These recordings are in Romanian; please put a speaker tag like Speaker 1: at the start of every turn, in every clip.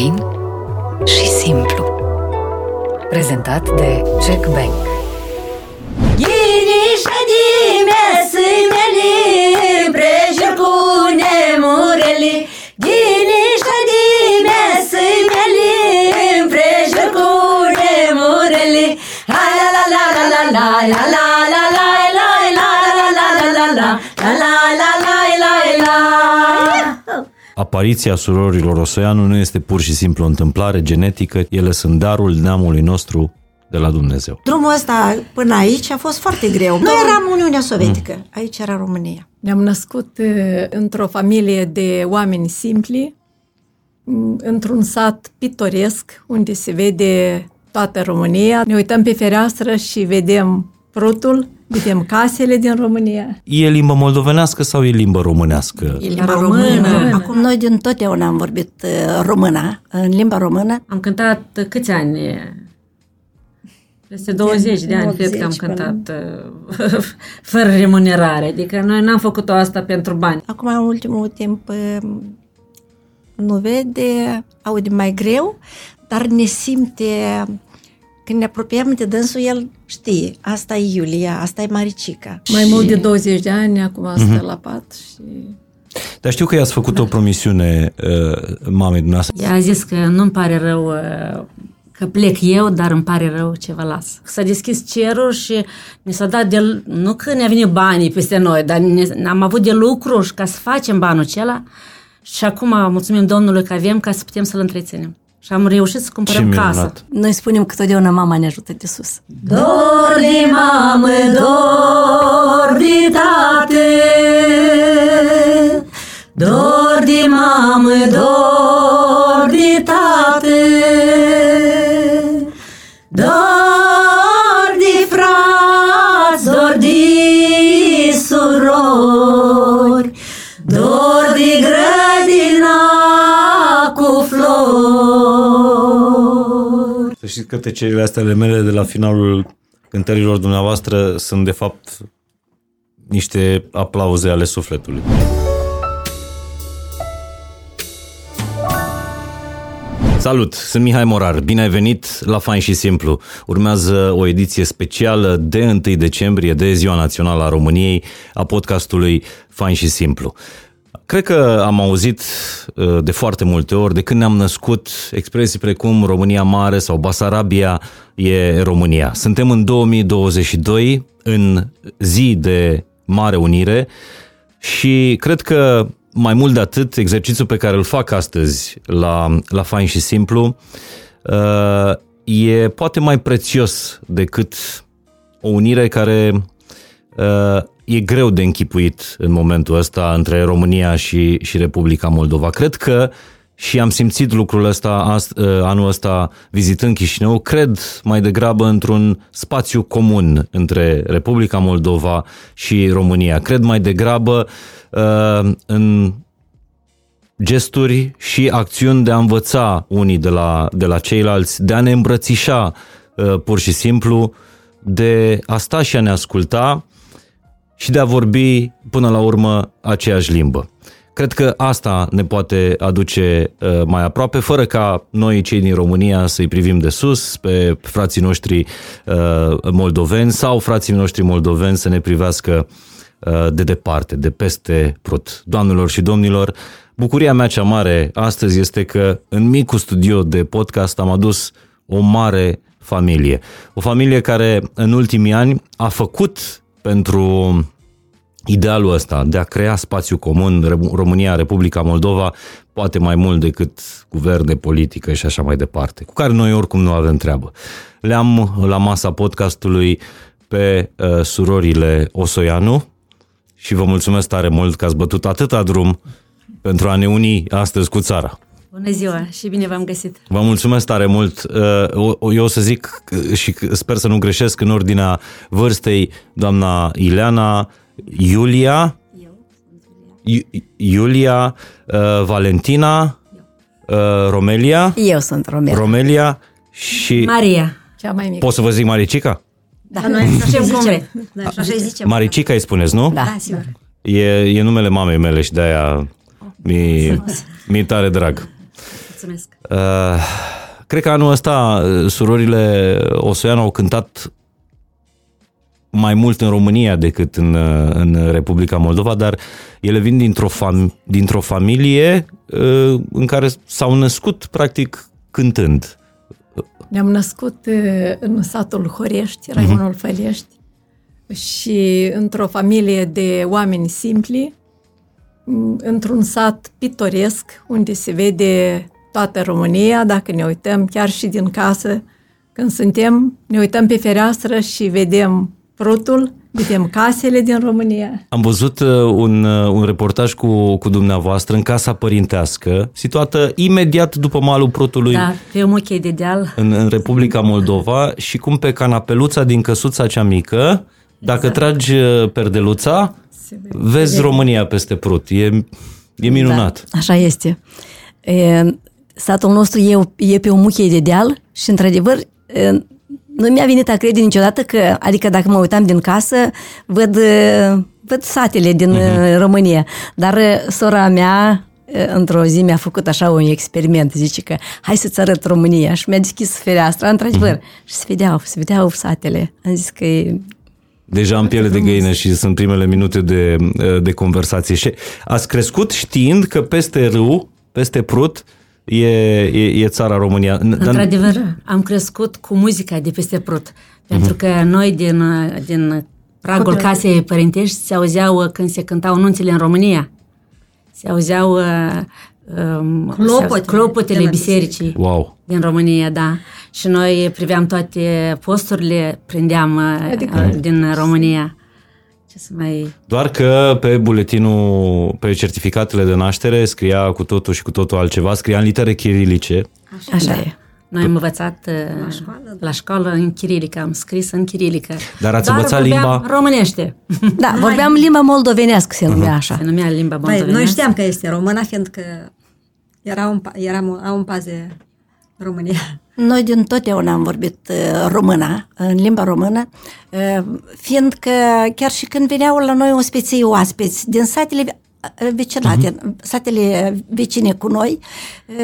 Speaker 1: fain și simplu. Prezentat de Check Bank.
Speaker 2: Ghinișa dimesii mele, prejur cu nemureli. Ghinișa dimesii mele, prejur cu nemureli. La la la la la la la la la la
Speaker 3: Apariția surorilor Osoianu nu este pur și simplu o întâmplare genetică, ele sunt darul neamului nostru de la Dumnezeu.
Speaker 4: Drumul ăsta până aici a fost foarte greu. Noi eram Uniunea Sovietică, aici era România.
Speaker 5: Ne-am născut uh, într-o familie de oameni simpli, m, într-un sat pitoresc, unde se vede toată România. Ne uităm pe fereastră și vedem prutul, vedem casele din România.
Speaker 3: E limba moldovenească sau e limba românească?
Speaker 4: E limba română. Acum noi din totdeauna am vorbit uh, română, în limba română.
Speaker 6: Am cântat uh, câți ani? Peste 20 de ani,
Speaker 4: 80
Speaker 6: cred că am
Speaker 4: până-
Speaker 6: cântat uh, fără remunerare. Adică noi n-am făcut-o asta pentru bani.
Speaker 4: Acum, în ultimul timp, uh, nu vede, aude mai greu, dar ne simte, când ne apropiem de dânsul, el știe, asta e Iulia, asta e Maricica.
Speaker 5: Mai mult de 20 de ani, acum stă la pat și...
Speaker 3: Dar știu că i-ați făcut o promisiune uh, mamei dumneavoastră.
Speaker 6: Ea a zis că nu-mi pare rău uh, că plec eu, dar îmi pare rău ce vă las. S-a deschis cerul și ne s-a dat de... Nu că ne-a venit banii peste noi, dar ne, am avut de lucru și ca să facem banul acela și acum mulțumim Domnului că avem ca să putem să-l întreținem. Și am reușit să
Speaker 3: Ce
Speaker 6: cumpărăm casă.
Speaker 3: minunat!
Speaker 4: Noi spunem că totdeauna mama ne ajută de sus.
Speaker 2: Dor de mamă, dor de tate Dor de mamă, dor de tate
Speaker 3: știți că tăcerile astea ale mele de la finalul cântărilor dumneavoastră sunt de fapt niște aplauze ale sufletului. Salut, sunt Mihai Morar. Bine ai venit la Fain și Simplu. Urmează o ediție specială de 1 decembrie, de Ziua Națională a României, a podcastului Fain și Simplu. Cred că am auzit uh, de foarte multe ori, de când ne-am născut, expresii precum România Mare sau Basarabia e România. Suntem în 2022, în zi de Mare Unire și cred că mai mult de atât, exercițiul pe care îl fac astăzi la, la Fain și Simplu uh, e poate mai prețios decât o unire care uh, e greu de închipuit în momentul ăsta între România și, și Republica Moldova. Cred că și am simțit lucrul ăsta ast, uh, anul ăsta vizitând Chișinău, cred mai degrabă într-un spațiu comun între Republica Moldova și România. Cred mai degrabă uh, în gesturi și acțiuni de a învăța unii de la, de la ceilalți, de a ne îmbrățișa uh, pur și simplu, de a sta și a ne asculta și de a vorbi până la urmă aceeași limbă. Cred că asta ne poate aduce uh, mai aproape, fără ca noi, cei din România, să-i privim de sus pe frații noștri uh, moldoveni sau frații noștri moldoveni să ne privească uh, de departe, de peste prut. Doamnelor și domnilor, bucuria mea cea mare astăzi este că în micul studio de podcast am adus o mare familie. O familie care în ultimii ani a făcut pentru idealul ăsta de a crea spațiu comun Re- România, Republica Moldova, poate mai mult decât guverne, politică și așa mai departe, cu care noi oricum nu avem treabă. Le-am la masa podcastului pe uh, surorile Osoianu și vă mulțumesc tare mult că ați bătut atâta drum pentru a ne uni astăzi cu țara.
Speaker 6: Bună ziua și bine v-am găsit.
Speaker 3: Vă mulțumesc tare mult. Uh, o- Eu o să zic uh, și sper să nu greșesc în ordinea vârstei doamna Ileana, Iulia, Iu- Iulia, uh, Valentina, uh, Romelia,
Speaker 4: Eu sunt Romeo.
Speaker 3: Romelia și...
Speaker 6: Maria.
Speaker 5: Cea mai mică.
Speaker 3: Pot să vă zic Maricica?
Speaker 4: da.
Speaker 6: Noi așa zicem.
Speaker 4: Da, așa îi zicem.
Speaker 3: Maricica îi spuneți, nu?
Speaker 4: Da.
Speaker 6: sigur.
Speaker 3: E, e numele mamei mele și de-aia mi, mi tare drag.
Speaker 6: Mulțumesc.
Speaker 3: Uh, cred că anul ăsta uh, surorile Osoian au cântat mai mult în România decât în, uh, în Republica Moldova, dar ele vin dintr-o, fam- dintr-o familie uh, în care s-au născut practic cântând.
Speaker 5: Ne-am născut uh, în satul Horești, raionul Fălești, și într-o familie de oameni simpli, m, într-un sat pitoresc, unde se vede toată România, dacă ne uităm chiar și din casă, când suntem, ne uităm pe fereastră și vedem prutul, vedem casele din România.
Speaker 3: Am văzut uh, un, uh, un reportaj cu, cu dumneavoastră în casa părintească, situată imediat după malul Prutului
Speaker 6: Da, pe o muchie de deal.
Speaker 3: în, în Republica Moldova și cum pe canapeluța din căsuța cea mică, dacă tragi uh, perdeluța, vezi România peste Prut. E, e minunat.
Speaker 2: Da, așa este. E, satul nostru e, e pe o muchie de deal și, într-adevăr, e, nu mi-a venit a crede niciodată că, adică dacă mă uitam din casă, văd, e, văd satele din uh-huh. România. Dar e, sora mea, e, într-o zi mi-a făcut așa un experiment, zice că hai să-ți arăt România și mi-a deschis fereastra, într-adevăr, uh-huh. și se vedeau, se vedeau satele. Am zis că e
Speaker 3: Deja am piele de găină și sunt primele minute de, uh, de conversație. Și ați crescut știind că peste râu, peste Prut, e, e, e țara România. N- dar-
Speaker 6: Într-adevăr, am crescut cu muzica de peste Prut. Pentru că noi din, din pragul casei părintești se auzeau uh, când se cântau nunțile în România. Se auzeau uh, um,
Speaker 2: Clopotele
Speaker 6: clopotele
Speaker 2: de la
Speaker 6: bisericii
Speaker 3: Wow!
Speaker 6: din România, da. Și noi priveam toate posturile, prindeam uh,
Speaker 5: Adică-
Speaker 6: din România. Ce să mai...
Speaker 3: Doar că pe buletinul, pe certificatele de naștere scria cu totul și cu totul altceva, scria în litere chirilice.
Speaker 2: așa e.
Speaker 6: Noi am învățat uh, la școală, la școală în chirilică, am scris în chirilică.
Speaker 3: Dar ați
Speaker 6: Doar
Speaker 3: învățat
Speaker 6: vorbeam
Speaker 3: limba?
Speaker 6: românește.
Speaker 2: Da, vorbeam limba moldovenească, se numea așa.
Speaker 6: Se numea limba
Speaker 7: Păi,
Speaker 6: moldovenească.
Speaker 7: noi știam că este română, fiindcă era un, pa- eram au un paze România.
Speaker 4: Noi din totdeauna am vorbit uh, română, în limba română, uh, fiindcă chiar și când veneau la noi ospății oaspeți din satele uh, vecinate, uh-huh. satele vecine cu noi,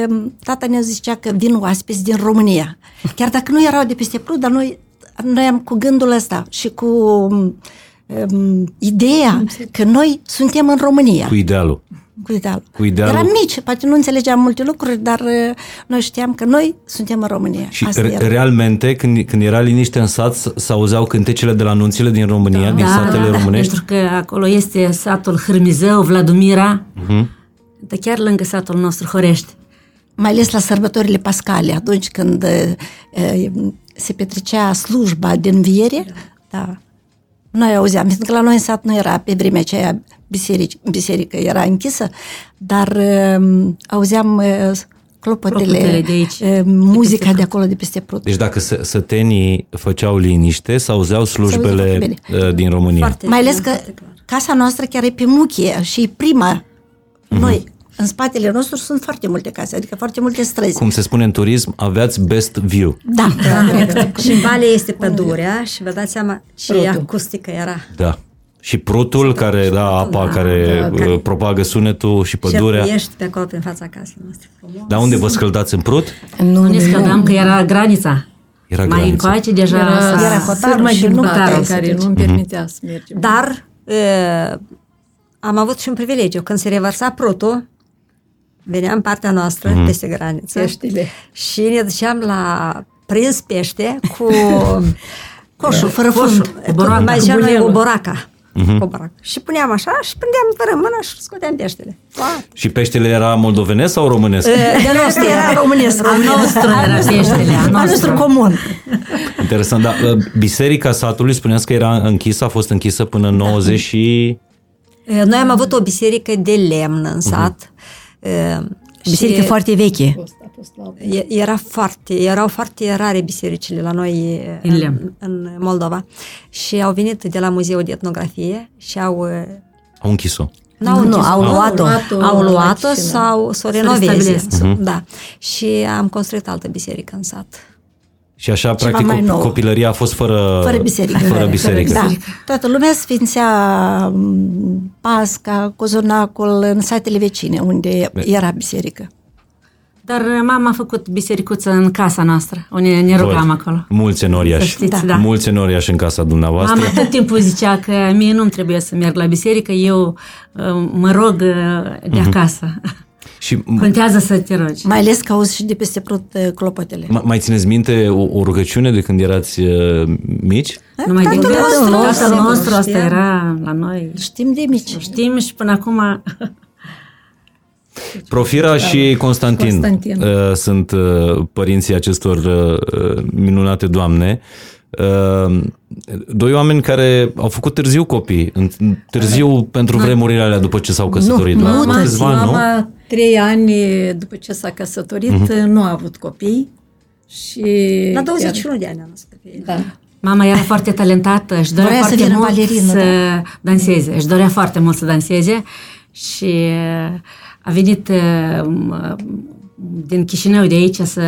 Speaker 4: um, tata ne zicea că vin oaspeți din România. Chiar dacă nu erau de peste Prut, dar noi, noi am cu gândul ăsta și cu um, ideea că noi suntem în România.
Speaker 3: Cu idealul.
Speaker 4: Cu idealul.
Speaker 3: Cu idealul.
Speaker 4: Eram mici, poate nu înțelegeam multe lucruri, dar uh, noi știam că noi suntem în România.
Speaker 3: Și
Speaker 4: Asta
Speaker 3: re-
Speaker 4: era.
Speaker 3: realmente, când, când era liniște în sat, s- s-auzeau cântecele de la nunțile din România, din satele românești?
Speaker 6: Pentru că acolo este satul Hârmizău, Vladimira,
Speaker 3: Mhm.
Speaker 6: dar chiar lângă satul nostru Horești.
Speaker 4: Mai ales la sărbătorile pascale, atunci când uh, uh, se petrecea slujba de înviere, da. Noi auzeam, pentru că la noi în sat nu era pe vremea aceea biserici, biserică, era închisă, dar uh, auzeam uh, clopotele,
Speaker 6: Clopotele de aici,
Speaker 4: uh, muzica de acolo, de peste Prut.
Speaker 3: Deci dacă să- sătenii făceau liniște, s-auzeau slujbele
Speaker 4: foarte
Speaker 3: uh, din România.
Speaker 7: Foarte
Speaker 4: Mai ales că
Speaker 7: foarte clar.
Speaker 4: casa noastră chiar e pe muchie și e prima. Noi, în spatele nostru, sunt foarte multe case, adică foarte multe străzi.
Speaker 3: Cum se spune în turism, aveați best view.
Speaker 4: Da, corect.
Speaker 7: Și în vale este pădurea și vă dați seama ce acustică era.
Speaker 3: Da. Și prutul, care era apa care uh, propagă sunetul și
Speaker 7: Și
Speaker 3: pădurea.
Speaker 7: ești pe acolo prin fața casei noastre. Frumos.
Speaker 3: Dar unde vă scăldați în prut?
Speaker 4: Nu,
Speaker 6: Nu ne scăldam că era granița.
Speaker 3: Era
Speaker 6: Mai
Speaker 3: granița.
Speaker 6: încoace deja
Speaker 5: Era,
Speaker 6: s-a-
Speaker 4: era hotarul
Speaker 5: sârmă
Speaker 4: și
Speaker 5: din
Speaker 4: nu
Speaker 5: hotarul
Speaker 4: puteai să
Speaker 5: care
Speaker 4: treci.
Speaker 5: nu-mi permitea să mergem.
Speaker 7: Dar e, am avut și un privilegiu. Când se revărsa prutul, venea în partea noastră,
Speaker 3: Mhm.
Speaker 7: peste graniță,
Speaker 5: Peștile.
Speaker 7: și ne duceam la prins pește cu
Speaker 4: Coșul, fără
Speaker 7: coșul,
Speaker 4: fund.
Speaker 7: cu
Speaker 6: boraca,
Speaker 7: mai
Speaker 6: cu
Speaker 7: ziceam noi
Speaker 6: bunelul.
Speaker 7: o boraca. O boraca. Și puneam așa și prândeam fără mână și scoteam peștele. Foarte.
Speaker 3: Și peștele era moldovenesc sau românesc?
Speaker 4: De nostru era românesc.
Speaker 6: Al nostru era peștele, al
Speaker 4: Al nostru
Speaker 6: nostru.
Speaker 4: comun.
Speaker 3: Interesant, dar uh, biserica satului spuneați că era închisă, a fost închisă până în 90 și...
Speaker 7: E, Noi am avut o biserică de lemn în sat. E,
Speaker 2: Biserică
Speaker 7: și
Speaker 2: foarte veche.
Speaker 5: A fost la
Speaker 7: e- era foarte, erau foarte rare bisericile la noi e,
Speaker 6: În lemn.
Speaker 7: în Moldova. Și au venit de la Muzeul de Etnografie și au e,
Speaker 3: Au închis-o.
Speaker 7: N-au
Speaker 2: Nu,
Speaker 7: închis-o.
Speaker 2: au luat-o.
Speaker 5: luat-o
Speaker 7: Au
Speaker 5: la
Speaker 7: luat-o
Speaker 5: Chișinău.
Speaker 7: sau să o
Speaker 6: Să
Speaker 7: renoveze.
Speaker 6: restabilesc.
Speaker 7: Da. Și am construit altă biserică în sat.
Speaker 3: Și așa,
Speaker 4: Ceva
Speaker 3: practic,
Speaker 4: mai
Speaker 3: cop-
Speaker 4: nou.
Speaker 3: copilăria a fost fără,
Speaker 4: Fără biserică.
Speaker 3: Fără biserică.
Speaker 4: Da. Toată lumea sfințea m, Pasca, Cozonacul în satele vecine, unde era biserică.
Speaker 6: Dar uh, mama a făcut bisericuță în casa noastră, unde ne rugam
Speaker 3: Văd.
Speaker 6: acolo.
Speaker 3: Mulți enoriași.
Speaker 6: Să știți, da.
Speaker 3: Mulți enoriași în casa dumneavoastră.
Speaker 6: Mama tot timpul zicea că mie nu-mi trebuie să merg la biserică, eu uh, mă rog uh, de acasă.
Speaker 3: Și
Speaker 6: Contează să te rogi.
Speaker 4: Mai ales că auzi și de peste prut uh, clopotele.
Speaker 3: ma- mai țineți minte o, o rugăciune de când erați uh, mici?
Speaker 6: Numai de
Speaker 4: Tatăl
Speaker 6: gând,
Speaker 4: nostru,
Speaker 6: tatăl nostru,
Speaker 4: știam.
Speaker 6: asta era la noi.
Speaker 4: Știm de mici.
Speaker 6: Știm și până acum
Speaker 3: Profira și Constantin,
Speaker 5: Constantin.
Speaker 3: Uh, sunt uh, părinții acestor uh, minunate doamne. Uh, doi oameni care au făcut târziu copii, în- târziu pentru vremurile alea după ce s-au căsătorit. la
Speaker 4: nu
Speaker 3: câțiva ani, nu?
Speaker 5: Mama, trei ani după ce s-a căsătorit, nu a avut copii. Și
Speaker 7: La 21 de ani am născut pe ei.
Speaker 5: Da.
Speaker 6: Mama era foarte talentată, își dorea
Speaker 4: Vrea să
Speaker 6: foarte
Speaker 4: vină
Speaker 6: mult
Speaker 4: balerină,
Speaker 6: să danseze, își dorea foarte mult să danseze și uh, a venit uh, m- din Chișinău de aici să...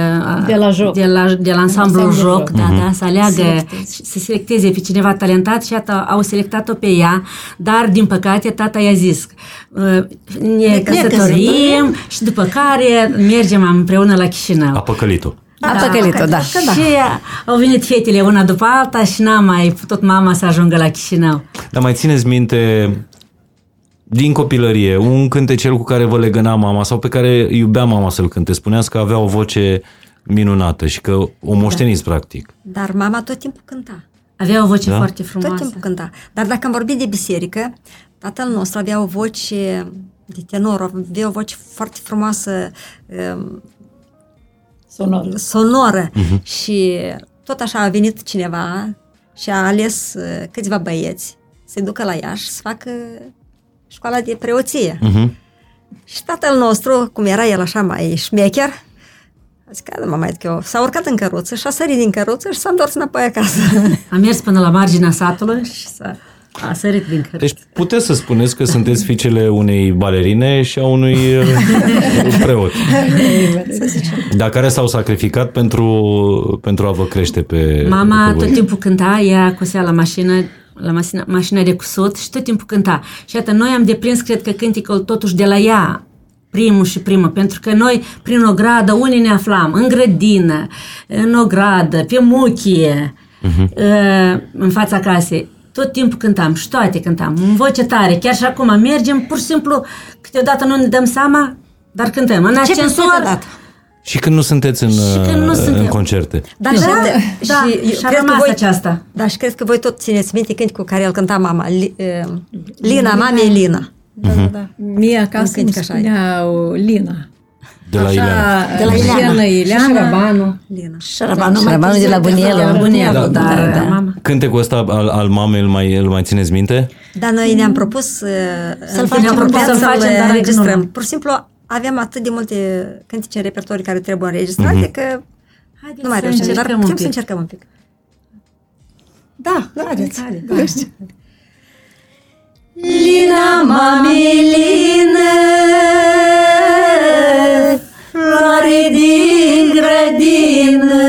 Speaker 5: De la joc.
Speaker 6: De la, de la ansamblu
Speaker 5: Ansamblu
Speaker 6: joc,
Speaker 5: joc.
Speaker 6: da, da, să aleagă, să selecteze pe cineva talentat și iată, au selectat-o pe ea, dar din păcate tata i-a zis uh, ne căsătorim și după care mergem împreună la Chișinău.
Speaker 3: A păcălit-o.
Speaker 4: A păcălit-o, da.
Speaker 6: Și au venit fetele una după alta și n-a mai putut mama să ajungă la Chișinău.
Speaker 3: Dar mai țineți minte din copilărie, un cântecel cu care vă legăna mama sau pe care iubea mama să-l cânte. Spuneați că avea o voce minunată și că o moșteniți practic.
Speaker 7: Dar mama tot timpul cânta.
Speaker 6: Avea o voce
Speaker 3: Da?
Speaker 6: foarte
Speaker 7: Tot
Speaker 6: frumoasă.
Speaker 7: timpul cânta. Dar dacă am vorbit de biserică, tatăl nostru avea o voce de tenor, avea o voce foarte frumoasă, um,
Speaker 5: sonor.
Speaker 7: sonoră și tot așa a venit cineva și a ales uh, câțiva băieți să-i ducă la Iași să facă școala de preoție.
Speaker 3: Uh-huh.
Speaker 7: Și tatăl nostru, cum era el așa mai șmecher, a zis că, "Da, mama, că eu, s-a urcat în căruță și a sărit din căruță și s-a întors înapoi acasă.
Speaker 6: A mers până la marginea satului și s-a a sărit din cărți.
Speaker 3: Deci puteți să spuneți că sunteți fiicele unei balerine și a unui uh, preot. Dar care s-au sacrificat pentru, pentru a vă crește pe
Speaker 6: Mama
Speaker 3: pe voi.
Speaker 6: tot timpul cânta, ea cosea la mașină, la mașina, mașina de cusut și tot timpul cânta. Și iată, noi am deprins, cred că cânticul totuși de la ea, primul și primul, pentru că noi, prin o gradă, unii ne aflam în grădină, în o gradă, pe muchie, uh-huh. în fața casei. Tot timpul cântam și toate cântam, în voce tare. Chiar și acum mergem, pur și simplu, câteodată nu ne dăm seama, dar cântăm. În
Speaker 4: Ce
Speaker 6: ascensor,
Speaker 4: dat?
Speaker 3: Și când nu sunteți în,
Speaker 6: Și când nu
Speaker 3: uh,
Speaker 6: suntem.
Speaker 3: în concerte.
Speaker 7: Dar
Speaker 6: Da,
Speaker 7: și,
Speaker 6: da,
Speaker 7: și,
Speaker 6: și-a
Speaker 7: cred că
Speaker 6: rămas
Speaker 7: voi,
Speaker 6: aceasta.
Speaker 7: Da, și cred că voi tot țineți minte când cu care el cânta mama. Li, uh, Lina, mamei Lina.
Speaker 5: Da, da, da. Mie acasă
Speaker 7: Un
Speaker 5: îmi
Speaker 7: cântec așa.
Speaker 5: spuneau Lina.
Speaker 3: De la Ileana.
Speaker 5: de la Ileana. Ileana.
Speaker 7: Lina.
Speaker 4: Șarabanul, Șarabanul de la Bunielu.
Speaker 6: De la Bunielu,
Speaker 3: Da,
Speaker 6: dar
Speaker 4: da.
Speaker 6: mama.
Speaker 3: Cântecul ăsta al, al mamei îl mai, îl mai țineți minte?
Speaker 7: Dar noi ne-am propus uh,
Speaker 4: Să-l
Speaker 7: în
Speaker 4: facem,
Speaker 7: timpul
Speaker 6: ne-am propus
Speaker 7: să-l
Speaker 6: să-l facem, dar încă
Speaker 7: înregistrăm.
Speaker 6: nu.
Speaker 7: Pur și simplu avem atât de multe cântece în repertoriu care trebuie înregistrate că
Speaker 6: Haideți
Speaker 7: nu mai
Speaker 6: să
Speaker 7: reușim. Dar
Speaker 6: încercăm un
Speaker 7: putem să
Speaker 6: pic.
Speaker 7: încercăm un pic.
Speaker 4: Da, haideți.
Speaker 2: Lina, mami, Lina, floare din grădină.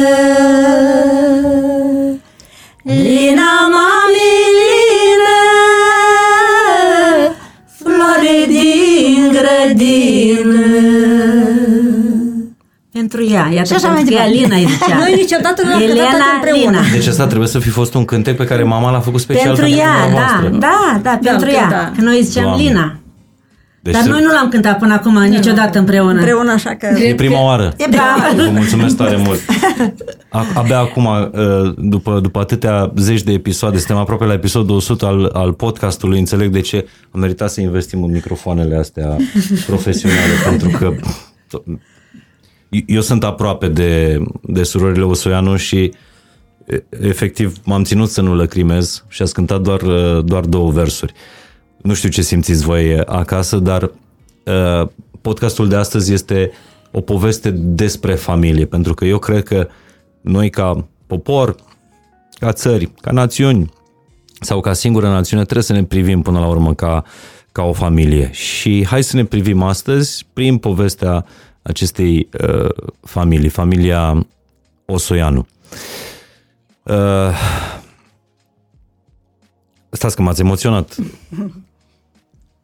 Speaker 6: Pentru ea, iată,
Speaker 4: Și așa mai
Speaker 6: pentru ea
Speaker 4: departe.
Speaker 6: Lina îi zicea.
Speaker 7: Noi niciodată nu am cântat
Speaker 6: Elena
Speaker 7: împreună.
Speaker 6: Lina.
Speaker 3: Deci asta trebuie să fi fost un cântec pe care mama l-a făcut special
Speaker 6: Pentru ea, da,
Speaker 3: dumneavoastră.
Speaker 6: da, da, pentru
Speaker 5: că
Speaker 6: ea.
Speaker 5: da.
Speaker 6: Că noi îi ziceam
Speaker 3: Doamne.
Speaker 6: Lina.
Speaker 3: Deci
Speaker 6: Dar
Speaker 3: se-
Speaker 6: noi nu l-am cântat până acum niciodată împreună.
Speaker 7: Împreună așa că...
Speaker 3: E prima oară.
Speaker 6: Da.
Speaker 3: Vă mulțumesc tare mult. A- Abia acum, uh, după, după atâtea zeci de episoade, suntem aproape la episodul 100 al, al podcastului, înțeleg de ce am meritat să investim în microfoanele astea profesionale, pentru că eu sunt aproape de, de surorile Osoianu și e, efectiv m-am ținut să nu lăcrimez și ați cântat doar, uh, doar două versuri. Nu știu ce simțiți voi acasă, dar uh, podcastul de astăzi este o poveste despre familie, pentru că eu cred că noi ca popor, ca țări, ca națiuni sau ca singură națiune trebuie să ne privim până la urmă ca, ca o familie. Și hai să ne privim astăzi prin povestea acestei uh, familii, familia Osoianu. Uh, stați că m-ați emoționat.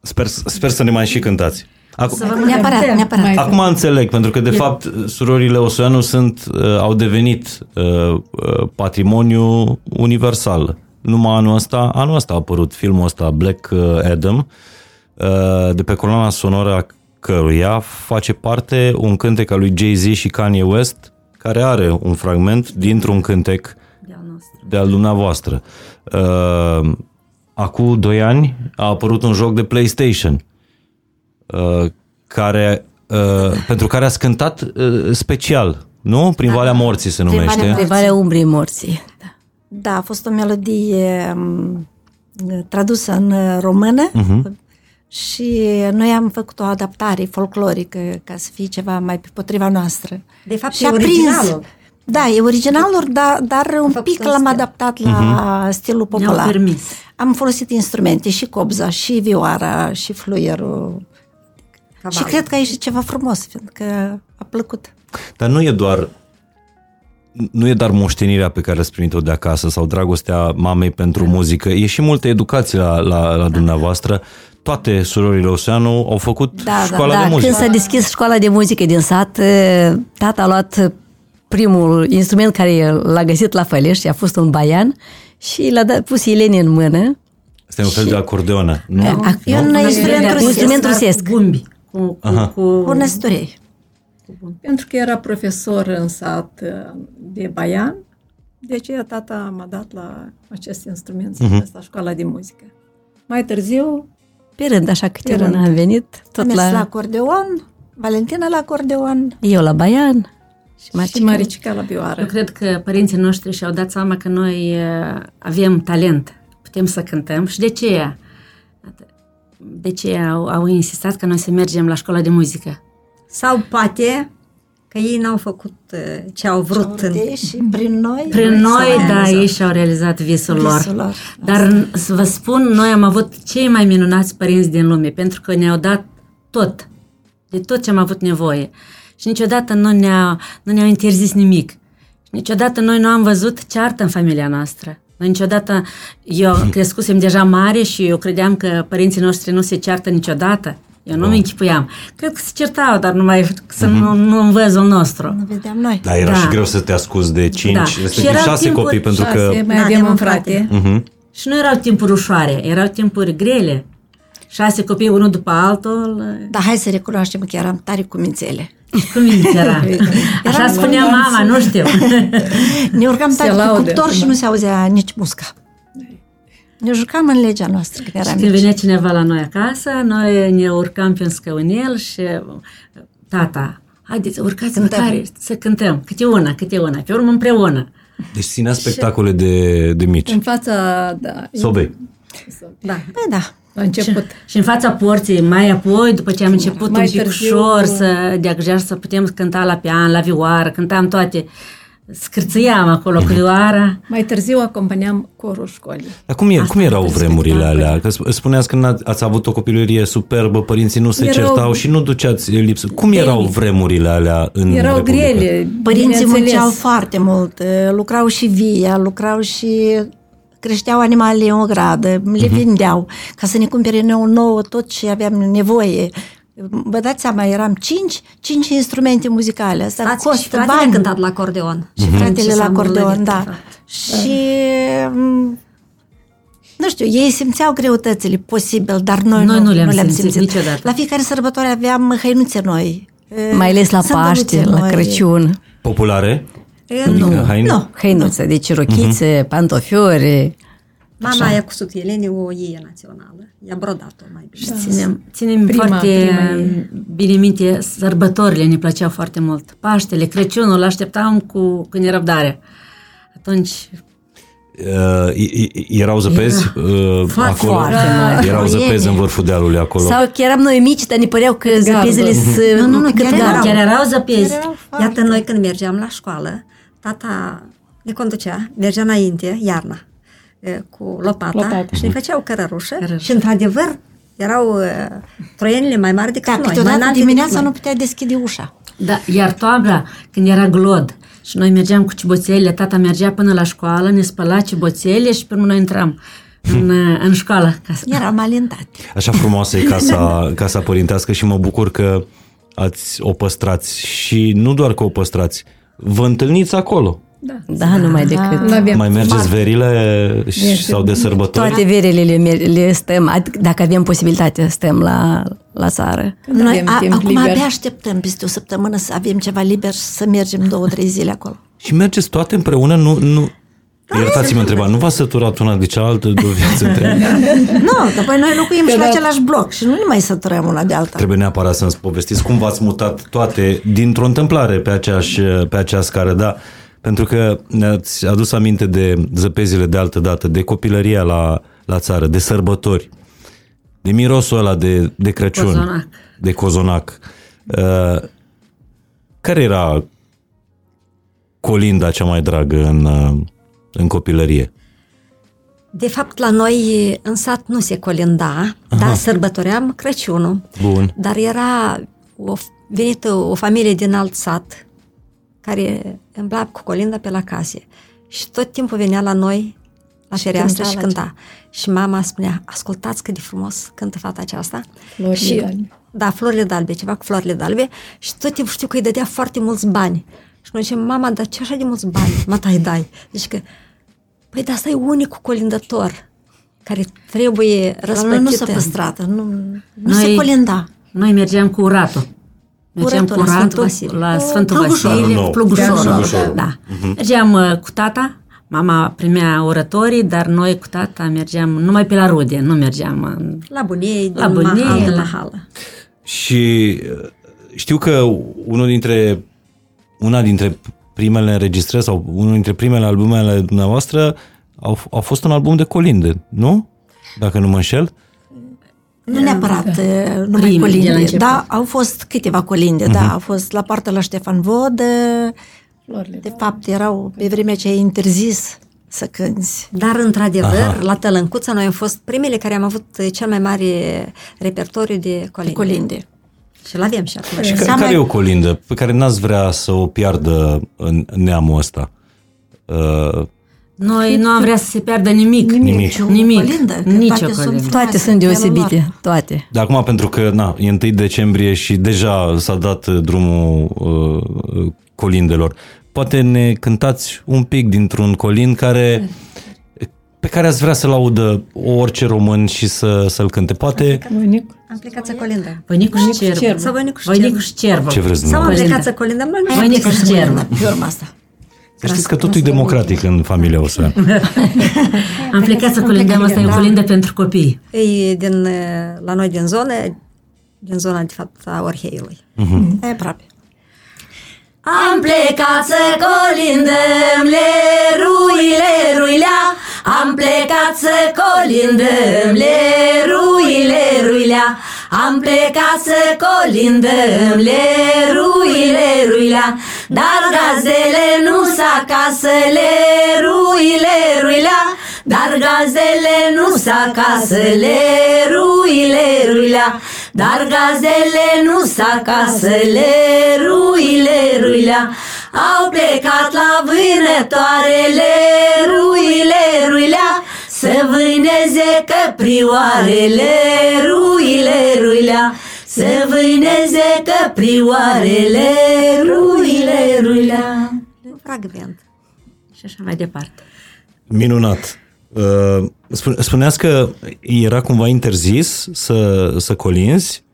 Speaker 3: Sper, sper să ne mai și cântați. Acum,
Speaker 6: Să vă
Speaker 4: Neapărat,
Speaker 6: mărăm.
Speaker 4: neapărat.
Speaker 5: Mai-
Speaker 3: acum înțeleg, pentru că de fapt surorile Oseanu sunt, uh, au devenit uh, uh, patrimoniu universal. Numai anul ăsta, anul ăsta a apărut filmul ăsta Black uh, Adam, uh, de pe coloana sonoră a căruia face parte un cântec al lui Jay-Z și Kanye West, care are un fragment dintr-un cântec
Speaker 6: De-al nostru.
Speaker 3: de al dumneavoastră. Uh, acum 2 ani a apărut un joc de PlayStation uh, care, uh, pentru care ați cântat uh, special, nu? Prin Valea Morții se
Speaker 4: Prin
Speaker 3: numește.
Speaker 4: Valea
Speaker 2: Pe Valea Umbrei Morții.
Speaker 4: Da, a fost o melodie m, tradusă în uh, română
Speaker 3: Mhm.
Speaker 4: Și noi am făcut o adaptare folclorică ca să fie ceva mai pe potriva noastră.
Speaker 7: De fapt,
Speaker 4: și
Speaker 7: e
Speaker 4: a prins.
Speaker 7: originalul.
Speaker 4: Da, e originalul, dar, dar un
Speaker 7: făcut
Speaker 4: pic
Speaker 7: în
Speaker 4: l-am
Speaker 7: stil.
Speaker 4: adaptat la stilul
Speaker 6: Ne-au
Speaker 4: popular.
Speaker 6: permis.
Speaker 4: Am folosit instrumente, și cobza, și vioara, și fluierul.
Speaker 7: Cavalul.
Speaker 4: Și cred că a ieșit ceva frumos, fiindcă a plăcut.
Speaker 3: Dar nu e doar nu e doar moștenirea pe care ați primit-o de acasă sau dragostea mamei pentru muzică, e și multă educație la, la, la dumneavoastră. Toate surorile Oseanu au făcut
Speaker 4: Da, da,
Speaker 3: școala
Speaker 2: Da,
Speaker 3: de muzică.
Speaker 2: când s-a deschis școala de muzică din sat, eh, tata a luat primul instrument care l-a găsit la Făleș și a fost un baian și l-a dat, pus Eleni în mână.
Speaker 3: Este un fel de acordeonă. Nu?
Speaker 4: A- E un
Speaker 2: Nu?
Speaker 4: instrument
Speaker 2: Un
Speaker 4: rusesc.
Speaker 2: instrument rusesc.
Speaker 6: Cu bumbi. Cu, cu, cu,
Speaker 4: O năsturei.
Speaker 5: Pentru că era profesor în sat uh, de baian, de aceea tata m-a dat la acest instrument, uh-huh. la școala de muzică. Mai târziu,
Speaker 2: Pe rând, așa câte
Speaker 5: Pe
Speaker 2: rând
Speaker 5: rând.
Speaker 2: am venit,
Speaker 4: Tot
Speaker 2: tot
Speaker 4: am mers la... la
Speaker 2: la,
Speaker 4: acordeon, Valentina la acordeon.
Speaker 2: eu la baian și
Speaker 5: și
Speaker 2: Marcica.
Speaker 5: Maricica la vioară.
Speaker 6: Eu cred că părinții noștri și-au dat seama că noi uh, avem talent, putem să cântăm și de ce de ce au, au insistat că noi să mergem la școala de muzică.
Speaker 7: Sau poate că ei n-au făcut uh, ce au vrut. în-
Speaker 4: De, și prin noi.
Speaker 6: Prin
Speaker 4: s-a
Speaker 6: noi, da,
Speaker 4: realizat.
Speaker 6: ei și-au realizat visul lor.
Speaker 4: Visul lor,
Speaker 6: Dar să vă spun, noi am avut cei mai minunați părinți din lume, pentru că ne-au dat tot, de tot ce am avut nevoie. Și niciodată nu ne-au, nu ne-au interzis nimic. Și niciodată noi nu am văzut ceartă în familia noastră. Noi niciodată, eu crescusem deja mare și eu credeam că părinții noștri nu se ceartă niciodată. Eu nu mi închipuiam. Cred că se certau, dar numai să nu, nu în văzul nostru.
Speaker 4: Nu vedeam noi.
Speaker 3: Da, era
Speaker 6: Da.
Speaker 3: și greu să te ascuzi de 5,
Speaker 6: Da.
Speaker 3: da.
Speaker 6: Și
Speaker 3: respectiv
Speaker 6: erau
Speaker 3: 6
Speaker 6: timpuri-
Speaker 3: copii, pentru că...
Speaker 5: Șase, mai
Speaker 7: Da,
Speaker 5: avem
Speaker 7: avem
Speaker 5: un
Speaker 7: frate.
Speaker 5: frate.
Speaker 6: Și nu erau timpuri ușoare, erau timpuri grele. Șase copii, unul după altul.
Speaker 4: Dar hai să recunoaștem că eram tare cu mințele.
Speaker 6: Cum era? Așa spunea mama, nu știu.
Speaker 4: Ne urcam
Speaker 5: Se
Speaker 4: tare pe
Speaker 5: laude
Speaker 4: cuptor și
Speaker 5: acum.
Speaker 4: nu se auzea nici musca. Ne jucam în legea noastră când eram
Speaker 6: Când
Speaker 4: mici.
Speaker 6: venea cineva la noi acasă, noi ne urcam pe un scăunel și tata, haideți, urcați
Speaker 4: Cântăm.
Speaker 6: măcar să cântăm, câte una, câte una, pe urmă împreună.
Speaker 3: Deci ținea spectacole de, de mici.
Speaker 5: În fața, da.
Speaker 3: Sobei.
Speaker 6: Da.
Speaker 4: Păi da.
Speaker 5: La început.
Speaker 6: Și în fața porții, mai apoi, după ce am început
Speaker 5: Mai
Speaker 6: un pic
Speaker 5: târziu-
Speaker 6: ușor să deagăjar, să putem cânta la pian, la vioară, cântam toate, scârțâiam acolo cu vioara.
Speaker 5: Mai târziu acompaniam corul școlii.
Speaker 3: Dar cum, e,
Speaker 6: Asta
Speaker 3: cum erau
Speaker 6: puteți
Speaker 3: vremurile
Speaker 6: spune,
Speaker 3: alea? Că sp- spuneați că n- ați avut o copilărie superbă, părinții nu se
Speaker 5: Erau-
Speaker 3: certau și nu duceați lipsă. Cum erau vremurile alea în
Speaker 5: Erau
Speaker 3: Republică?
Speaker 5: grele,
Speaker 4: Părinții
Speaker 5: bineînțeles.
Speaker 4: munceau foarte mult, eh, lucrau și via, lucrau și creșteau animalele în ogradă, le vindeau ca să ne cumpere nou, nouă tot ce aveam nevoie. Vă dați seama, eram cinci, cinci instrumente muzicale. Asta
Speaker 7: Frații și
Speaker 4: costă
Speaker 7: fratele
Speaker 4: bani.
Speaker 7: cântat la acordeon.
Speaker 4: Și fratele
Speaker 7: Ce
Speaker 4: la
Speaker 7: s-a
Speaker 4: acordeon,
Speaker 7: învăluit,
Speaker 4: da.
Speaker 7: frate.
Speaker 4: Și m, nu știu, ei simțeau greutățile posibil, dar noi,
Speaker 6: Noi
Speaker 4: nu,
Speaker 6: nu le-am
Speaker 4: le-am
Speaker 6: simțit niciodată.
Speaker 4: La fiecare sărbătoare aveam hăinuțe noi.
Speaker 2: Mai ales la
Speaker 4: sândăluțe
Speaker 2: Paște, la
Speaker 4: noi.
Speaker 2: Crăciun.
Speaker 3: Populare?
Speaker 7: E,
Speaker 3: Adică haine?
Speaker 4: Nu.
Speaker 2: Hăinuță, deci rochițe, pantofiori.
Speaker 7: Mama aia cu sutielene o iei națională. I-a brodat-o mai bine.
Speaker 6: Ținem, ținem
Speaker 5: Prima-
Speaker 6: foarte
Speaker 5: prima e-
Speaker 6: bine minte, sărbătorile ne plăceau foarte mult. Paștele, Crăciunul, așteptam cu, cu nerăbdare. Atunci,
Speaker 3: Uh, i- i- erau zăpezi uh,
Speaker 6: Foarte,
Speaker 3: acolo?
Speaker 2: foarte mult.
Speaker 3: Erau zăpezi în vârful dealului acolo.
Speaker 2: Sau că eram noi mici, dar ne păreau că zăpezele sunt
Speaker 4: Nu, nu, nu,
Speaker 2: cât
Speaker 4: chiar
Speaker 2: gard.
Speaker 4: erau.
Speaker 6: chiar erau zăpezi.
Speaker 4: Erau foarte-
Speaker 7: Iată, noi când mergeam la școală, tata ne conducea, mergea înainte, iarna, e, cu lopata,
Speaker 5: Lopata.
Speaker 7: și ne făceau cărărușă
Speaker 6: Cărărușă.
Speaker 7: și, într-adevăr, erau e, troienile mai mari decât
Speaker 4: Da,
Speaker 7: noi. mai
Speaker 4: câteodată
Speaker 7: înalte
Speaker 4: dimineața
Speaker 7: decât
Speaker 4: nu
Speaker 7: noi.
Speaker 4: putea deschide ușa.
Speaker 6: Da, iar toamna, când era glod și noi mergeam cu ciboțelele, tata mergea până la școală, ne spăla ciboțele și pe urmă noi intram în, în școală. Ca să...
Speaker 4: Eram alintate.
Speaker 3: Așa frumoasă e casa, casa părintească și mă bucur că ați o păstrați și nu doar că o păstrați, vă întâlniți acolo.
Speaker 8: Da, numai decât.
Speaker 5: Nu avem
Speaker 3: Mai mergeți verile și- sau de sărbători?
Speaker 8: Toate verele le, mer- le stăm, adică dacă avem posibilitate, stăm la, la țară.
Speaker 5: Când
Speaker 4: Noi
Speaker 5: avem
Speaker 4: a,
Speaker 5: timp
Speaker 4: acum
Speaker 5: liber.
Speaker 4: abia așteptăm peste o săptămână să avem ceva liber și să mergem două, trei zile acolo.
Speaker 3: Și mergeți toate împreună? Nu, nu... Iertați-mă întrebarea, nu v-ați săturat una de cealaltă de o viață întreagă?
Speaker 4: Nu, după noi locuim și la
Speaker 5: da.
Speaker 4: același bloc și nu ne mai săturăm una de alta.
Speaker 3: Trebuie neapărat să-mi povestiți cum v-ați mutat toate dintr-o întâmplare pe, aceeași, pe acea scară, da? Pentru că ne-ați adus aminte de zăpezile de altă dată, de copilăria la, la țară, de sărbători, de mirosul ăla de, de Crăciun,
Speaker 6: Cozonac.
Speaker 3: de cozonac. Uh, care era colinda cea mai dragă în, uh, în copilărie?
Speaker 7: De fapt, la noi în sat nu se colinda, dar sărbătoream Crăciunul.
Speaker 3: Bun.
Speaker 7: Dar era o, venită o familie din alt sat care îmbla cu colinda pe la case. Și tot timpul venea la noi la fereastră
Speaker 4: cânta
Speaker 7: și
Speaker 4: la
Speaker 7: cânta. Și mama spunea, ascultați cât de frumos cântă fata aceasta.
Speaker 5: Florile
Speaker 7: și,
Speaker 5: albe.
Speaker 7: Da, florile de albe, ceva cu florile de albe. Și tot timpul știu că îi dădea foarte mulți bani. Și noi zicem, mama, dar ce așa de mulți bani? Mă, tai dai. Deci că, păi, dar asta e unicul colindător care trebuie
Speaker 4: La noi nu s-a
Speaker 7: răspătită.
Speaker 4: păstrat, nu, nu
Speaker 6: Noi-
Speaker 4: se colinda.
Speaker 6: Noi mergeam cu uratul. Mergeam
Speaker 7: Uratul
Speaker 6: cu
Speaker 7: la
Speaker 6: uratul
Speaker 7: Sfântul Vasile.
Speaker 6: la Sfântul
Speaker 4: Plugușorul.
Speaker 6: Vasile,
Speaker 3: Nou.
Speaker 6: Plugușorul.
Speaker 3: Plugușorul.
Speaker 6: Da. Mergeam uh, cu tata, mama primea orătorii, dar noi cu tata mergeam numai pe la rude, nu mergeam în...
Speaker 7: La bunie,
Speaker 6: La
Speaker 7: la
Speaker 6: bunie,
Speaker 7: bunie, la
Speaker 6: la-
Speaker 7: hală.
Speaker 3: Și uh, știu că unul dintre, una dintre primele înregistrări sau unul dintre primele albumele dumneavoastră au, au fost un album de colinde, nu? Dacă nu mă înșel.
Speaker 4: Nu neapărat uh, numai
Speaker 6: Primii, de la
Speaker 4: colinde.
Speaker 6: început.
Speaker 4: Da, au fost câteva colinde, da, au fost la partea la Ștefan Vodă.
Speaker 5: Florile.
Speaker 4: De fapt, erau pe vremea ce ai interzis să cânți.
Speaker 7: Dar, într-adevăr, Aha. la Tălâncuța noi am fost primele care am avut eh, cel mai mare repertoriu de colinde.
Speaker 4: colinde.
Speaker 7: Și l-avem și acum.
Speaker 3: Și ca,
Speaker 4: Seama-
Speaker 3: care e o colindă pe care n-ați vrea să o piardă în neamul ăsta? Uh,
Speaker 6: Noi nu am vrea să se piardă nimic.
Speaker 3: Nimic.
Speaker 4: Nici o
Speaker 6: Nimic.
Speaker 4: colindă, că
Speaker 6: Nici
Speaker 4: toate
Speaker 6: o
Speaker 4: sunt
Speaker 6: colindă.
Speaker 4: frumoase
Speaker 8: Toate sunt
Speaker 4: în felul
Speaker 8: deosebite,
Speaker 4: lor.
Speaker 8: toate.
Speaker 3: Dar acum, pentru că na, e 1 decembrie și deja s-a dat drumul uh, colindelor, poate ne cântați un pic dintr-un colind care pe care ați vrea să-l audă orice român și să, să-l cânte. Poate
Speaker 5: Voinic.
Speaker 7: Am plecat să colindăm.
Speaker 6: Voinicu și
Speaker 5: Cervă.
Speaker 6: cervă.
Speaker 7: Sau voinicu și
Speaker 6: Voinicu
Speaker 7: cervă.
Speaker 6: și cervă.
Speaker 3: ce vreți
Speaker 7: Sau am
Speaker 3: dumneavoastră.
Speaker 7: plecat să colindăm, noi nu știu.
Speaker 6: Voinicu și cervă.
Speaker 4: Pe urma asta.
Speaker 3: Să știți că totul e democratic în familia Osean.
Speaker 6: Am plecat să colindăm, asta e o
Speaker 7: Da.
Speaker 6: colindă pentru copii.
Speaker 7: E din, eh, la noi din zonă, din zona, de fapt, a Orheiului.
Speaker 4: E aproape.
Speaker 2: Am plecat să colindăm leruile, ruilea Am plecat să colindăm leruile, ruilea Am plecat să colindăm leruile, ruilea Dar gazele nu s acasă leruile, ruilea Dar gazele nu s acasă leruile, ruilea Dar gazele nu s acasă leruile, ruilea Au plecat la vânătoarele ruile, ruilea Să vâneze căprioarele ruile, ruilea Să vâneze căprioarele ruile, ruilea
Speaker 7: Un fragment.
Speaker 6: Și așa mai departe.
Speaker 3: Minunat. Uh, spune- Spuneați că era cumva interzis să, să colinzi?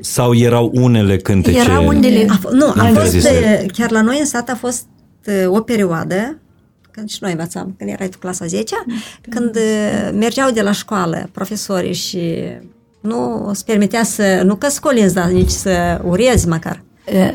Speaker 3: Sau erau unele cântece?
Speaker 4: Era unele...
Speaker 7: A f- nu, a fost,
Speaker 3: Interzise.
Speaker 7: eh, chiar la noi în sat a fost eh, o perioadă, când și noi învățam, când erai tu clasa 10 când eh, mergeau de la școală profesorii și nu îți permitea să, nu că scolinzi, dar nici să urezi măcar.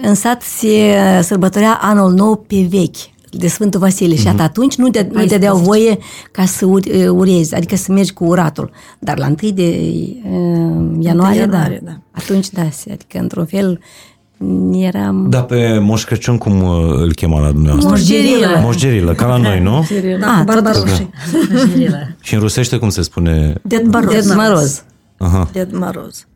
Speaker 8: În sat se sărbătorea anul nou pe vechi de Sfântul Vasile și atunci nu te, nu te deau voie ca să uri- urezi, adică să mergi cu uratul. Dar la 1 de uh, ianuarie,
Speaker 4: ianuarie,
Speaker 8: da.
Speaker 4: da.
Speaker 8: Atunci da, se- adică într-un fel eram...
Speaker 3: Da, pe Moș Crăciun cum uh, îl chema la dumneavoastră?
Speaker 6: Moșgerilă.
Speaker 3: Moșgerilă, ca la noi, nu?
Speaker 7: Da,
Speaker 8: Ah,
Speaker 7: cu barbaroșii.
Speaker 6: Moșgerilă.
Speaker 3: Și în rusește cum se spune?
Speaker 4: Ded Măroz.
Speaker 8: Ded Măroz.
Speaker 3: Aha.
Speaker 4: Ded Măroz.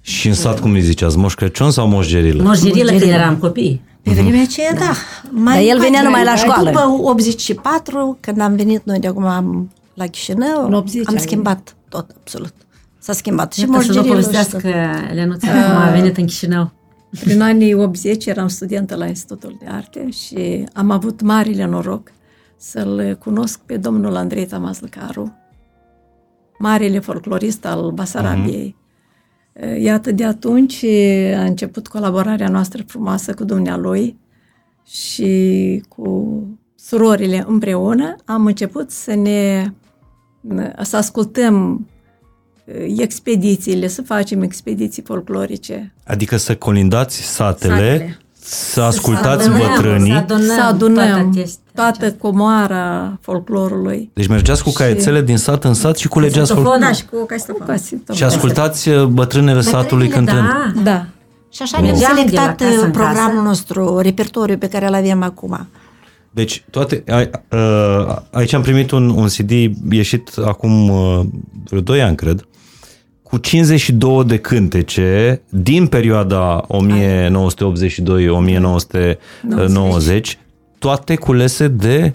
Speaker 3: Și în sat cum îi ziceați? Moș Crăciun sau Moșgerilă?
Speaker 6: Moșgerilă când eram copii.
Speaker 4: Pe vremea aceea, da. Mai
Speaker 8: Dar el venea
Speaker 4: mai-
Speaker 8: numai la școală.
Speaker 4: După 84, când am venit noi de acum am- la Chișinău,
Speaker 5: În 80
Speaker 4: am
Speaker 5: ai
Speaker 4: schimbat tot, absolut. S-a schimbat. Și
Speaker 6: Iată să vă
Speaker 4: morgerilor și
Speaker 6: povestească
Speaker 4: tot.
Speaker 6: Lenuța cum a venit în Chișinău.
Speaker 5: Prin anii 80 eram studentă la Institutul de Arte și am avut marile noroc să-l cunosc pe domnul Andrei Tamazlăcaru, marele folclorist al Basarabiei. Iată, de atunci a început colaborarea noastră frumoasă cu dumnealui și cu surorile împreună. Am început să ne să ascultăm eh, expedițiile, să facem expediții folclorice.
Speaker 3: Adică să colindați satele,
Speaker 6: Satele.
Speaker 3: să ascultați
Speaker 6: adunăm,
Speaker 3: bătrânii.
Speaker 6: să adunăm
Speaker 5: să
Speaker 6: toate
Speaker 5: adunăm
Speaker 6: acestea.
Speaker 5: toată comoara folclorului.
Speaker 3: Deci mergeați cu caiețele din sat în sat și culegeați
Speaker 6: Saxofon.
Speaker 3: folclor.
Speaker 7: Da, și cu castofon.
Speaker 5: Casitofon.
Speaker 3: Și ascultați uh, bătrânele satului cântând.
Speaker 6: Da,
Speaker 5: Da.
Speaker 4: Și așa ne-am
Speaker 6: Mergeam de la
Speaker 4: selectat
Speaker 6: casă în
Speaker 4: programul
Speaker 6: casă.
Speaker 4: nostru, repertoriul pe care îl avem acum.
Speaker 3: Deci, toate, ai, uh, aici am primit un, un CD ieșit acum uh, vreo 2 ani, cred, cu 52 de cântece din perioada 1982-1990, toate culese de,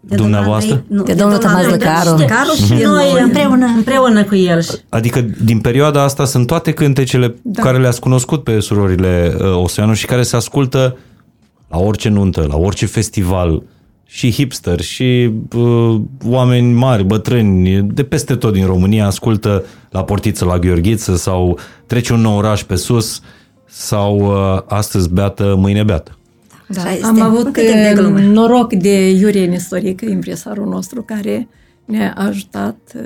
Speaker 7: De
Speaker 3: dumneavoastră?
Speaker 7: domnul Andrei- nu,
Speaker 8: De domnul Tămas
Speaker 7: Andrei
Speaker 8: Lăcaru.
Speaker 7: Lăcaru și de
Speaker 6: noi
Speaker 7: noi.
Speaker 6: împreună, împreună cu el. Și
Speaker 3: Adică din perioada asta sunt toate cântecele da. care le-ați cunoscut pe surorile uh, Oseanu și care se ascultă la orice nuntă, la orice festival, și hipster, și uh, oameni mari, bătrâni, de peste tot din România ascultă la portiță la Gheorghiță sau trece un nou oraș pe sus sau uh, astăzi beată, mâine beată.
Speaker 5: Da.
Speaker 7: Așa este.
Speaker 5: Am avut
Speaker 7: Un cântec de
Speaker 5: eh,
Speaker 7: glumă.
Speaker 5: noroc de Iurie Nestorică, impresarul nostru, care ne-a ajutat eh,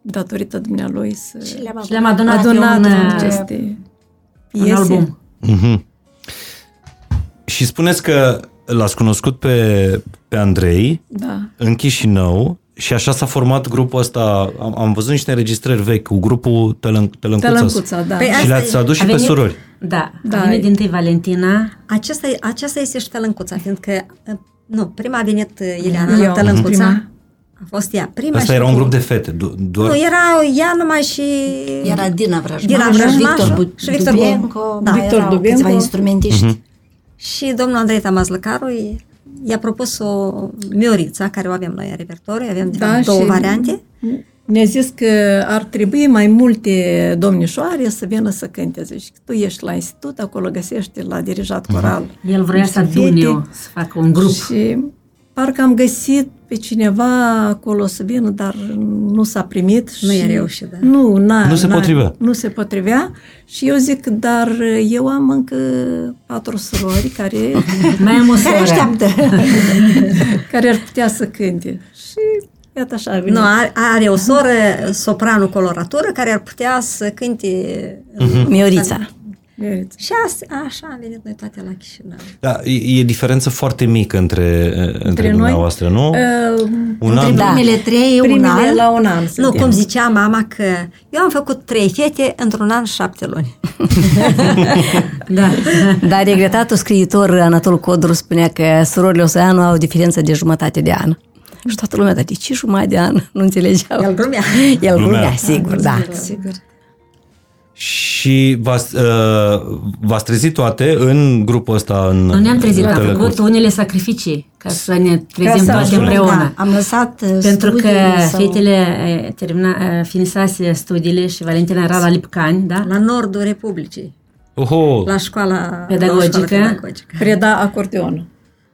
Speaker 5: datorită dumnealui să
Speaker 4: Și le-am
Speaker 6: și le-am adunat,
Speaker 5: adunat
Speaker 6: un, uh,
Speaker 5: aceste
Speaker 6: un
Speaker 5: piese.
Speaker 6: album.
Speaker 3: Și spuneți că l-ați cunoscut pe, pe Andrei
Speaker 5: Da.
Speaker 3: în Chișinău și așa s-a format grupul ăsta. Am, am văzut niște înregistrări vechi cu grupul Tălân, Tălâncuța.
Speaker 5: Tălâncuța, da.
Speaker 7: Păi
Speaker 3: Și
Speaker 7: asta
Speaker 3: le-ați
Speaker 7: e-
Speaker 3: adus și
Speaker 6: A
Speaker 3: pe
Speaker 6: venit-
Speaker 3: surori.
Speaker 6: Da,
Speaker 5: Da,
Speaker 6: a venit
Speaker 5: e-
Speaker 6: din tâi Valentina,
Speaker 7: Aceasta, e- aceasta este și tălâncuța, fiindcă, uh, nu, prima a venit uh, Ileana
Speaker 5: Eu,
Speaker 7: la tălâncuța.
Speaker 5: prima.
Speaker 7: A fost ea. Prima
Speaker 3: Asta
Speaker 7: și
Speaker 3: era un
Speaker 7: cu-
Speaker 3: grup de fete. Do- doar...
Speaker 7: Nu, era ea numai și...
Speaker 4: Era Dina Vrăjmaș,
Speaker 7: Dina Vrăjmaș
Speaker 4: Victor Bu-
Speaker 7: și Victor
Speaker 4: Dubienco,
Speaker 7: Da.
Speaker 4: da,
Speaker 5: Victor
Speaker 4: erau
Speaker 5: Dubienco.
Speaker 4: câțiva instrumentiști.
Speaker 7: Și domnul Andrei Tamazlăcaru i- i-a propus o miorița, care o avem noi în repertoriu, avem de
Speaker 5: Da,
Speaker 7: fapt două
Speaker 5: și-
Speaker 7: variante.
Speaker 5: Ne-a zis că ar trebui mai multe domnișoare să vină să cânte. Zici, tu ești la institut, acolo găsești la dirijat coral.
Speaker 6: el vrea să
Speaker 5: niște
Speaker 6: adune,
Speaker 5: fete.
Speaker 6: o, să facă un grup.
Speaker 5: Și parcă am găsit pe cineva acolo să vină, dar nu s-a primit.
Speaker 7: Nu
Speaker 5: și
Speaker 7: e reușit, da.
Speaker 5: Nu, n-a,
Speaker 3: Nu se
Speaker 5: n-a-
Speaker 3: potrivea.
Speaker 5: Nu se potrivea și eu zic, dar eu am încă patru surori care,
Speaker 6: Mai am o
Speaker 4: Care
Speaker 6: soră.
Speaker 4: așteaptă?
Speaker 5: care ar putea să cânte. Și iată așa a venit.
Speaker 7: Nu, are, are o soră, sopranul coloratură, care ar putea să cânte...
Speaker 3: Mhm.
Speaker 8: Miorița.
Speaker 5: Vedeți.
Speaker 7: Și asta, așa am venit noi toate la Chișinău.
Speaker 3: Da, e, e diferență foarte mică între, între
Speaker 5: noi?
Speaker 3: dumneavoastră, nu?
Speaker 5: Uh,
Speaker 3: un an.
Speaker 4: Între primele trei, un
Speaker 5: primele
Speaker 4: an.
Speaker 5: la un an
Speaker 7: Nu,
Speaker 5: suntem.
Speaker 7: cum zicea mama că eu am făcut trei fete într-un an și șapte luni.
Speaker 6: Da.
Speaker 8: Dar regretatul scriitor Anatol Codru spunea că surorile Oseanu au o diferență de jumătate de an. Și toată lumea, dar de ce jumătate de an? Nu înțelegeau.
Speaker 7: El glumea.
Speaker 8: El
Speaker 3: Glumea.
Speaker 8: glumea, sigur, da.
Speaker 4: Sigur.
Speaker 3: Și v-ați, uh, v-ați trezit toate în grupul ăsta în
Speaker 6: Nu ne-am trezit, am
Speaker 3: Tălăcuț.
Speaker 6: făcut unele sacrificii ca să ne trezim
Speaker 5: să
Speaker 6: toate
Speaker 5: ajungem,
Speaker 6: împreună.
Speaker 4: Da, am lăsat uh,
Speaker 6: Pentru că
Speaker 4: studiile sau-
Speaker 6: fetele eh, termina, eh, finisase studiile și Valentina era la Lipcani, da?
Speaker 7: La nordul Republicii,
Speaker 3: Oho,
Speaker 7: la școala
Speaker 6: Pedagogică.
Speaker 7: La școala pedagogică.
Speaker 5: Preda acordeonul.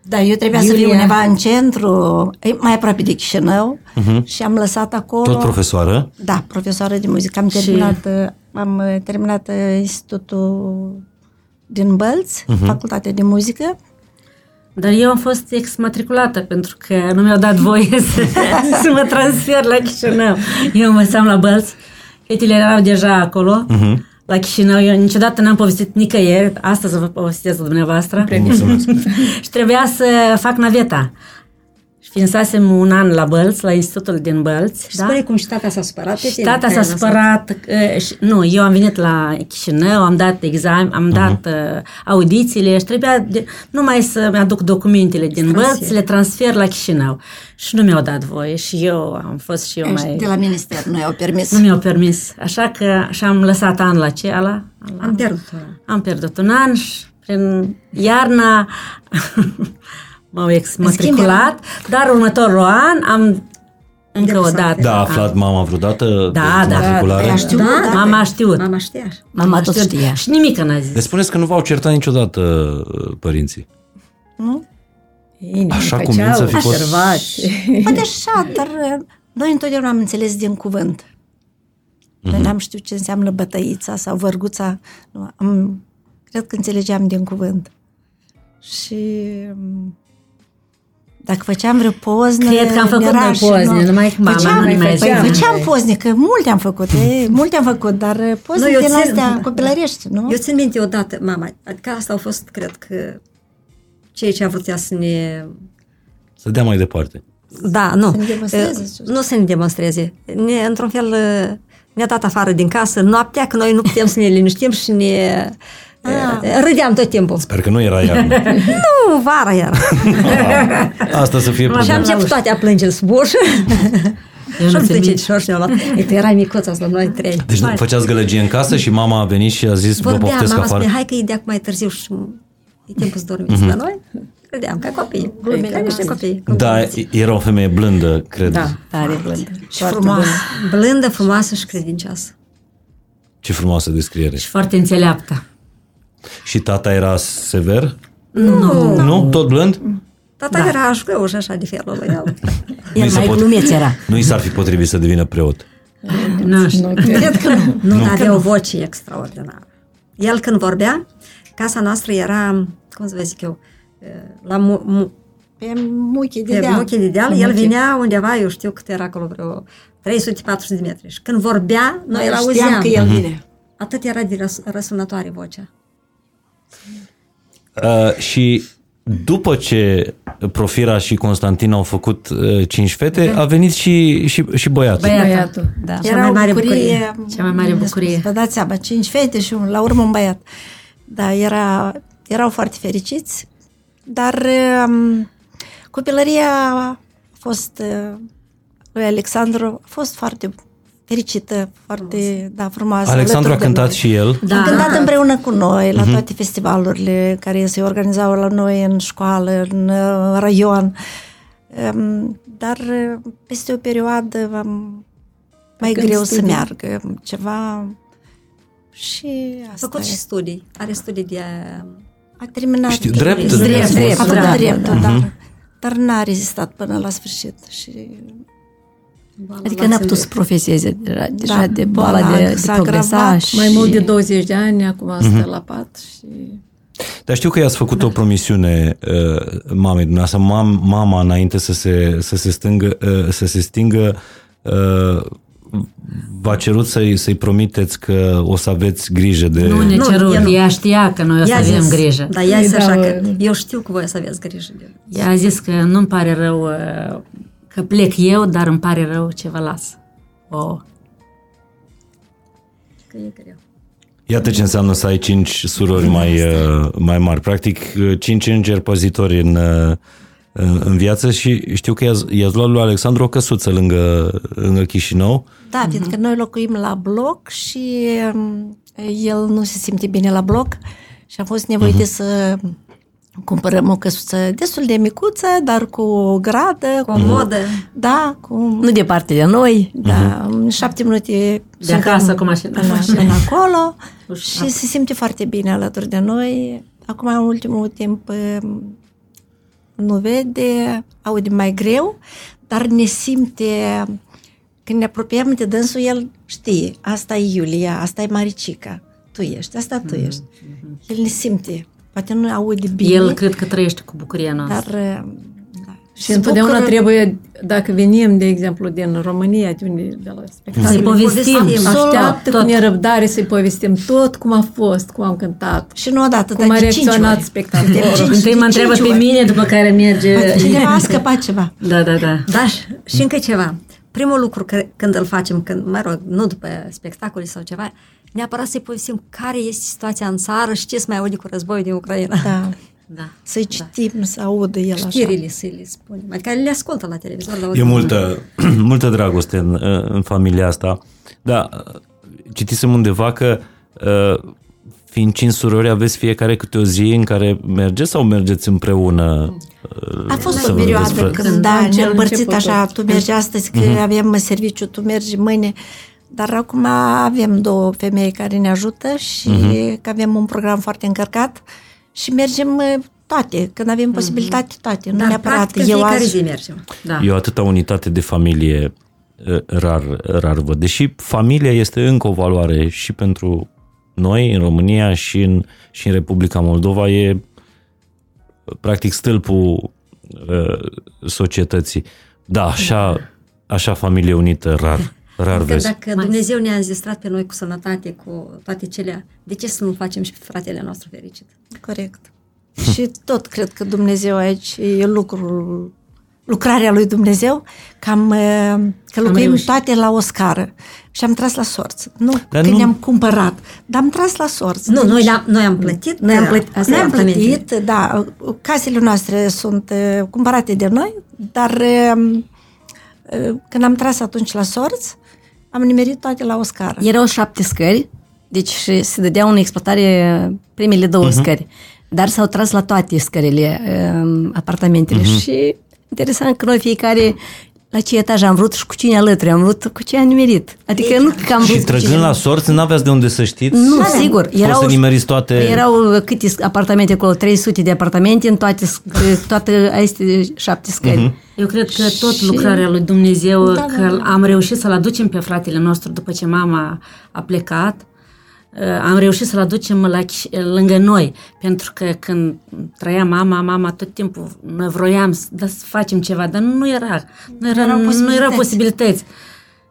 Speaker 4: Da, eu trebuia să fiu
Speaker 5: Iulia.
Speaker 4: undeva în centru, e, mai aproape de Chișinău, și am lăsat acolo...
Speaker 3: tot profesoară.
Speaker 4: Da, profesoară de muzică. Am terminat, uh, am uh, terminat uh, institutul din Bălți, facultatea de muzică.
Speaker 6: Dar eu am fost exmatriculată pentru că nu mi-au dat voie să, să mă transfer la Chișinău. Eu învățam la Bălți, fetele erau deja acolo, la Chișinău. Eu niciodată n-am povestit nicăieri, astăzi vă povestesc dumneavoastră.
Speaker 3: Mulțumesc.
Speaker 6: și trebuia să fac naveta. Și fiinsasem un an la Bălți, la institutul din Bălți.
Speaker 7: Și spune cum și tata s-a supărat. pe
Speaker 6: Și
Speaker 7: tine,
Speaker 6: tata
Speaker 7: că
Speaker 6: s-a
Speaker 7: ai lăsat.
Speaker 6: supărat. uh, și- Nu, eu am venit la Chișinău, am dat examen, am dat uh, audițiile și trebuia de, numai să-mi aduc documentele din
Speaker 7: Transfer.
Speaker 6: Bălți, să le transfer la Chișinău. Și nu mi-au dat voie și eu am fost și eu
Speaker 4: Ești
Speaker 6: mai...
Speaker 4: de la minister, nu i-au permis.
Speaker 6: Nu mi-au permis. Așa că și-am lăsat anul acela.
Speaker 7: Am pierdut.
Speaker 6: Am pierdut un an și prin iarna m-au exmatriculat, dar următorul an am încă o dată.
Speaker 3: Da, a aflat mama vreodată
Speaker 6: Da,
Speaker 3: de
Speaker 6: da.
Speaker 3: matriculare?
Speaker 7: Da,
Speaker 6: știut,
Speaker 7: da,
Speaker 6: da, mama a știut.
Speaker 7: Mama știa.
Speaker 8: Mama tot știa.
Speaker 6: Și nimic n-a zis.
Speaker 3: Le spuneți că nu v-au certat niciodată uh, părinții.
Speaker 5: Ei, ne
Speaker 3: Așa
Speaker 5: făceau
Speaker 3: cum să fi fost-
Speaker 5: observații.
Speaker 4: Poate așa, dar uh, noi întotdeauna am înțeles din cuvânt. Noi n-am știut ce înseamnă bătăița sau vărguța. Nu, am, cred că înțelegeam din cuvânt. Și um, dacă făceam vreo poznă...
Speaker 6: Cred că am făcut
Speaker 4: era
Speaker 6: noi
Speaker 4: și
Speaker 6: pozne,
Speaker 4: noi-
Speaker 6: numai că mama
Speaker 4: făceam,
Speaker 6: nu mai
Speaker 4: păi,
Speaker 6: făcea.
Speaker 4: făceam pozne, că multe am făcut, e, multe am făcut, dar uh, pozne
Speaker 7: eu
Speaker 4: din
Speaker 7: țin-
Speaker 4: astea copilărești, nu?
Speaker 7: Eu țin minte odată, mama, adică asta au fost, cred că, cei ce a vrut ea să ne...
Speaker 3: Să dea mai departe.
Speaker 7: Da, nu.
Speaker 4: Să ne demonstreze,
Speaker 7: Uh, Nu să ne demonstreze. Ne, într-un fel, uh, ne-a dat afară din casă noaptea, că noi nu putem să ne liniștim și ne... uh, Râdeam tot timpul.
Speaker 3: Sper că nu era iarnă.
Speaker 7: Nu, vara era.
Speaker 3: Asta să fie
Speaker 7: Și am
Speaker 3: problema.
Speaker 7: început toate a plânge sub ușă.
Speaker 6: Eu
Speaker 7: Și
Speaker 6: nu
Speaker 7: am
Speaker 6: țin
Speaker 7: zis ce
Speaker 6: minte.
Speaker 7: șorși ne-au luat. Uite, erai micuț asta, noi trei.
Speaker 3: Deci nu făceați gălăgie în casă și mama a venit și a zis, vă
Speaker 7: Vorbea,
Speaker 3: poftesc
Speaker 7: mama
Speaker 3: afară?
Speaker 7: spune, hai că e de acum mai târziu și e timpul să dormiți. Dar noi credeam, ca copii. Ca niște copii.
Speaker 3: Da, era o femeie blândă, cred.
Speaker 6: Da.
Speaker 8: Tare blândă.
Speaker 4: și frumoasă.
Speaker 7: Blândă, frumoasă și credincioasă.
Speaker 3: Ce frumoasă descriere.
Speaker 6: Și foarte înțeleaptă.
Speaker 3: Și tata era sever? Nu. Nu? Tot blând?
Speaker 7: Tata da. era aș și așa de felul lui el.
Speaker 3: Nu-i
Speaker 8: El
Speaker 3: se
Speaker 8: mai
Speaker 3: pot-
Speaker 8: glumeț era.
Speaker 3: Nu i s-ar fi potrivit să devină preot.
Speaker 6: Nu știu.
Speaker 7: Cred că nu. Nu, dar avea o voce extraordinară. El când vorbea, casa noastră era, cum să vă zic eu, la mu- mu-
Speaker 4: Pe muchii de
Speaker 7: pe
Speaker 4: deal.
Speaker 7: muchii de deal, el venea undeva, eu știu cât era acolo, vreo 300-400 de metri. Și când vorbea, noi îl
Speaker 4: Știam
Speaker 7: auzeam.
Speaker 4: că el vine.
Speaker 7: Atât era de răs- răsunătoare vocea.
Speaker 3: Uh, și după ce Profira și Constantin au făcut uh, cinci fete, a venit și, și, și băiatul.
Speaker 6: Băiatul.
Speaker 5: Băiatul.
Speaker 8: Da.
Speaker 7: Cea mai mare bucurie.
Speaker 6: Cea mai mare bucurie.
Speaker 4: Vă dați seama, cinci fete și un, la urmă un băiat. Da, era, erau foarte fericiți, dar um, copilăria a fost, uh, lui Alexandru a fost foarte fericită, foarte, da, frumoasă.
Speaker 3: Alexandru a
Speaker 4: alături de
Speaker 3: cântat
Speaker 4: noi.
Speaker 3: și el.
Speaker 4: Da. A cântat împreună cu noi la toate festivalurile care se organizau la noi în școală, în uh, raion. Um, Dar uh, peste o perioadă um, mai
Speaker 5: Când
Speaker 4: greu să
Speaker 5: studii.
Speaker 4: meargă ceva și
Speaker 7: A
Speaker 4: asta
Speaker 7: făcut și
Speaker 4: e.
Speaker 7: studii. Are studii de...
Speaker 4: A terminat
Speaker 3: Știu, drept,
Speaker 4: drept,
Speaker 3: ne-a
Speaker 4: drept,
Speaker 3: spus.
Speaker 4: a făcut
Speaker 6: Da.
Speaker 4: dreptul, dar, dar n-a rezistat până la sfârșit și
Speaker 8: Adică n-a putut să profeseze deja, deja
Speaker 4: Da,
Speaker 8: de boala
Speaker 4: boala
Speaker 8: de, de
Speaker 4: s-a
Speaker 8: progresa
Speaker 4: agravat.
Speaker 8: și...
Speaker 5: Mai mult de 20 de ani, acum stă la pat și...
Speaker 3: Dar știu că i-ați făcut o promisiune uh, mamei dumneavoastră, mam, mama înainte să se, să se, stângă, uh, să se stingă, uh, v-a cerut să-i, să-i promiteți că o să aveți grijă de...
Speaker 6: Nu ne
Speaker 7: Nu,
Speaker 6: cerut,
Speaker 7: el nu.
Speaker 6: ea știa că noi o să
Speaker 7: Ea a
Speaker 6: avem
Speaker 7: zis,
Speaker 6: grijă.
Speaker 7: Da, ea a zis
Speaker 5: Îi
Speaker 7: așa
Speaker 5: dau,
Speaker 7: că
Speaker 5: uh,
Speaker 7: eu știu că voi o să aveți grijă de el.
Speaker 6: Ea a zis că nu-mi pare rău uh, că plec eu, dar îmi pare rău ce vă las. Oh.
Speaker 7: Că e greu.
Speaker 3: Iată ce înseamnă să ai cinci surori mai, uh, mai mari. Practic, uh, cinci îngeri păzitori în, uh, în, în viață și știu că i-ați, i-ați luat lui Alexandru o căsuță lângă, lângă Chișinău.
Speaker 4: Da, fiindcă noi locuim la bloc și um, el nu se simte bine la bloc și am fost nevoite să cumpărăm o căsuță destul de micuță, dar cu o gradă.
Speaker 7: Comodă.
Speaker 4: Da, cu...
Speaker 8: Nu departe de noi.
Speaker 4: Da, în șapte minute
Speaker 6: De
Speaker 4: suntem
Speaker 6: acasă cu mașina.
Speaker 4: Până, până acolo
Speaker 6: Ușa.
Speaker 4: și se simte foarte bine alături de noi. Acum, în ultimul timp, um, nu vede, aude mai greu, dar ne simte, când ne apropiem de dânsul, el știe, asta e Iulia, asta e Maricica, tu ești, asta tu ești. El ne simte, poate nu aude bine,
Speaker 6: El cred că trăiește cu bucuria noastră.
Speaker 4: dar um, da.
Speaker 5: Și
Speaker 4: Se
Speaker 5: întotdeauna
Speaker 4: bucură-
Speaker 5: trebuie, dacă venim, de exemplu, din România, de, unde, de la spectacol,
Speaker 6: Să-i povestim.
Speaker 7: povestim.
Speaker 5: așteaptă
Speaker 6: tot.
Speaker 5: cu nerăbdare să-i povestim tot cum a fost, cum am cântat,
Speaker 4: Și nu odată,
Speaker 5: cum
Speaker 4: dar
Speaker 5: a
Speaker 4: de cinci
Speaker 5: reacționat
Speaker 4: ori.
Speaker 5: spectacolul.
Speaker 4: Cinci-
Speaker 6: Întâi mă
Speaker 4: de
Speaker 6: întreabă
Speaker 4: cinci
Speaker 6: pe
Speaker 4: ori.
Speaker 6: mine, după care merge...
Speaker 4: Cineva a scăpat ceva.
Speaker 6: Da, da, da.
Speaker 7: Da, și- și încă ceva. Primul lucru că, când îl facem, când, mă rog, nu după spectacole sau ceva, neapărat să-i povestim care este situația în țară și ce se mai aude cu războiul din Ucraina.
Speaker 4: Da.
Speaker 6: da.
Speaker 4: Să-i citim, să audă el așa.
Speaker 7: Știrile să le spunem. Adică le ascultă la televizor. La
Speaker 3: E multă, multă dragoste în, în familia asta. Da, citisem undeva că uh, fiind cinci surori, aveți fiecare câte o zi în care mergeți sau mergeți împreună?
Speaker 4: A fost
Speaker 3: să
Speaker 4: o
Speaker 3: vă
Speaker 4: perioadă
Speaker 3: vedeți frate?
Speaker 4: când,
Speaker 5: Când
Speaker 4: da,
Speaker 5: am
Speaker 4: ne
Speaker 5: cel
Speaker 4: împărțit
Speaker 5: început
Speaker 4: așa,
Speaker 5: tot.
Speaker 4: tu mergi astăzi că avem serviciu, tu mergi mâine, dar acum avem două femei care ne ajută și că avem un program foarte încărcat și mergem uh, toate, când avem posibilitate toate, nu
Speaker 7: Dar
Speaker 4: neapărat
Speaker 7: practic în
Speaker 4: eu
Speaker 7: fiecare
Speaker 4: azi.
Speaker 7: zi mergem.
Speaker 6: Da.
Speaker 3: Eu atâta unitate de familie uh, rar, rar văd. Deși familia este încă o valoare și pentru noi în România și în, și în Republica Moldova e uh, practic stâlpul uh, societății. Da, așa, așa familie unită rar, rar
Speaker 7: Că
Speaker 3: vezi.
Speaker 7: dacă Dumnezeu ne-a înzestrat pe noi cu sănătate, cu toate celea, de ce să nu facem și pe fratele nostru fericit?
Speaker 4: Corect. și tot cred că Dumnezeu aici e lucrul, lucrarea lui Dumnezeu, cam uh, că lucruim
Speaker 6: reușit.
Speaker 4: toate la o scară și am tras la sorți. Nu
Speaker 3: Dar
Speaker 4: că
Speaker 3: nu-
Speaker 4: ne-am cumpărat, dar am tras la sorți.
Speaker 7: Nu,
Speaker 4: Deci-
Speaker 7: noi, am, noi am plătit.
Speaker 8: Noi am plătit-
Speaker 7: asta
Speaker 4: Noi
Speaker 7: e
Speaker 4: am
Speaker 7: apartamentele.
Speaker 4: plătit, da, casele noastre sunt uh, cumpărate de noi, dar uh, uh, când am tras atunci la sorți, am nimerit toate la o scară.
Speaker 8: Erau șapte scări, deci și se dădeau în exploatare primele două uh-huh. scări, dar s-au tras la toate scările um, apartamentele uh-huh. și interesant că noi fiecare la ce etaj am vrut și cu cine alături am vrut, cu ce am nimerit. Adică nu că am vrut
Speaker 3: Și
Speaker 8: cu
Speaker 3: trăgând
Speaker 8: cine...
Speaker 3: la sorți, n-aveați de unde să știți?
Speaker 8: Nu, sigur.
Speaker 3: Poți să nimeriți toate...
Speaker 8: Erau câte apartamente acolo? 300 de apartamente în toate, sc- toate aceste șapte scări. Uh-huh.
Speaker 6: Eu cred că tot lucrarea lui Dumnezeu,
Speaker 4: Da,
Speaker 6: da, că am reușit să-l aducem pe fratele nostru după ce mama a plecat, uh, am reușit să-l aducem la, Chiș- lângă noi, pentru că când trăia mama, mama tot timpul, noi vroiam să, da, să facem ceva, dar nu era, nu, era,
Speaker 4: erau
Speaker 6: nu, nu erau
Speaker 4: posibilități.
Speaker 6: posibilități.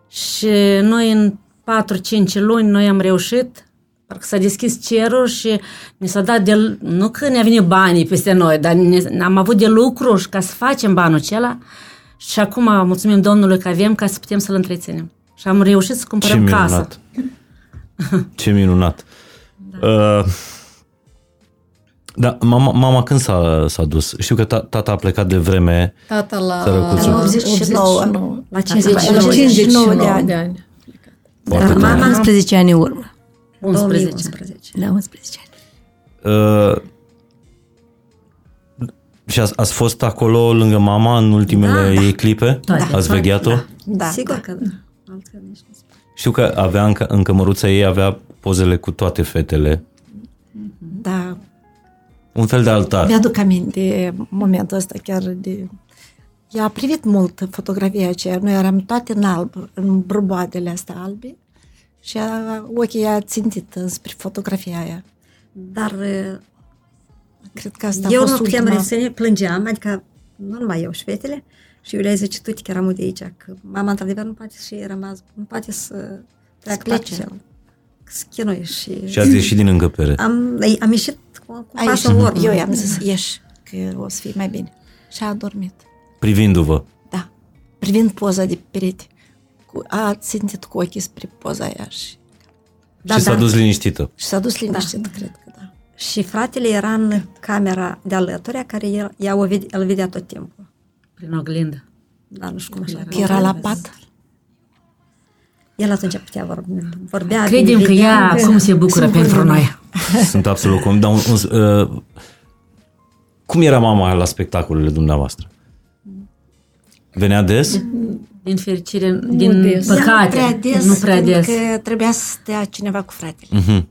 Speaker 6: Și noi în 4-5 luni, noi am reușit, parcă s-a deschis cerul și ne s-a dat de, nu că ne-a venit banii peste noi, dar ne, am avut de lucru și ca să facem banul acela și acum mulțumim Domnului că avem ca să putem să-l întreținem. Și am reușit să
Speaker 3: Ce
Speaker 6: cumpărăm casă.
Speaker 3: minunat. Ce minunat. Da, uh, da mama, mama când s-a, s-a dus? Știu că ta, tata a plecat de vreme.
Speaker 5: Tata la
Speaker 3: Sărăcuțul.
Speaker 5: la
Speaker 4: 89.
Speaker 5: 89.
Speaker 7: La 59
Speaker 5: La 59 de ani.
Speaker 4: de
Speaker 5: ani.
Speaker 3: Foarte
Speaker 8: Dar
Speaker 3: tare.
Speaker 8: mama 11 ani în urmă.
Speaker 6: 11.
Speaker 7: 2011.
Speaker 8: Da, 11 ani.
Speaker 3: Uh, și ați, ați fost acolo lângă mama în ultimele
Speaker 7: Da.
Speaker 3: ei clipe?
Speaker 6: Toate.
Speaker 3: Ați vegheat-o?
Speaker 4: Da,
Speaker 7: Sigur
Speaker 4: da.
Speaker 7: că da. Altfel nici nu spune.
Speaker 3: Știu că avea în, în cămăruța ei avea pozele cu toate fetele.
Speaker 4: da.
Speaker 3: Un fel de altar.
Speaker 4: Mi-aduc aminte momentul ăsta chiar de... Ea a privit mult fotografia aceea. Noi eram toate în alb, în brăboadele astea albe și a, ochii a țintit spre fotografia aia.
Speaker 7: Dar uh,
Speaker 4: Cred că asta
Speaker 7: eu
Speaker 4: a fost
Speaker 7: nu puteam
Speaker 4: ultima.
Speaker 7: reține, plângeam, adică nu numai eu și fetele, și Iulia zice, tu te chiar de aici, că mama într-adevăr nu poate și rămas, nu poate să treacă
Speaker 4: plece.
Speaker 7: plece. Să chinuie și...
Speaker 3: Și ați ieșit din încăpere.
Speaker 7: Am, ei, am ieșit cu, cu
Speaker 4: Aici,
Speaker 7: pasul în urmă.
Speaker 4: eu i-am zis, ieși, că o să fie mai bine. Și a adormit.
Speaker 3: Privindu-vă.
Speaker 4: Da. Privind poza de perete. Cu, a țintit cu ochii spre poza aia și,
Speaker 7: Da,
Speaker 3: și s-a
Speaker 7: da.
Speaker 3: dus liniștită.
Speaker 4: și s-a dus liniștit, cred că da.
Speaker 7: Și fratele era în camera de alături, care el, ea o vede, îl vedea tot timpul.
Speaker 6: Prin oglindă.
Speaker 7: Da, nu știu cum așa.
Speaker 4: Că era la pat.
Speaker 7: El atunci putea vorbi, vorbea.
Speaker 6: Credem
Speaker 7: ne
Speaker 6: că
Speaker 7: vedea,
Speaker 6: ea acum se bucură pentru noi.
Speaker 3: Sunt absolut convins. Dar un, un, uh, cum era mama la spectacolele dumneavoastră? Venea des?
Speaker 6: Din fericire, din
Speaker 5: des.
Speaker 4: Ea
Speaker 6: păcate.
Speaker 4: Nu prea des,
Speaker 6: nu prea des.
Speaker 4: că trebuia să stea cineva cu fratele.
Speaker 3: Mhm.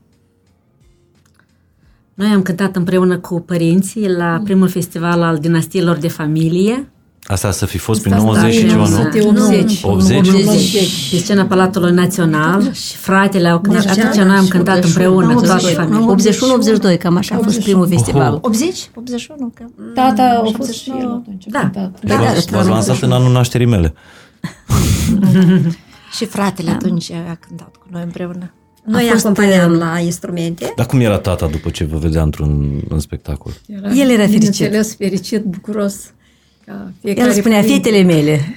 Speaker 6: Noi am cântat împreună cu părinții la primul festival al dinastiilor de familie
Speaker 3: Asta să fi fost prin
Speaker 5: Asta
Speaker 3: 90 și
Speaker 5: în
Speaker 3: ceva, nu?
Speaker 5: 1980.
Speaker 3: 80?
Speaker 6: 80 pe scena Palatului Național și fratele au cântat. Atunci noi am cântat împreună cu toată familia.
Speaker 8: 81-82, cam așa a fost primul festival.
Speaker 4: 80? 81? Că...
Speaker 5: Tata a fost
Speaker 4: 89.
Speaker 5: și el atunci.
Speaker 6: Da.
Speaker 5: cântat.
Speaker 3: Deci v-ați- v-ați lansat în anul nașterii mele.
Speaker 4: Și fratele atunci a cântat cu noi împreună.
Speaker 7: Noi
Speaker 8: A fost,
Speaker 7: acompaniam la instrumente.
Speaker 3: Dar cum era tata după ce vă vedea într-un în spectacol?
Speaker 8: El era fericit.
Speaker 5: Bineînțeles, fericit, bucuros. Ca fiecare
Speaker 8: El spunea,
Speaker 5: părinte.
Speaker 8: fetele mele.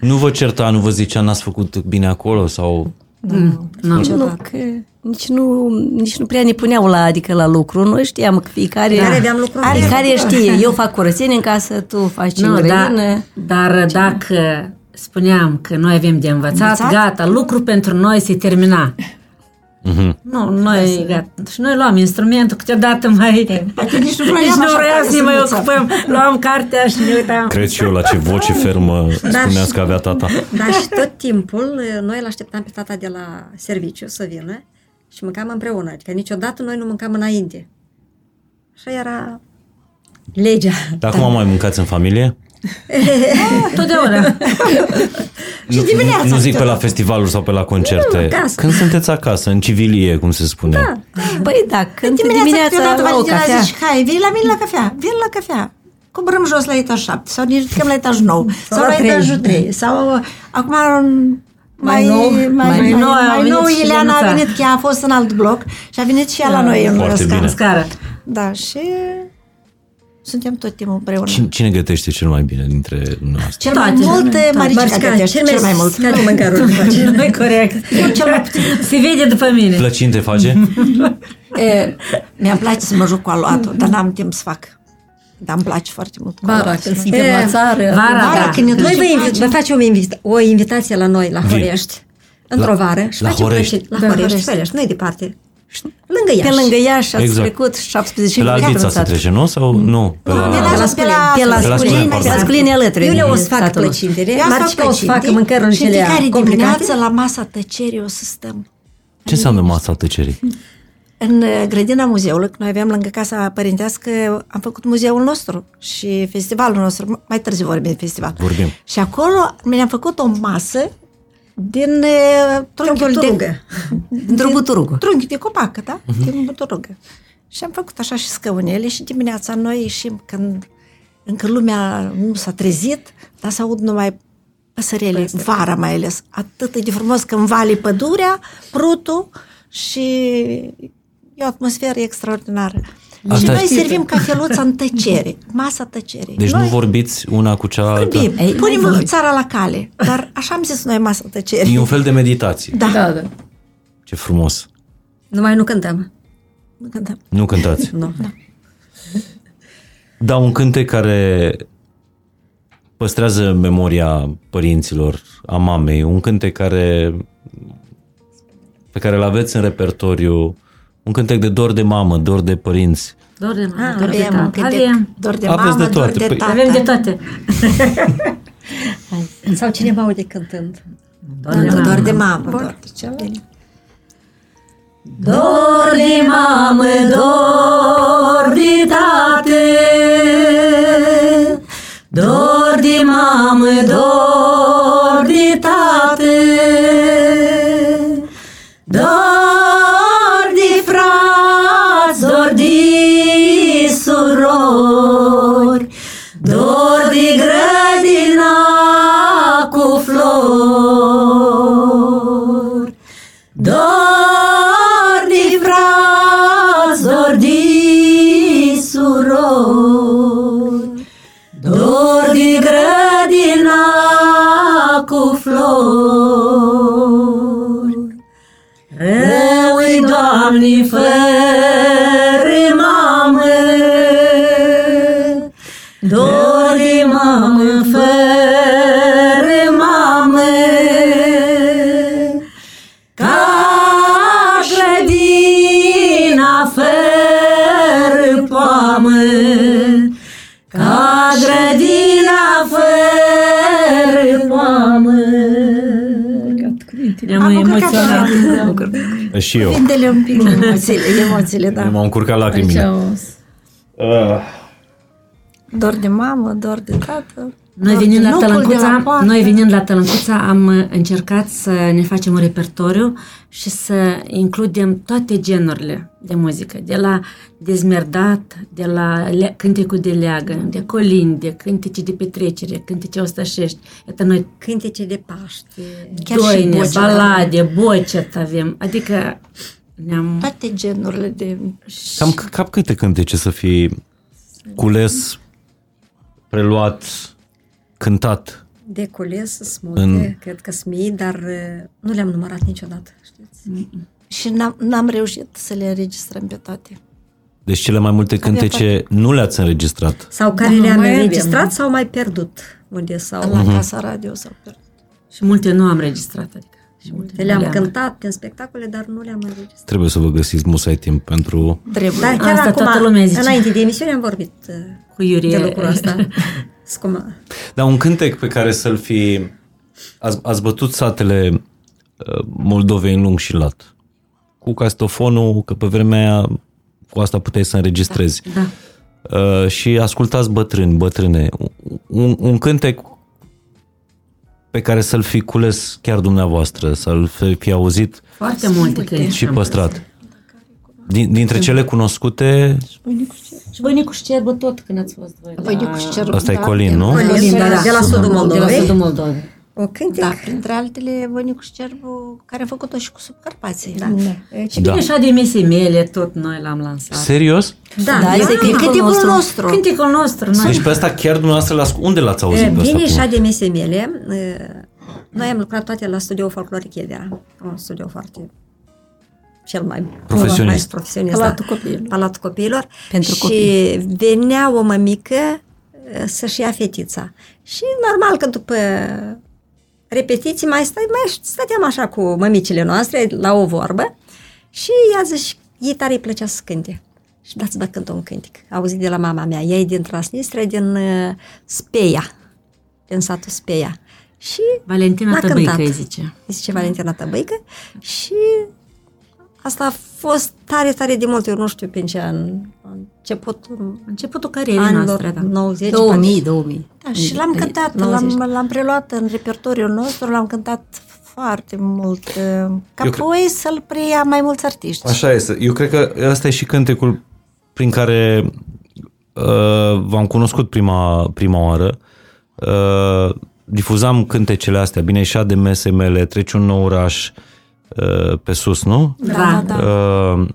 Speaker 3: Nu vă certa, nu vă zicea n-ați făcut bine acolo sau...
Speaker 6: Nu.
Speaker 8: Nu, că nici nu, nici nu prea ne puneau la, adică la lucru. Noi știam că fiecare,
Speaker 7: Care aveam lucru în
Speaker 8: fiecare știe. Eu fac curățenie în casă, tu faci
Speaker 6: Nu,
Speaker 8: în
Speaker 6: da,
Speaker 8: grădină.
Speaker 6: dar dacă spuneam că noi avem de învățat,
Speaker 4: Învățat?
Speaker 6: gata, lucru pentru noi se termina. Nu, noi, gata. Și noi luam instrumentul, câteodată mai...
Speaker 4: Poate nici nu
Speaker 6: Nici
Speaker 4: vroiam
Speaker 6: nu
Speaker 4: așa
Speaker 6: vreau
Speaker 4: tare
Speaker 6: să ne mai
Speaker 4: învățăm.
Speaker 6: ocupăm. Luam cartea și ne uitam.
Speaker 3: Cred și eu la ce voce fermă spuneați că avea tata.
Speaker 7: Dar și tot timpul eh, noi îl așteptam pe tata de la serviciu să vină și mâncam împreună. Adică niciodată noi nu mâncam înainte. Așa era legea.
Speaker 3: Dar acum mai mâncați în familie?
Speaker 6: Totdeauna.
Speaker 3: Nu,
Speaker 4: dimineața
Speaker 3: nu zic pe la
Speaker 4: câteodată.
Speaker 3: festivaluri sau pe la concerte.
Speaker 7: Nu, acasă.
Speaker 3: Când sunteți acasă, în civilie, cum se spune. Da.
Speaker 8: Păi da, când
Speaker 4: Dimineața,
Speaker 8: dimineața,
Speaker 4: câteodată
Speaker 8: la o
Speaker 4: Valentina
Speaker 8: cafea.
Speaker 4: zici, hai, vii la mine la cafea, vin la cafea. Coborâm jos la etaj 7 sau ne ridicăm la etaj 9 sau,
Speaker 7: la
Speaker 4: la
Speaker 7: trei.
Speaker 4: etajul 3 sau uh, acum mai,
Speaker 6: nou,
Speaker 4: mai,
Speaker 6: mai
Speaker 4: mai,
Speaker 6: nou a
Speaker 4: mai
Speaker 6: venit
Speaker 4: nou
Speaker 6: și
Speaker 4: Ileana a
Speaker 6: Ionuța.
Speaker 4: venit, că ea a fost în alt bloc și a venit și ea la noi în
Speaker 3: Foarte
Speaker 4: scară.
Speaker 3: bine.
Speaker 6: Scară.
Speaker 4: Da, și suntem tot timpul împreună.
Speaker 3: Cine, cine gătește cel mai bine dintre noastre?
Speaker 4: Cel mai
Speaker 6: Toate.
Speaker 4: mult
Speaker 6: Toate.
Speaker 4: Marica
Speaker 7: Marica,
Speaker 4: gătește, cel mai mult.
Speaker 7: Care mâncăruri face?
Speaker 6: Nu corect.
Speaker 4: Cel mai puțin.
Speaker 6: Se vede după mine.
Speaker 3: Plăcinte face?
Speaker 4: E, mi-a place să mă joc cu aluatul, dar n-am timp să fac. Dar îmi place foarte mult cu
Speaker 5: Vara,
Speaker 4: aluatul.
Speaker 5: când suntem la țară.
Speaker 6: Vara,
Speaker 4: Vara,
Speaker 6: da.
Speaker 4: când ne
Speaker 7: Noi
Speaker 4: ducem
Speaker 7: vă, invit,
Speaker 4: facem.
Speaker 7: vă facem o, invita- o invitație la noi, la
Speaker 3: Vin.
Speaker 7: Horești, într-o
Speaker 3: La-
Speaker 7: vară. Și
Speaker 3: la
Speaker 7: facem
Speaker 3: Horești?
Speaker 7: plăceri- La
Speaker 4: Da,
Speaker 7: Horești,
Speaker 4: Horești.
Speaker 7: Horești, nu-i departe. Lângă Iași.
Speaker 8: Pe lângă Iași ați
Speaker 3: Exact.
Speaker 8: trecut 17
Speaker 3: Pe la
Speaker 8: ani
Speaker 3: Albița
Speaker 8: în
Speaker 3: se
Speaker 8: sat.
Speaker 3: trece, nu? Sau nu? Pe
Speaker 4: Pe
Speaker 3: la...
Speaker 4: la,
Speaker 7: la
Speaker 4: pe la,
Speaker 7: Sculeni.
Speaker 8: Pe la
Speaker 3: Pe la
Speaker 8: Sculini,
Speaker 3: Sculeni,
Speaker 8: pe la
Speaker 3: pardon.
Speaker 8: Sculini alături.
Speaker 7: Eu le o
Speaker 8: de
Speaker 7: să fac
Speaker 8: satul nostru.
Speaker 7: plăcintele,
Speaker 4: Eu asta
Speaker 7: Marcica o să facă
Speaker 4: plăcinte
Speaker 7: mâncărul
Speaker 4: și în
Speaker 7: cele
Speaker 4: fiecare
Speaker 7: complicate.
Speaker 4: dimineață la masa tăcerii o să stăm.
Speaker 3: Ce înseamnă masa tăcerii?
Speaker 4: În uh, grădina muzeului, noi aveam lângă casa părintească, am făcut muzeul nostru și festivalul nostru, mai târziu vorbim de festival.
Speaker 3: Vorbim.
Speaker 4: Și acolo mi-am făcut o masă din uh, trunchiul de,
Speaker 7: Buturugă.
Speaker 8: Într-o buturugă.
Speaker 4: trunchi de copac, da? Uh-huh. Din buturugă. Și am făcut așa și scăunele și dimineața noi ieșim când încă lumea nu s-a trezit, dar să aud numai păsărele, vara mai ales. Atât de frumos când vale pădurea, prutul și e o atmosferă extraordinară.
Speaker 3: Asta
Speaker 4: și noi
Speaker 3: știi.
Speaker 4: servim cafeluța în tăcere, masa tăcerii.
Speaker 3: Deci
Speaker 4: noi
Speaker 3: nu vorbiți una cu cealaltă?
Speaker 4: vorbim,
Speaker 8: Ei,
Speaker 4: punem
Speaker 8: mai voi.
Speaker 4: țara la cale, dar așa am zis noi masa tăcerii.
Speaker 3: E un fel de meditație.
Speaker 4: Da.
Speaker 5: Da, da.
Speaker 3: Ce frumos.
Speaker 7: Numai nu cântăm.
Speaker 4: Cântăm.
Speaker 3: Nu cântați.
Speaker 7: Nu.
Speaker 3: Da, un cântec care păstrează memoria părinților, a mamei, un cântec care pe care îl aveți în repertoriu, un cântec de dor de mamă, dor de părinți.
Speaker 6: Dor de mamă, dor de
Speaker 4: Avem un
Speaker 6: tată.
Speaker 4: cântec,
Speaker 6: Avem.
Speaker 4: dor de
Speaker 3: Aveți
Speaker 4: mamă,
Speaker 3: de toate.
Speaker 4: dor de
Speaker 3: Păi-
Speaker 4: tată.
Speaker 6: Avem de toate.
Speaker 7: Sau cine mă aude cântând.
Speaker 6: Dor de
Speaker 4: Dor
Speaker 6: mamă.
Speaker 4: de mamă, dor de celălalt.
Speaker 6: Dor de mamă, dor de tate, dor
Speaker 3: Și eu.
Speaker 4: Vindele un pic emoțiile, emoțiile, da.
Speaker 3: M-au încurcat
Speaker 5: Aici
Speaker 3: lacrimile.
Speaker 5: au...
Speaker 4: Dor de mamă, dor de tată.
Speaker 6: Noi
Speaker 4: dor
Speaker 6: venind
Speaker 4: de
Speaker 6: la
Speaker 4: nucul de
Speaker 6: Tălâncuța,
Speaker 4: poartă.
Speaker 6: noi venind la Tălâncuța am uh, încercat să ne facem un repertoriu și să includem toate genurile de muzică, de la dezmerdat, de la le- cântecul de leagă, de colinde, cântece de petrecere, cântece ostășești. Iată noi
Speaker 7: Cântece de Paște.
Speaker 4: Chiar și
Speaker 6: doine,
Speaker 4: bocea.
Speaker 6: balade, bocet avem, adică ne-am...
Speaker 4: Toate genurile de...
Speaker 3: Cam, cam câte cântece să fi cules, preluat, cântat?
Speaker 7: De cules sunt multe,
Speaker 3: În-
Speaker 7: cred că sunt mii, dar uh, nu le-am numărat niciodată. Știți?
Speaker 4: Și n-am, n-am reușit să le înregistrăm pe toate.
Speaker 3: Deci cele mai multe cântece nu le-ați înregistrat.
Speaker 7: Sau care
Speaker 5: Da,
Speaker 7: le-am
Speaker 5: mai avem.
Speaker 7: înregistrat sau mai pierdut. Unde sau...
Speaker 4: La Casa Radio sau pe...
Speaker 6: Și multe nu am registrat, adică.
Speaker 7: Și multe le-am cântat prin spectacole, dar nu le-am înregistrat.
Speaker 3: Trebuie să vă găsiți musai timp pentru...
Speaker 4: Trebuie.
Speaker 7: Dar chiar
Speaker 6: Asta
Speaker 7: acum,
Speaker 6: toată lumea zice.
Speaker 7: înainte de emisiune, am vorbit uh,
Speaker 6: Cu Iurie.
Speaker 7: de lucrul ăsta. Scuma.
Speaker 3: Dar un cântec pe care să-l fi... Ați, ați bătut satele uh, Moldovei în lung și lat. Cu castofonul, că pe vremea aia cu asta puteai să înregistrezi.
Speaker 6: Da.
Speaker 3: Uh, și ascultați bătrâni, bătrâne. Un, un cântec pe care să-l fi cules chiar dumneavoastră, să-l fi, fi auzit
Speaker 6: Foarte multe că
Speaker 3: și păstrat. Din, dintre cele cunoscute,
Speaker 6: Și Bănicu și Cerbă tot când ați fost voi.
Speaker 4: Voinicu și Cerbă.
Speaker 3: asta e
Speaker 4: Da,
Speaker 3: Colin, nu?
Speaker 7: Colin, da, da, de la sudul
Speaker 6: De la
Speaker 7: Moldovei.
Speaker 6: Sudul Moldovei.
Speaker 7: O cântec.
Speaker 4: Da, printre altele, Voinicu și Cerbu, care a făcut-o și cu subcarpații.
Speaker 7: Da.
Speaker 6: Și
Speaker 3: Da.
Speaker 6: bine așa de mesei mele, tot noi l-am lansat.
Speaker 3: Serios?
Speaker 7: Da,
Speaker 4: Da, este cântecul nostru. nostru.
Speaker 6: Cântecul nostru, noi.
Speaker 3: Deci pe asta chiar dumneavoastră l-ați... Unde l-ați auzit pe
Speaker 7: Bine
Speaker 3: asta?
Speaker 7: și de mese mele. uh, Noi am lucrat toate la studioul folcloric Evera. Un studio foarte cel mai
Speaker 3: Profesionist.
Speaker 7: mai profesionist
Speaker 4: Palatul
Speaker 7: da.
Speaker 4: Copiilor.
Speaker 7: Palatul copiilor.
Speaker 8: Pentru
Speaker 7: și
Speaker 8: copii.
Speaker 7: venea o mămică uh, să-și ia fetița. Și normal că după repetiții mai, stai, mai stăteam așa cu mămicile noastre la o vorbă și ea zice, ei tare îi plăcea să cânte. Și dați-vă cântă un cântec. Auzit de la mama mea. Ea e din Transnistria, din uh, Speia. Din satul Speia. Și
Speaker 6: Valentina
Speaker 7: l-a
Speaker 6: Tăbăică
Speaker 7: cântat.
Speaker 6: îi zice.
Speaker 7: îi zice Valentina Tăbăică și asta a fost tare, tare de mult. Eu nu știu pe ce an, a început
Speaker 6: Începutul carierei
Speaker 7: anilor
Speaker 6: noastre, da.
Speaker 7: 90.
Speaker 8: 2000, 2000.
Speaker 4: Da, și l-am cântat,
Speaker 7: 90.
Speaker 4: l-am, l-am preluat în repertoriul nostru, l-am cântat foarte mult, uh, ca
Speaker 3: Eu
Speaker 4: apoi să-l preia mai mulți artiști.
Speaker 3: Așa este. Eu cred că ăsta e și cântecul prin care uh, v-am cunoscut prima, prima oară. Uh, difuzam cântecele astea, bine, și de mese mele, treci un nou oraș uh, pe sus, nu?
Speaker 6: Da,
Speaker 4: da.
Speaker 3: Uh,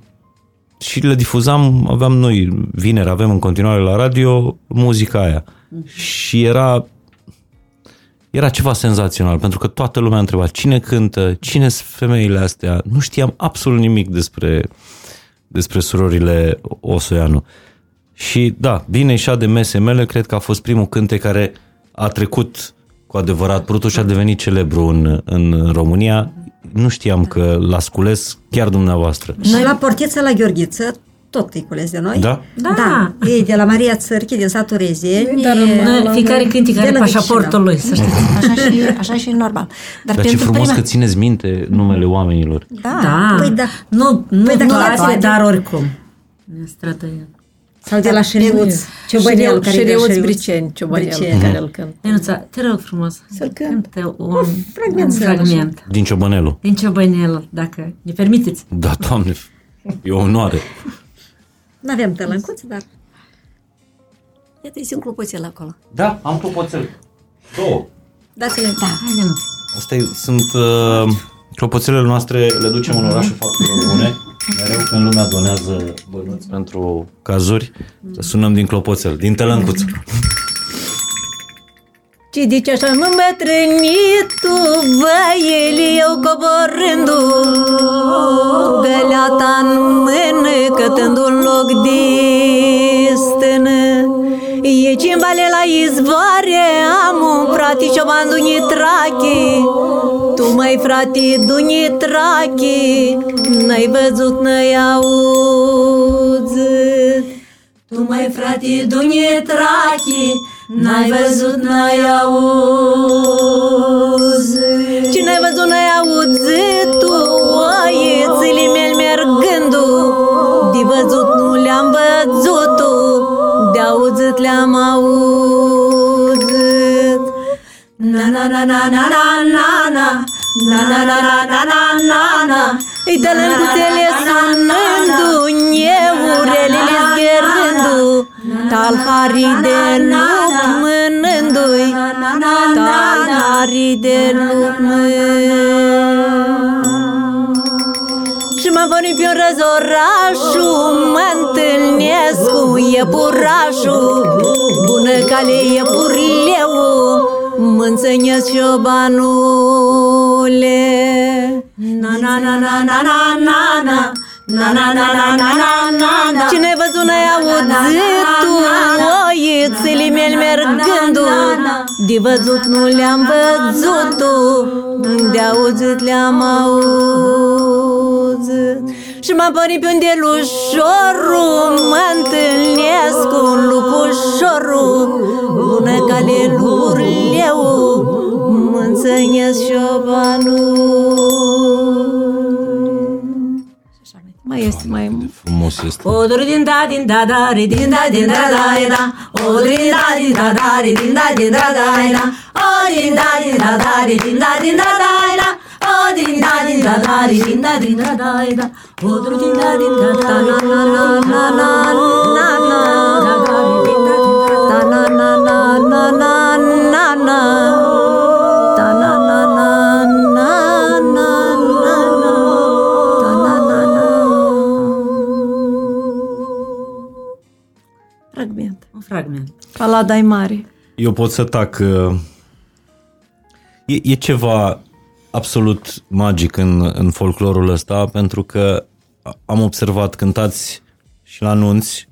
Speaker 3: și le difuzam, aveam noi, vineri avem în continuare la radio muzica aia. Și era era ceva senzațional, pentru că toată lumea întreba cine cântă, cine sunt femeile astea. Nu știam absolut nimic despre, despre surorile Osoianu. Și da, bine și de mese mele, cred că a fost primul cântec care a trecut cu adevărat prutul și a devenit celebru în, în România. Nu știam că l-a scules chiar dumneavoastră.
Speaker 7: Și la portiță la Gheorghiță, tot îi cules de noi.
Speaker 3: Da?
Speaker 6: Da.
Speaker 7: da. E de la Maria Țărchi, din satul Rezeni.
Speaker 4: Dar
Speaker 7: e-
Speaker 6: Noi, fiecare cântec
Speaker 7: de
Speaker 6: are
Speaker 7: la
Speaker 6: pașaportul lui, să știți.
Speaker 4: Așa și, așa și e normal. Dar,
Speaker 3: Dar ce
Speaker 4: pentru
Speaker 3: frumos
Speaker 4: prima...
Speaker 3: că țineți minte numele oamenilor.
Speaker 4: Da,
Speaker 6: Da.
Speaker 7: Păi da.
Speaker 6: Nu, nu
Speaker 7: Păi
Speaker 6: păi
Speaker 7: dacă
Speaker 6: toate,
Speaker 7: toate.
Speaker 6: dar oricum. Ne străduim.
Speaker 7: Sau de la Șeriuț, Ciobănel, care e de
Speaker 4: Șereuț
Speaker 7: Șeriuț.
Speaker 4: Briceni, Ciobănel,
Speaker 7: Briceni.
Speaker 4: care îl cânt.
Speaker 6: Nenuța, te rog frumos.
Speaker 4: Să-l cânt.
Speaker 6: Cântă un,
Speaker 7: fragment
Speaker 6: un
Speaker 7: să iau
Speaker 6: fragment.
Speaker 3: Din Ciobănelu.
Speaker 6: Din Ciobănel, dacă ne permiteți.
Speaker 3: Da, doamne, e o onoare.
Speaker 7: Nu avem tălâncuți, dar
Speaker 8: Iată, e un clopoțel acolo.
Speaker 3: Da, am clopoțel. Două.
Speaker 7: dați-le. Da.
Speaker 6: Hai, Nenuța.
Speaker 3: Asta e, sunt uh, clopoțelele noastre, le ducem în orașul faptelor bune. Mereu când lumea donează bănuți pentru cazuri, să sunăm din clopoțel, din tălâncuț.
Speaker 9: Ce zice așa, mă bătrânitu, băieli, eu coborându Găleata în mână, cătând un loc de stână E cimbale la izvoare, am un frate cioban duni trache Tu, mai frate, duni trache, n-ai văzut, n-ai auzit. Tu, mai frate, duni trache, n-ai văzut, n-ai auzit. Ce n-ai văzut, n-ai auzit, tu, auzit le-am auzit. Na na na na na na na na Na na na na na na na na Îi tălâncuțele sunându Neurelele zgherându Talhari de lup mânându-i Talhari de lup mânându și mă văni pe un răzorașul Mă întâlnesc cu iepurașul. Bună cale iepurleu Mă înțănesc șobanule Na na na na na na na na Na na na na na na na na Cine ai văzut n-ai auzit tu Oițele mele
Speaker 8: mergându De văzut nu le-am văzut De auzit le-am auzit Și m-am pornit pe unde lușorul Mă întâlnesc cu lupușorul Bună cale lurleu Mă înțănesc șobanul
Speaker 5: Mai este mai...
Speaker 3: Frumos este.
Speaker 6: Oduri din da din da da ri din da din da da da Oduri din da din da da ri din da din da da da O din da din da da ri din da din da da da O din da din da da ri din da din da da da Oduri din da din da da na na na na na na
Speaker 5: Fragment.
Speaker 6: Un fragment.
Speaker 5: Palada e mare.
Speaker 3: Eu pot să tac. uh, E, e ceva absolut magic în, în folclorul ăsta, pentru că am observat, cântați și la anunți,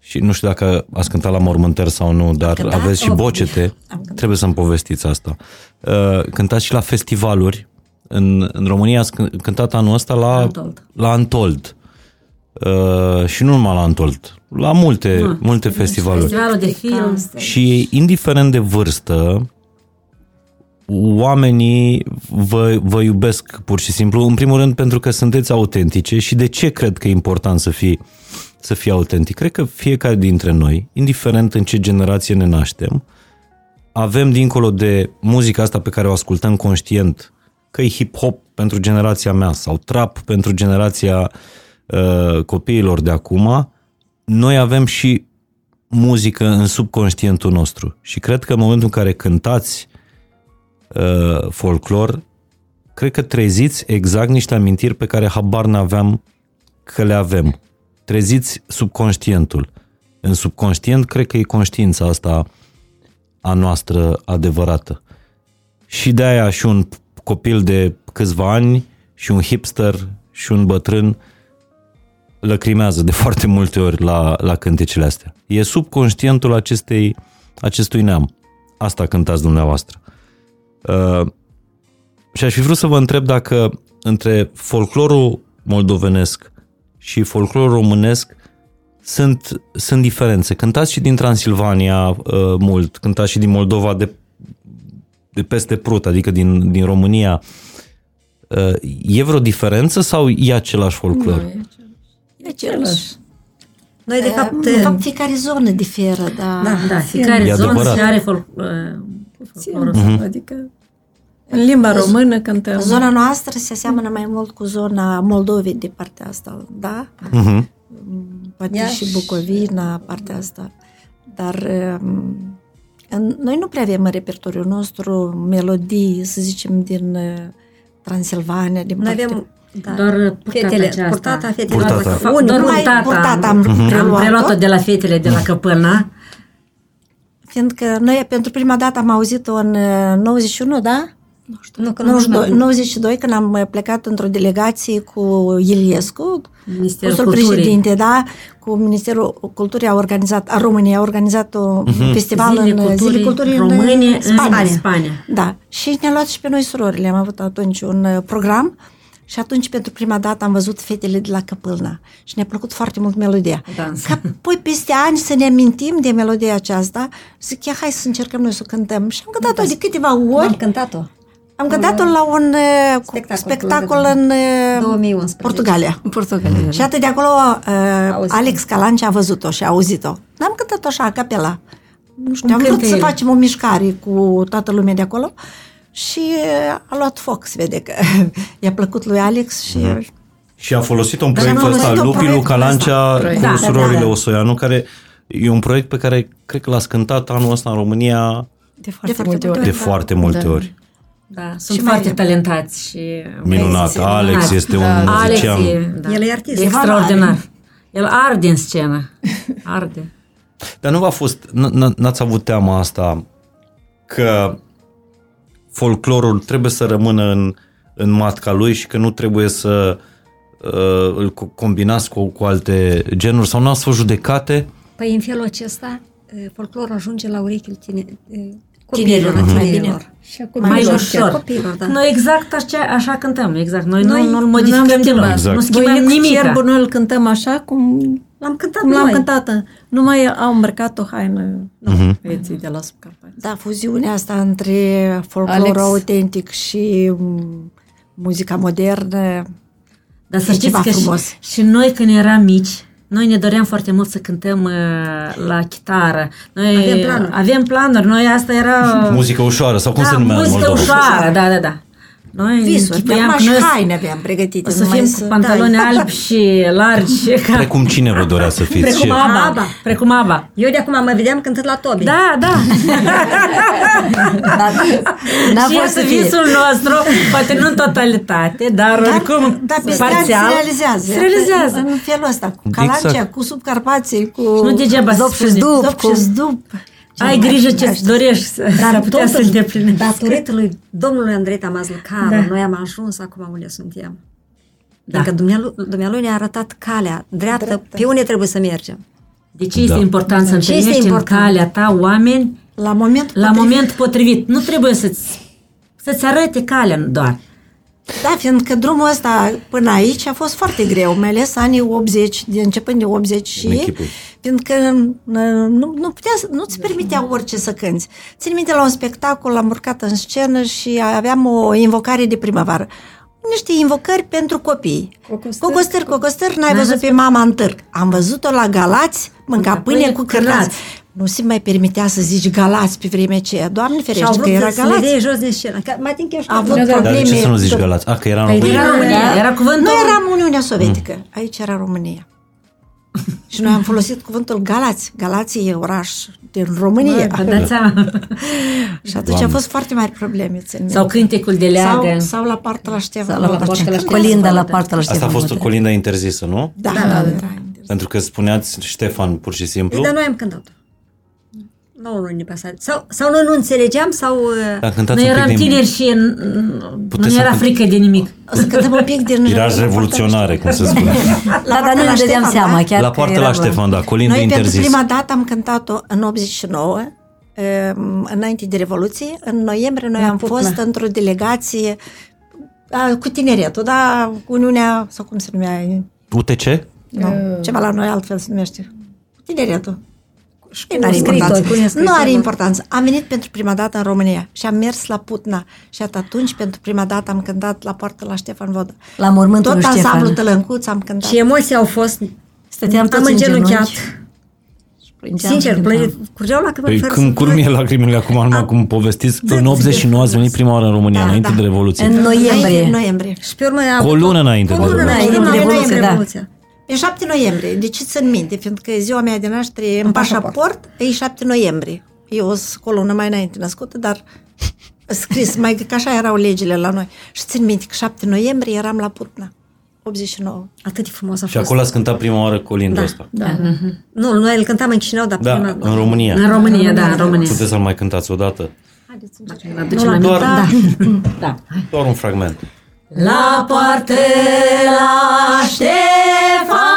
Speaker 3: și nu știu dacă ați cântat la mormântări sau nu, dar
Speaker 7: Cântat?
Speaker 3: aveți și
Speaker 7: Oh,
Speaker 3: bocete. Trebuie să-mi povestiți asta. Uh, Cântați și la festivaluri. În, în România ați cân- cântat anul ăsta la
Speaker 6: Antold.
Speaker 3: La Antold. Uh, și nu numai la Antold, la multe, multe festivaluri.
Speaker 6: Festivalul de film.
Speaker 3: Și indiferent de vârstă, oamenii vă, vă iubesc pur și simplu, în primul rând pentru că sunteți autentice și de ce cred că e important să fii, să fii autentic? Cred că fiecare dintre noi, indiferent în ce generație ne naștem, avem dincolo de muzica asta pe care o ascultăm conștient, că e hip-hop pentru generația mea sau trap pentru generația uh, copiilor de acum, noi avem și muzică în subconștientul nostru. Și cred că în momentul în care cântați uh, folclor, cred că treziți exact niște amintiri pe care habar n-aveam că le avem. Treziți subconștientul. În subconștient, cred că e conștiința asta a noastră adevărată. Și de aia și un copil de câțiva ani și un hipster și un bătrân lăcrimează de foarte multe ori la, la cântecele astea. E subconștientul acestei, acestui neam. Asta cântați dumneavoastră. Uh, și aș fi vrut să vă întreb dacă între folclorul moldovenesc și folclorul românesc sunt, sunt diferențe. Cântați și din Transilvania uh, mult, cântați și din Moldova de, de peste Prut, adică din, din România. Uh, e vreo diferență sau e același folclor?
Speaker 5: E același.
Speaker 7: Noi, de fapt,
Speaker 4: De fapt, fiecare zonă diferă, da.
Speaker 7: da,
Speaker 6: Da, fiecare
Speaker 3: E
Speaker 6: zonă
Speaker 3: adevărat.
Speaker 6: și are fol- uh, folclorul său.
Speaker 3: Mhm.
Speaker 5: Adică în limba română cântăm.
Speaker 4: Zona noastră se aseamănă mai mult cu zona Moldovei de partea asta, da?
Speaker 3: Mhm.
Speaker 4: Poate
Speaker 7: Iași.
Speaker 4: și Bucovina, partea asta. Dar um, în, noi nu prea avem în repertoriul nostru melodii, să zicem, din uh, Transilvania, din
Speaker 7: Noi
Speaker 4: partea-
Speaker 7: avem da,
Speaker 6: Doar purtata
Speaker 7: fetele,
Speaker 6: aceasta.
Speaker 7: purtata, fetele.
Speaker 3: Purtata.
Speaker 7: Fa-
Speaker 6: Doar
Speaker 7: unii-
Speaker 4: Numai
Speaker 6: purtata.
Speaker 4: purtata am
Speaker 6: Am
Speaker 4: preluat-o.
Speaker 6: preluat-o de la fetele de la Căpâna.
Speaker 4: Fiindcă noi pentru prima dată am auzit-o în uh, 91, da?
Speaker 7: Nu, că nu,
Speaker 4: 92,
Speaker 7: nu,
Speaker 4: 92, când am uh, plecat într-o delegație cu Iliescu,
Speaker 6: Ministerul
Speaker 4: fostul
Speaker 6: Culturii.
Speaker 4: președinte, da, cu Ministerul Culturii a organizat, a României a organizat un festival
Speaker 6: Zile
Speaker 4: în
Speaker 6: culturii
Speaker 4: Zile Culturii
Speaker 6: române
Speaker 4: în
Speaker 6: în
Speaker 4: Spania.
Speaker 6: Spania.
Speaker 4: Da, și ne-a luat și pe noi surorile. Am avut atunci un uh, program și atunci pentru prima dată am văzut fetele de la Căpâlna și ne-a plăcut foarte mult melodia.
Speaker 6: Dans.
Speaker 4: Ca apoi peste ani să ne amintim de melodia aceasta, zic, ia hai să încercăm noi să o cântăm. Și am cântat-o de câteva
Speaker 7: Am
Speaker 4: ori.
Speaker 7: cântat-o.
Speaker 4: Am cântat-o la un uh,
Speaker 7: Spectacol,
Speaker 4: spectacol
Speaker 7: la-
Speaker 4: în uh,
Speaker 7: 2011.
Speaker 4: Portugalia.
Speaker 8: În Portugalia.
Speaker 4: Și atât de acolo uh,
Speaker 7: Auzit-o.
Speaker 4: Alex Calanci a văzut-o și a auzit-o. N-am cântat-o așa, a capela. Nu știu, am
Speaker 6: Cum
Speaker 4: vrut
Speaker 6: cântă
Speaker 4: să
Speaker 6: el?
Speaker 4: facem o mișcare cu toată lumea de acolo și uh, a luat foc, se vede că i-a plăcut lui Alex și
Speaker 3: Și a folosit un
Speaker 4: Dar
Speaker 3: proiect
Speaker 4: am
Speaker 3: ăsta,
Speaker 4: folosit un
Speaker 3: Lupi
Speaker 4: proiect
Speaker 3: Lucalancea
Speaker 4: ăsta.
Speaker 3: cu
Speaker 4: Da, da,
Speaker 3: surorile
Speaker 4: da, da.
Speaker 3: Osoianu, care e un proiect pe care cred că l-ați cântat anul ăsta în România
Speaker 8: De foarte,
Speaker 4: foarte
Speaker 8: multe
Speaker 4: multe
Speaker 8: ori.
Speaker 3: de foarte multe ori.
Speaker 6: Da, sunt
Speaker 4: Și mai
Speaker 6: foarte
Speaker 4: e-
Speaker 6: talentați și...
Speaker 3: Minunat. Alex este un
Speaker 6: Alex
Speaker 3: muzician.
Speaker 6: e, da,
Speaker 7: El e artist.
Speaker 6: e extraordinar. El arde în scenă. Arde.
Speaker 3: Dar nu v-a fost, n- n- n-ați avut teama asta că folclorul trebuie să rămână în, în matca lui și că nu trebuie să uh, îl co- combinați cu, cu alte genuri sau nu ați fost judecate?
Speaker 7: Păi în felul acesta, uh, folclorul ajunge la urechile tine, uh, copiilor,
Speaker 4: Tinerilor, mai bine.
Speaker 7: tinerilor.
Speaker 5: Și
Speaker 6: Mai
Speaker 5: copiilor
Speaker 6: ușor.
Speaker 7: Copiilor, da.
Speaker 6: Noi exact așa, așa cântăm, exact. Noi,
Speaker 7: Noi
Speaker 6: nu, nu-l
Speaker 5: n-am
Speaker 6: modificăm
Speaker 5: schimbat.
Speaker 6: deloc,
Speaker 3: Exact.
Speaker 6: nu schimbăm
Speaker 5: Voinic
Speaker 6: nimic.
Speaker 5: Cerbul noi îl cântăm așa cum,
Speaker 7: L-am cântat
Speaker 5: cum l-am
Speaker 7: noi.
Speaker 5: cântat. Numai au îmbrăcat o haină
Speaker 3: Mhm.
Speaker 5: băieții de la Subcarpați.
Speaker 4: Da, fuziunea asta între folclorul
Speaker 5: Alex.
Speaker 4: autentic și mm, muzica modernă.
Speaker 6: Dar să
Speaker 4: E
Speaker 6: știți
Speaker 4: ceva
Speaker 6: că și,
Speaker 4: frumos.
Speaker 6: și noi când eram mici, noi ne doream foarte mult să cântăm uh, la chitară. Noi
Speaker 7: Avem planuri.
Speaker 6: Avem planuri. Noi asta era...
Speaker 3: Muzică ușoară, sau cum
Speaker 6: da,
Speaker 3: se numea în
Speaker 6: muzică
Speaker 3: Moldova?
Speaker 6: ușoară, da, da, da. Noi
Speaker 4: Visuri,
Speaker 6: închipuiam
Speaker 4: acum
Speaker 6: că
Speaker 4: și
Speaker 6: noi
Speaker 4: haine aveam pregătite.
Speaker 6: o să
Speaker 4: numai
Speaker 6: fim cu pantaloni albi și largi. Ca,
Speaker 3: Precum cine vă dorea să fiți?
Speaker 6: precum
Speaker 3: Ce-
Speaker 6: Aba.
Speaker 7: Aba.
Speaker 6: Precum Aba.
Speaker 7: Eu de acum mă vedeam cântând la Tobi.
Speaker 6: Da, da.
Speaker 8: Dar n-a
Speaker 6: și
Speaker 8: fost
Speaker 6: este
Speaker 8: să fie.
Speaker 6: visul nostru, poate nu în totalitate, dar,
Speaker 4: Dar,
Speaker 6: oricum
Speaker 4: dar pe
Speaker 6: parțial
Speaker 4: se realizează.
Speaker 6: Se realizează.
Speaker 4: În felul ăsta, cu Calancea,
Speaker 3: Exact.
Speaker 4: cu Subcarpații, cu
Speaker 6: Nu degeaba se
Speaker 4: Zop și
Speaker 6: spune.
Speaker 4: Zdup,
Speaker 8: Zop
Speaker 4: cu
Speaker 8: și
Speaker 4: Zdup.
Speaker 6: Ai grijă ce-ți dorești să, să putea să îndeplinești.
Speaker 7: datorită lui domnului Andrei Tamazlăcaru,
Speaker 6: Da.
Speaker 7: noi am ajuns acum unde suntem.
Speaker 6: Da.
Speaker 7: Adică Dumnealui, Dumnealui ne-a arătat calea dreaptă, pe unde trebuie să mergem.
Speaker 6: De ce este
Speaker 3: Da.
Speaker 6: important să
Speaker 7: Ce este
Speaker 6: întâlnești în
Speaker 7: important?
Speaker 6: calea ta oameni
Speaker 4: La momentul
Speaker 6: la
Speaker 4: potrivit.
Speaker 6: moment potrivit? Nu trebuie să-ți, să-ți arate calea doar.
Speaker 4: Da, fiindcă drumul ăsta până aici a fost foarte greu, mai ales anii 80, de începând de 80 și
Speaker 3: închipui.
Speaker 4: fiindcă n- nu, nu putea, să- nu-ți permitea orice să cânți. Țin minte la un spectacol, am urcat în scenă și aveam o invocare de primăvară. Niște invocări pentru copii.
Speaker 5: Cocostări.
Speaker 4: Cocostări, cocostări, n-ai văzut pe mama în târg. Am văzut-o la Galați, mânca pâine cu cârnați. Nu se mai permitea să zici Galați pe vremea aceea. Doamne
Speaker 7: Și au
Speaker 4: ferește că
Speaker 7: vrut
Speaker 4: era
Speaker 7: să ne
Speaker 4: Galați.
Speaker 7: dea jos din scenă. Că mai timp eu știu.
Speaker 4: A avut
Speaker 5: Da, da.
Speaker 3: Dar de ce
Speaker 4: probleme.
Speaker 3: să nu zici Galați? Ah, că era în
Speaker 6: Păi
Speaker 3: România.
Speaker 6: era România, era cuvântul...
Speaker 4: Noi eram Uniunea Sovietică, aici era România. Și noi am folosit cuvântul Galați. Galați e oraș din România.
Speaker 6: Vă dați seama?
Speaker 4: și atunci a fost foarte mari probleme. țin minte.
Speaker 6: Sau cântecul de leagă.
Speaker 4: sau, sau la partea la Ștefan.
Speaker 8: Sau la
Speaker 4: Vodă.
Speaker 8: partea la
Speaker 6: Ștefan
Speaker 8: Colinda, la
Speaker 6: Vodă.
Speaker 8: partea la
Speaker 3: Asta a
Speaker 8: Ștefan
Speaker 3: fost o
Speaker 8: Vodă.
Speaker 3: colindă interzisă, nu?
Speaker 4: Da, da, da. da.
Speaker 3: Pentru că spuneați Ștefan pur și simplu.
Speaker 7: Dar noi am cântat. Nu, nu ne păsa. Sau, sau noi nu înțelegeam sau... uh,
Speaker 3: Dar cântați
Speaker 6: Noi
Speaker 3: un pic
Speaker 6: eram
Speaker 3: din...
Speaker 6: tineri și nu
Speaker 3: Puteți
Speaker 6: ne
Speaker 3: să
Speaker 6: era
Speaker 3: cânt-
Speaker 6: frică de nimic.
Speaker 4: O să cântăm un pic din...
Speaker 3: Irați revoluționare, cum se spune.
Speaker 8: Da, dar
Speaker 4: partea
Speaker 8: nu
Speaker 4: la
Speaker 8: ne dădeam
Speaker 4: Ștefan,
Speaker 8: seama
Speaker 4: da?
Speaker 8: chiar
Speaker 3: La
Speaker 8: că
Speaker 3: partea
Speaker 8: era
Speaker 3: la Ștefan, da, colindă
Speaker 4: Noi pentru
Speaker 3: interzis.
Speaker 4: prima dată am cântat-o în 89, um, înainte de Revoluție. În noiembrie noi am fost într-o delegație a, cu tineretul, da, cu Uniunea, sau cum se numea,
Speaker 3: UTC?
Speaker 4: nu, ceva la noi altfel se numește, cu tineretul.
Speaker 7: Cu
Speaker 4: Nu are
Speaker 7: scriitori,
Speaker 4: importanță.
Speaker 7: cu nescriitori,
Speaker 4: Nu are
Speaker 7: nu.
Speaker 4: importanță. Am venit pentru prima dată în România și am mers la Putna și atunci pentru prima dată am cântat la poartă la Ștefan Vodă.
Speaker 8: La mormântul
Speaker 4: Tot
Speaker 8: lui Ștefan.
Speaker 4: ansamblul Tălăncuț am cântat.
Speaker 7: Și emoții au fost...
Speaker 8: Stăteam
Speaker 7: am
Speaker 8: toți în
Speaker 7: îngenunchiat.
Speaker 8: genunchi. Plângeam și
Speaker 7: Sincer,
Speaker 8: cântam.
Speaker 7: plânge, curgeau lacrimi
Speaker 3: Păi
Speaker 7: fără
Speaker 3: când
Speaker 7: să-
Speaker 3: curg mie lacrimile acum, numai cum povestiți, în 89 ați venit prima oară în România,
Speaker 4: Da,
Speaker 3: înainte
Speaker 4: da.
Speaker 3: de Revoluție.
Speaker 8: În
Speaker 4: Înainte de
Speaker 8: noiembrie.
Speaker 4: noiembrie.
Speaker 7: Și pe urmă...
Speaker 3: Cu o lună înainte
Speaker 7: Cu
Speaker 3: de
Speaker 7: o lună
Speaker 3: Revoluție.
Speaker 7: înainte de
Speaker 8: Revoluție,
Speaker 7: Revoluție,
Speaker 8: da.
Speaker 7: Revoluția.
Speaker 4: E 7 noiembrie, deci țin minte, fiindcă ziua mea de naștere în pașaport e 7 noiembrie. Eu sunt cu o lună mai înainte născută, dar scris, mai că așa erau legile la noi. Și țin minte că 7 noiembrie eram la Putna, 89.
Speaker 7: Atât de frumos a
Speaker 3: Și
Speaker 7: fost.
Speaker 3: acolo ați cântat prima oară colindul ăsta.
Speaker 5: Da.
Speaker 7: Nu, noi îl cântam în Chișinău, dar
Speaker 3: Da,
Speaker 7: prima...
Speaker 3: în România.
Speaker 6: În România, da, în România.
Speaker 3: Puteți să-l mai cântați odată?
Speaker 6: Ne aducem aminte.
Speaker 3: Doar,
Speaker 6: Da. da.
Speaker 3: doar un fragment.
Speaker 6: La poartă la Ștefan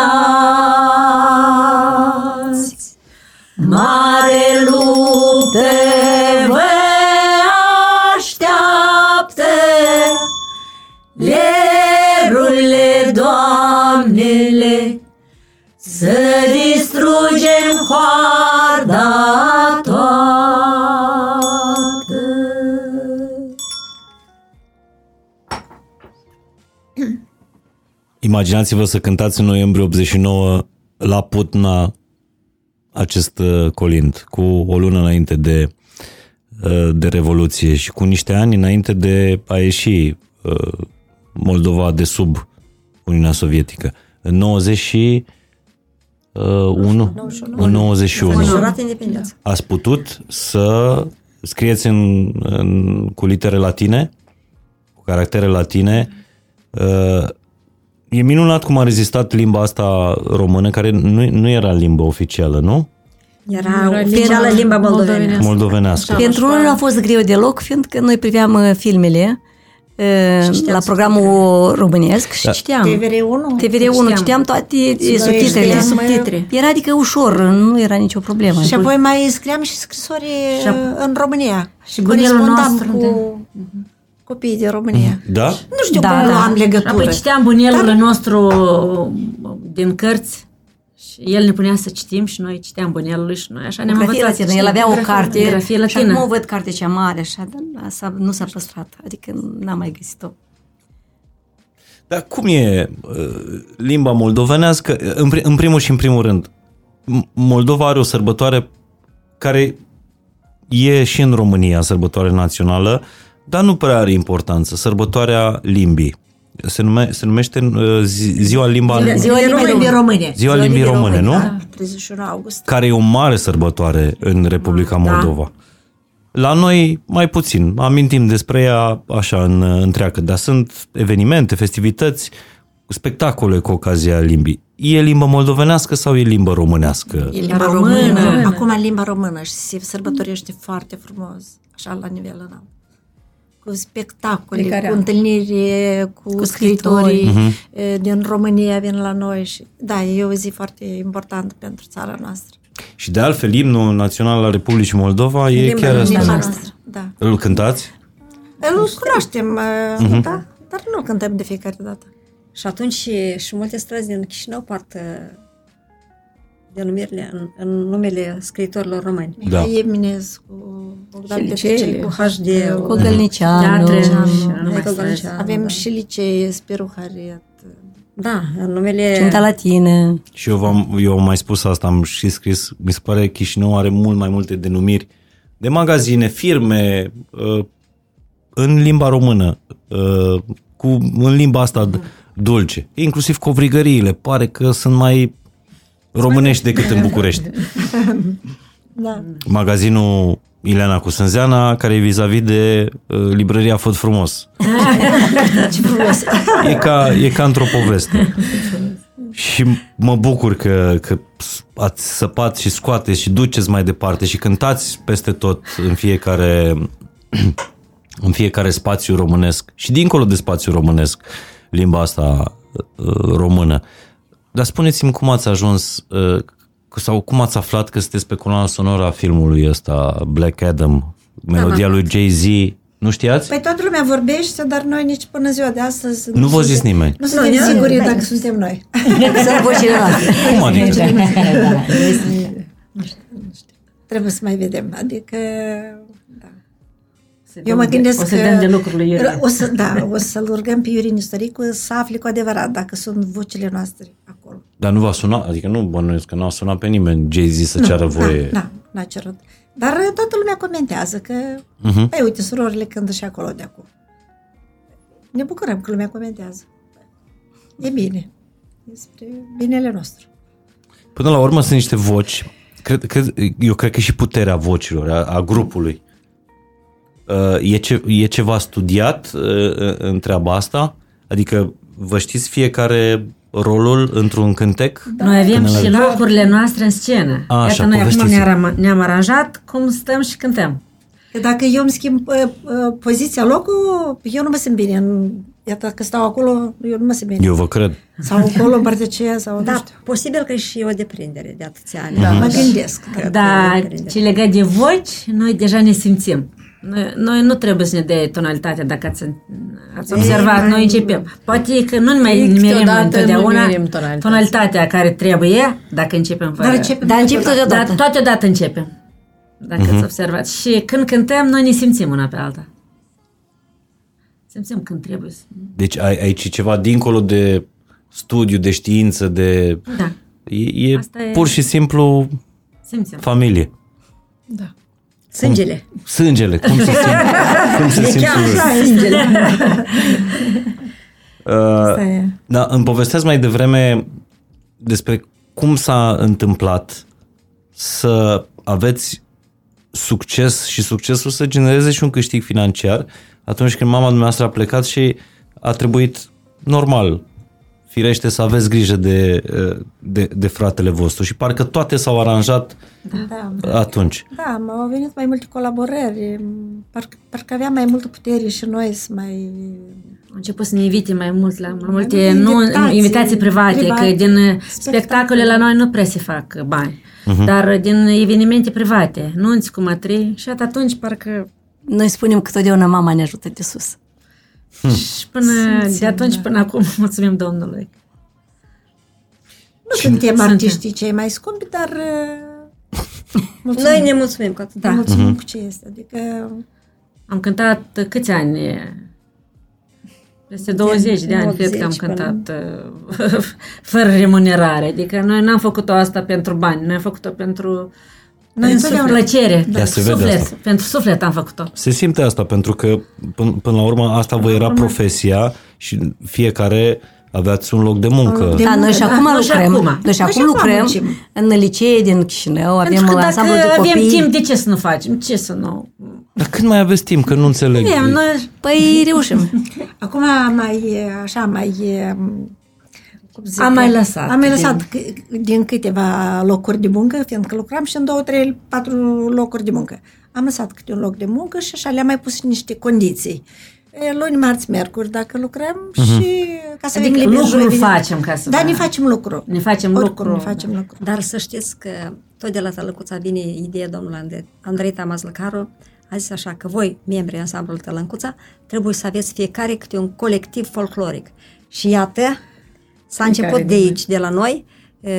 Speaker 6: 啊
Speaker 3: Imaginați-vă să cântați în noiembrie 89 la Putna acest uh, colind, cu o lună înainte de, uh, de Revoluție și cu niște ani înainte de a ieși uh, Moldova de sub Uniunea Sovietică. În 90 și uh, 1, în 91.
Speaker 7: Majorat independență.
Speaker 3: Ați putut să scrieți în, în, cu litere latine, cu caractere latine. Uh, E minunat cum a rezistat limba asta română, care nu, nu era limba oficială, nu?
Speaker 7: Era
Speaker 5: Era
Speaker 7: oficială
Speaker 5: limba
Speaker 7: limba moldovenească.
Speaker 5: moldovenească.
Speaker 3: Moldovenească.
Speaker 8: Pentru noi nu a fost greu deloc, fiindcă noi priveam uh, filmele uh, la programul românesc și citeam.
Speaker 4: TVR1?
Speaker 8: TVR1, citeam toate uh, subtitrele.
Speaker 4: știam,
Speaker 5: subtitre.
Speaker 8: Era adică ușor, nu era nicio problemă.
Speaker 4: Și apoi mai scriam și scrisori
Speaker 6: Și ap-
Speaker 4: în România.
Speaker 6: și bunelul
Speaker 4: Corespondam
Speaker 6: nostru,
Speaker 4: cu copiii din România.
Speaker 3: Da?
Speaker 4: Nu știu
Speaker 8: Da,
Speaker 4: cum
Speaker 8: da.
Speaker 4: am legătură.
Speaker 6: Apoi citeam bunelul nostru din cărți și el ne punea să citim și noi citeam bunelul și noi așa ne-am
Speaker 8: Grafie
Speaker 6: învățat să
Speaker 8: latină. El
Speaker 6: citim.
Speaker 8: avea o
Speaker 6: Grafie-
Speaker 8: carte
Speaker 6: Grafie
Speaker 8: și acum
Speaker 6: latină.
Speaker 8: o văd carte cea mare, așa, dar s-a, nu s-a păstrat. Adică n-am mai găsit-o.
Speaker 3: Dar cum e uh, limba moldovenească? În, pri- în primul și în primul rând, M- Moldova are o sărbătoare care e și în România sărbătoare națională, dar nu prea are importanță. Sărbătoarea limbii. Se, nume, se numește uh, zi, Ziua Limba
Speaker 7: Ziua
Speaker 4: Ziua
Speaker 7: limbii
Speaker 4: limbii române.
Speaker 3: Ziua limbii române, nu?
Speaker 4: Da, 31 august.
Speaker 3: care e o mare sărbătoare în Republica Moldova. La noi mai puțin, amintim despre ea așa în întreagă, dar sunt evenimente, festivități, spectacole cu ocazia limbii. E limba moldovenească sau e limba românească?
Speaker 4: E limba
Speaker 6: Română.
Speaker 4: română. Acum limba română și se sărbătorește foarte frumos, așa la nivel înalt. Cu spectacole,
Speaker 5: Fiecare
Speaker 4: cu
Speaker 5: an.
Speaker 4: întâlniri cu, cu scritorii e, din România vin la noi. Și, da, e o zi foarte importantă pentru țara noastră.
Speaker 3: Și de altfel, imnul național al Republicii Moldova e
Speaker 7: Limba
Speaker 3: chiar
Speaker 7: română.
Speaker 3: asta.
Speaker 4: Limba
Speaker 3: nu?
Speaker 4: noastră, da.
Speaker 3: Îl cântați?
Speaker 4: Îl cunoaștem, uh da, dar nu cântăm de fiecare dată.
Speaker 7: Și atunci și, și multe străzi din Chișinău poartă denumirile în, în numele scriitorilor români.
Speaker 3: Da.
Speaker 4: Mihai Eminescu, Bogdan
Speaker 5: Și
Speaker 4: Petricel,
Speaker 5: liceele.
Speaker 4: cu
Speaker 7: HD,
Speaker 8: Cu Gălnicianu.
Speaker 6: Teatre și
Speaker 7: Michael
Speaker 6: numai
Speaker 7: Gălnicianu,
Speaker 6: străzi.
Speaker 4: Avem
Speaker 7: da.
Speaker 4: și licee, Spiru Hariet.
Speaker 7: Da, în numele...
Speaker 8: Cinta latină.
Speaker 3: Și eu, v-am, eu am mai spus asta, am și scris, mi se pare că Chișinău are mult mai multe denumiri de magazine, firme, uh, în limba română, uh, cu, în limba asta dulce, inclusiv covrigăriile, pare că sunt mai românești decât în București.
Speaker 4: Da.
Speaker 3: Magazinul Ileana cu Sânzeana, care e vis-a-vis de uh, librăria Făt Frumos.
Speaker 4: Ce frumos!
Speaker 3: E ca, e ca într-o poveste. Și mă bucur că, că ați săpat și scoateți și duceți mai departe și cântați peste tot în fiecare, în fiecare spațiu românesc și dincolo de spațiu românesc limba asta uh, română. Dar spuneți-mi cum ați ajuns uh, sau cum ați aflat că sunteți pe coloana sonoră a filmului ăsta Black Adam, melodia lui Jay-Z. Nu știați?
Speaker 4: Păi toată lumea vorbește, dar noi nici până ziua de astăzi...
Speaker 3: Nu vă zis
Speaker 4: suntem-
Speaker 3: nimeni.
Speaker 4: Nu suntem
Speaker 7: Nu,
Speaker 4: siguri
Speaker 7: nu,
Speaker 4: dacă
Speaker 7: nu.
Speaker 4: suntem noi.
Speaker 8: Sunt vocile noastre.
Speaker 3: Cum adică?
Speaker 4: Trebuie să mai vedem. Adică... Da.
Speaker 6: Se
Speaker 4: Eu
Speaker 6: dăm
Speaker 4: mă
Speaker 6: de-
Speaker 4: gândesc
Speaker 6: o să
Speaker 4: că...
Speaker 6: dăm de lucrurile Iurea.
Speaker 4: o să, da, o să-l rugăm pe Iurin Istoricu să afle cu adevărat dacă sunt vocile noastre acolo.
Speaker 3: Dar nu va suna, adică nu bănuiesc că nu a sunat pe nimeni Jay-Z să ceară voie.
Speaker 4: Da, da, n-a cerut. Dar toată lumea comentează că,
Speaker 3: Mhm.
Speaker 4: uh-huh. uite, surorile cântă și acolo de acum. Ne bucurăm că lumea comentează. E bine. Despre binele nostru.
Speaker 3: Până la urmă sunt niște voci, cred, cred, eu cred că și puterea vocilor, a, a grupului. Uh, E, ce, e ceva studiat uh, în treaba asta? Adică vă știți fiecare rolul într-un cântec?
Speaker 6: Noi avem
Speaker 3: Până la-
Speaker 6: și locurile noastre în scenă.
Speaker 3: A, așa,
Speaker 6: Iată, noi acum
Speaker 3: povestiți-mi.
Speaker 6: ne-am, ne-am aranjat cum stăm și cântăm.
Speaker 4: Că dacă eu îmi schimb uh, uh, poziția, locul, eu nu mă simt bine. În, iată, că stau acolo, eu nu mă simt bine.
Speaker 3: Eu vă cred.
Speaker 4: Sau acolo, în partea aceea, sau nu
Speaker 7: Da,
Speaker 4: știu.
Speaker 7: posibil că e și o deprindere de atâția ani.
Speaker 4: Da, mă gândesc. Da.
Speaker 6: Dar ce legat de voci, noi deja ne simțim. Noi, noi nu trebuie să ne dea tonalitatea dacă ați, ați observat, noi începem. Poate că nu ne mai
Speaker 5: Ei,
Speaker 6: nimerim
Speaker 5: câteodată
Speaker 6: întotdeauna
Speaker 5: nu nimerim tonalitatea.
Speaker 6: tonalitatea care trebuie dacă începem fără...
Speaker 4: Dar începem
Speaker 8: Dar încep
Speaker 6: Dar
Speaker 8: totodată.
Speaker 6: toate odată începem. Dacă
Speaker 3: Mhm.
Speaker 6: ați observat. Și când cântăm, noi ne simțim una pe alta. Simțim când trebuie să...
Speaker 3: Deci ai, aici e ceva dincolo de studiu, de știință, de...
Speaker 6: Da,
Speaker 3: E, e
Speaker 6: Asta e-
Speaker 3: pur și simplu
Speaker 6: simțim.
Speaker 3: familie.
Speaker 5: Da.
Speaker 7: Sângele.
Speaker 3: Sângele, cum se simte? cum se simte?
Speaker 7: Sângele.
Speaker 5: Asta e.
Speaker 3: Da, îmi povestesc mai devreme despre cum s-a întâmplat să aveți succes și succesul să genereze și un câștig financiar atunci când mama dumneavoastră a plecat și a trebuit normal, firește să aveți grijă de, de, de fratele vostru și parcă toate s-au aranjat
Speaker 4: Da,
Speaker 3: atunci.
Speaker 4: da, m-au venit mai multe colaborări, parcă, parcă aveam mai multă putere și noi să mai...
Speaker 6: Au început să ne invite mai mult la mai multe
Speaker 4: multe
Speaker 6: nu,
Speaker 4: invitații
Speaker 6: invitații private,
Speaker 4: private,
Speaker 6: că din spectacole
Speaker 4: spectacole.
Speaker 6: la noi nu prea se fac bani, dar din evenimente private, nunți cu matrii și at- atunci parcă
Speaker 8: Noi spunem că totdeauna mama ne ajută de sus.
Speaker 6: Și până de atunci până acum mulțumim Domnului.
Speaker 4: Nu suntem artiștii cei mai scumpi, dar uh, mulțumim,
Speaker 7: Noi ne mulțumim cu atât.
Speaker 4: da. mulțumim cu ce este. Adică
Speaker 6: Am cântat câți ani? Peste 20 de ani, cred că am
Speaker 7: 80 până-
Speaker 6: cântat uh, fără remunerare. Adică noi n-am făcut-o asta pentru bani, noi am făcut-o pentru
Speaker 4: Noi
Speaker 6: pentru
Speaker 4: întotdeauna-
Speaker 6: plăcere,
Speaker 3: Da, se vede
Speaker 6: suflet,
Speaker 3: asta.
Speaker 6: pentru suflet am făcut-o.
Speaker 3: Se simte asta pentru că până, până la urmă asta vă era profesia și fiecare aveați un loc de muncă.
Speaker 4: De
Speaker 8: Da, noi și
Speaker 4: muncă,
Speaker 8: acum
Speaker 6: da, noi și
Speaker 8: lucrăm.
Speaker 6: acum.
Speaker 8: Noi și
Speaker 4: Noi și
Speaker 8: acum
Speaker 4: acum
Speaker 8: lucrăm
Speaker 4: muncim.
Speaker 8: în licee din Chișinău, avem
Speaker 6: Pentru că
Speaker 8: un
Speaker 6: dacă
Speaker 8: ansamblu de
Speaker 6: avem
Speaker 8: copii.
Speaker 6: timp, de ce să nu facem? Ce să nu?
Speaker 3: Dar când mai aveți timp? Că nu înțeleg.
Speaker 6: Avem, noi
Speaker 8: Păi reușim.
Speaker 4: Acum mai, e, așa, mai... e, cum zic,
Speaker 6: Am mai lăsat
Speaker 4: Am mai
Speaker 6: din-
Speaker 4: lăsat din, din câteva locuri de muncă, fiindcă lucram și în două, trei, patru locuri de muncă. Am lăsat câte un loc de muncă și așa le-am mai pus niște condiții. E, Luni, marți, miercuri, dacă lucrăm și ca să
Speaker 6: Adică
Speaker 4: avem liber
Speaker 6: lucruri
Speaker 4: joi, vineri.
Speaker 6: facem ca să
Speaker 4: Da,
Speaker 6: da.
Speaker 4: ne facem lucru.
Speaker 6: Ne facem
Speaker 4: Oricum
Speaker 6: lucru,
Speaker 4: Ne facem lucru.
Speaker 7: Dar să știți că tot de la Tălăcuța vine ideea domnului Andrei, Andrei Tamazlăcaru, a zis așa că voi, membrii ansamblului Tălăcuța, trebuie să aveți fiecare câte un colectiv folcloric. Și iată, s-a început de aici, de la noi, e,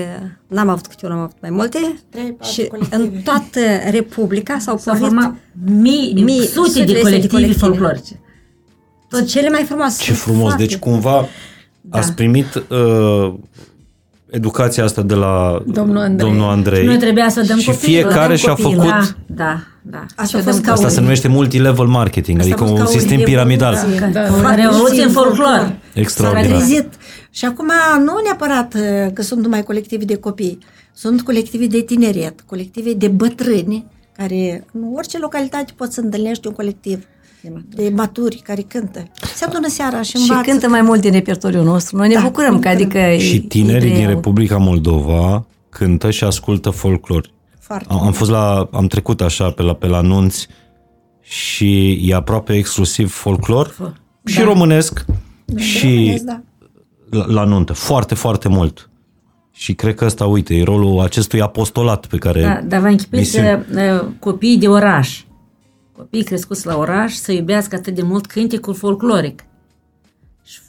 Speaker 7: n-am avut câte unul, am avut mai multe
Speaker 4: Trei, patru
Speaker 7: și
Speaker 4: colective.
Speaker 7: în toată Republica s-au
Speaker 6: S-au
Speaker 7: pornit
Speaker 6: format mii,
Speaker 7: mii,
Speaker 6: mii sute
Speaker 7: sute
Speaker 6: de
Speaker 7: de
Speaker 6: colective
Speaker 7: colective.
Speaker 6: folclorice.
Speaker 7: tot cele mai frumoase.
Speaker 3: Ce frumos.
Speaker 7: Foarte.
Speaker 3: Deci cumva ați primit uh, educația asta de la
Speaker 5: Domnul Andrei.
Speaker 3: domnul Andrei
Speaker 6: Noi trebuia să dăm
Speaker 3: și
Speaker 6: copiilor,
Speaker 3: fiecare
Speaker 6: dăm
Speaker 3: și-a
Speaker 6: copiilor.
Speaker 3: făcut...
Speaker 6: Da, da, da.
Speaker 4: Asta a fost ca
Speaker 3: Asta
Speaker 4: un-
Speaker 3: se numește multilevel marketing,
Speaker 4: Asta a
Speaker 3: adică
Speaker 4: fost
Speaker 3: un
Speaker 4: ca o
Speaker 3: sistem
Speaker 4: evoluție.
Speaker 3: piramidal.
Speaker 4: Da.
Speaker 6: Da,
Speaker 4: Ca
Speaker 6: o revoluție în folclor.
Speaker 4: S-a
Speaker 3: Extraordinar.
Speaker 4: Trezit. Și acum nu neapărat uh, că sunt numai colective de copii, sunt colective de tineret, colective de bătrâni, care în orice localitate poți să întâlnești un colectiv de maturi care cântă. Se adună seara și
Speaker 8: Și
Speaker 4: învață.
Speaker 8: cântă mai mult din repertoriul nostru. Noi ne
Speaker 4: Da,
Speaker 8: bucurăm că
Speaker 4: bucurăm.
Speaker 8: adică... e-
Speaker 3: Și tinerii
Speaker 8: e
Speaker 3: din
Speaker 8: de-
Speaker 3: Republica Moldova cântă și ascultă folclor.
Speaker 4: Foarte
Speaker 3: Am, am fost la, am trecut așa pe la, pe la anunți și e aproape exclusiv folclor și românesc și
Speaker 4: românesc, da.
Speaker 3: La, la nuntă. Foarte, foarte mult. Și cred că ăsta, uite, e rolul acestui apostolat pe care...
Speaker 6: Da, dar vă închipuiți
Speaker 3: misiune.
Speaker 6: uh, copiii de oraș, copiii crescuți la oraș, să iubească atât de mult cântecul folcloric. Și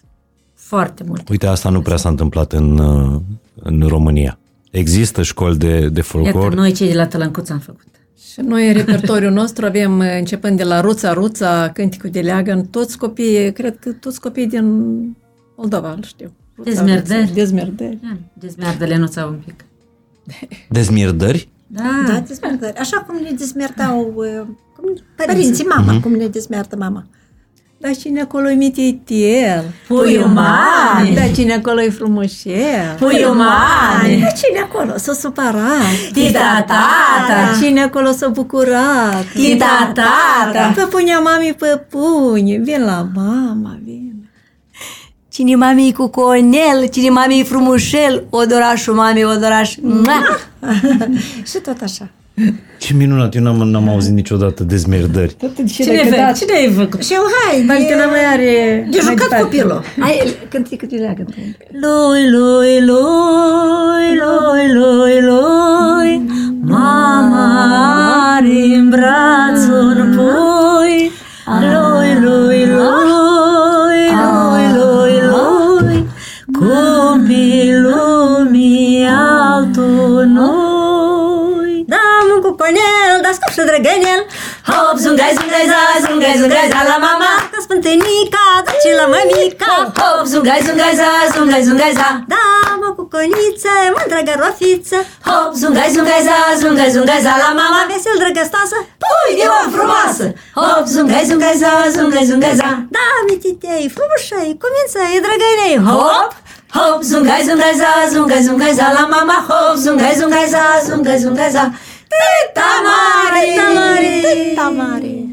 Speaker 6: foarte mult.
Speaker 3: Uite, asta nu prea s-a întâmplat în, uh, în România. Există școli de, de folclor.
Speaker 6: Iată, noi cei de la Tălăncuț am făcut.
Speaker 5: Și noi în repertoriul nostru avem, uh, începând de la Ruța, Ruța, Cânticul de Leagăn, toți copiii, cred că toți copiii din Moldova, îl știu. Ruța,
Speaker 6: Dezmerdări.
Speaker 5: Ruța, Dezmerdări.
Speaker 6: Ia, Dezmeardă Lenuța un pic.
Speaker 3: Dezmierdări?
Speaker 6: Da,
Speaker 4: Da, dezmertări. Așa cum ne dezmertau uh, cum, părinții, mama, cum ne dezmertă mama.
Speaker 5: Dar cine acolo e mititel?
Speaker 6: Puiul mare.
Speaker 5: Dar cine acolo e frumușel?
Speaker 6: Puiul mare.
Speaker 5: Dar cine acolo s-a supărat?
Speaker 6: Tita, tata.
Speaker 5: Dar cine acolo s-a bucurat?
Speaker 6: Tita, tata.
Speaker 5: Pe punea mami pe pune. Vin la mama, vin.
Speaker 8: Cine mami e cu conel, cine mami e frumușel, odorașul mami, odoraș. Mua!
Speaker 4: Și tot așa.
Speaker 3: Ce minunat, eu n-am, n-am auzit niciodată dezmierdări.
Speaker 6: Cine, vei? Cine ai făcut?
Speaker 4: Și eu, hai,
Speaker 5: Valentina mai are...
Speaker 4: de jucat copilul.
Speaker 8: Hai, cânticul de leagăn.
Speaker 6: Lui, lui, lui, lui, lui, lui, mama are în brațul un pui. Lui,
Speaker 7: cuconel, da scop și drăgănel Hop, zungai, zungai, za, zungai, zungai, za la mama Că Sfântânica, duce la mămica
Speaker 2: Hop, zungai, zungai, za, zungai, zungai, za
Speaker 7: Da, mă cu coniță, mândră gărofiță
Speaker 2: Hop, zungai, zungai, za, zungai, zungai, za La mama
Speaker 7: Mama vesel drăgăstoasă
Speaker 2: Pui de om frumoasă Hop, zungai, zungai, za, zungai, zungai, za
Speaker 7: Da, mititei, frumușei, cumință, e drăgăinei
Speaker 2: Hop, hop, zungai, zungai, za, zungai, zungai, za La mama, hop, zungai, zungai, za, zungai, zungai, za Tita mare,
Speaker 7: Tita mare
Speaker 4: Tita mare.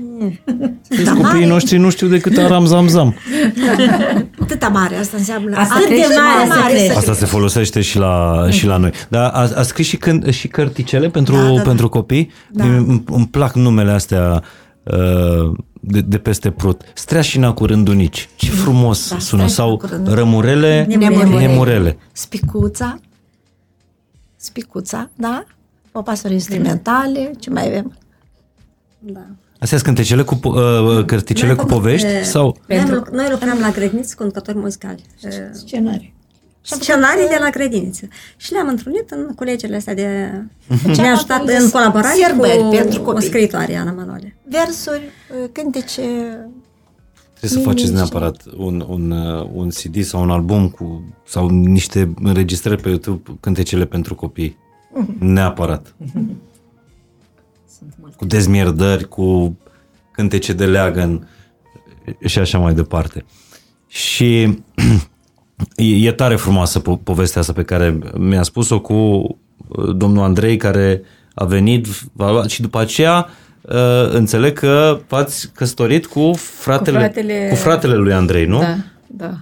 Speaker 3: Deci copiii noștri nu știu decât aram zam zam.
Speaker 4: Tita mare, asta înseamnă...
Speaker 6: Atât de
Speaker 4: crește,
Speaker 6: mare
Speaker 4: mai
Speaker 6: să crește.
Speaker 3: Asta se folosește și la, și la noi. Dar a, a scris și, când, și cărticele pentru,
Speaker 4: Da, da, da.
Speaker 3: pentru copii?
Speaker 4: Da.
Speaker 3: Îmi, îmi plac numele astea uh, de, de peste prut. Streașina cu rândunici. Ce frumos
Speaker 4: Da,
Speaker 3: sună.
Speaker 4: streașina
Speaker 3: Sau
Speaker 4: cu rândunici.
Speaker 3: rămurele
Speaker 4: Nemurele.
Speaker 3: nemurele.
Speaker 4: Spicuța. Spicuța, da? Popasuri instrumentale, ce mai avem?
Speaker 7: Da.
Speaker 3: Astea sunt cântecele cu, po- uh, cărticele
Speaker 7: Noi
Speaker 3: cu
Speaker 7: am făcut,
Speaker 3: povești?
Speaker 7: eh,
Speaker 3: Sau
Speaker 7: Noi, luc- noi lucrăm la grădiniță cu conducători muzicali. Eh,
Speaker 4: Scenarii.
Speaker 7: Scenarii de la grădiniță. Și le-am întrunit în colegiile astea de... Și ne-a ajutat în colaborare
Speaker 4: Sărbări
Speaker 7: cu
Speaker 4: pentru
Speaker 7: o
Speaker 4: copii.
Speaker 7: scriitoare, Ana Manole.
Speaker 4: Versuri, cântece...
Speaker 3: trebuie să faceți neapărat un, un, uh, un CD sau un album cu sau niște înregistrări pe YouTube cântecele pentru copii. Neapărat. Cu dezmierdări, cu cântece de leagăn și așa mai departe. Și e, e tare frumoasă po- povestea asta pe care mi-a spus-o cu uh, domnul Andrei care a venit v-a luat și după aceea uh, înțeleg că v-ați căsătorit cu fratele, cu
Speaker 5: fratele-
Speaker 3: fratele, cu fratele lui Andrei, nu?
Speaker 5: Da, da.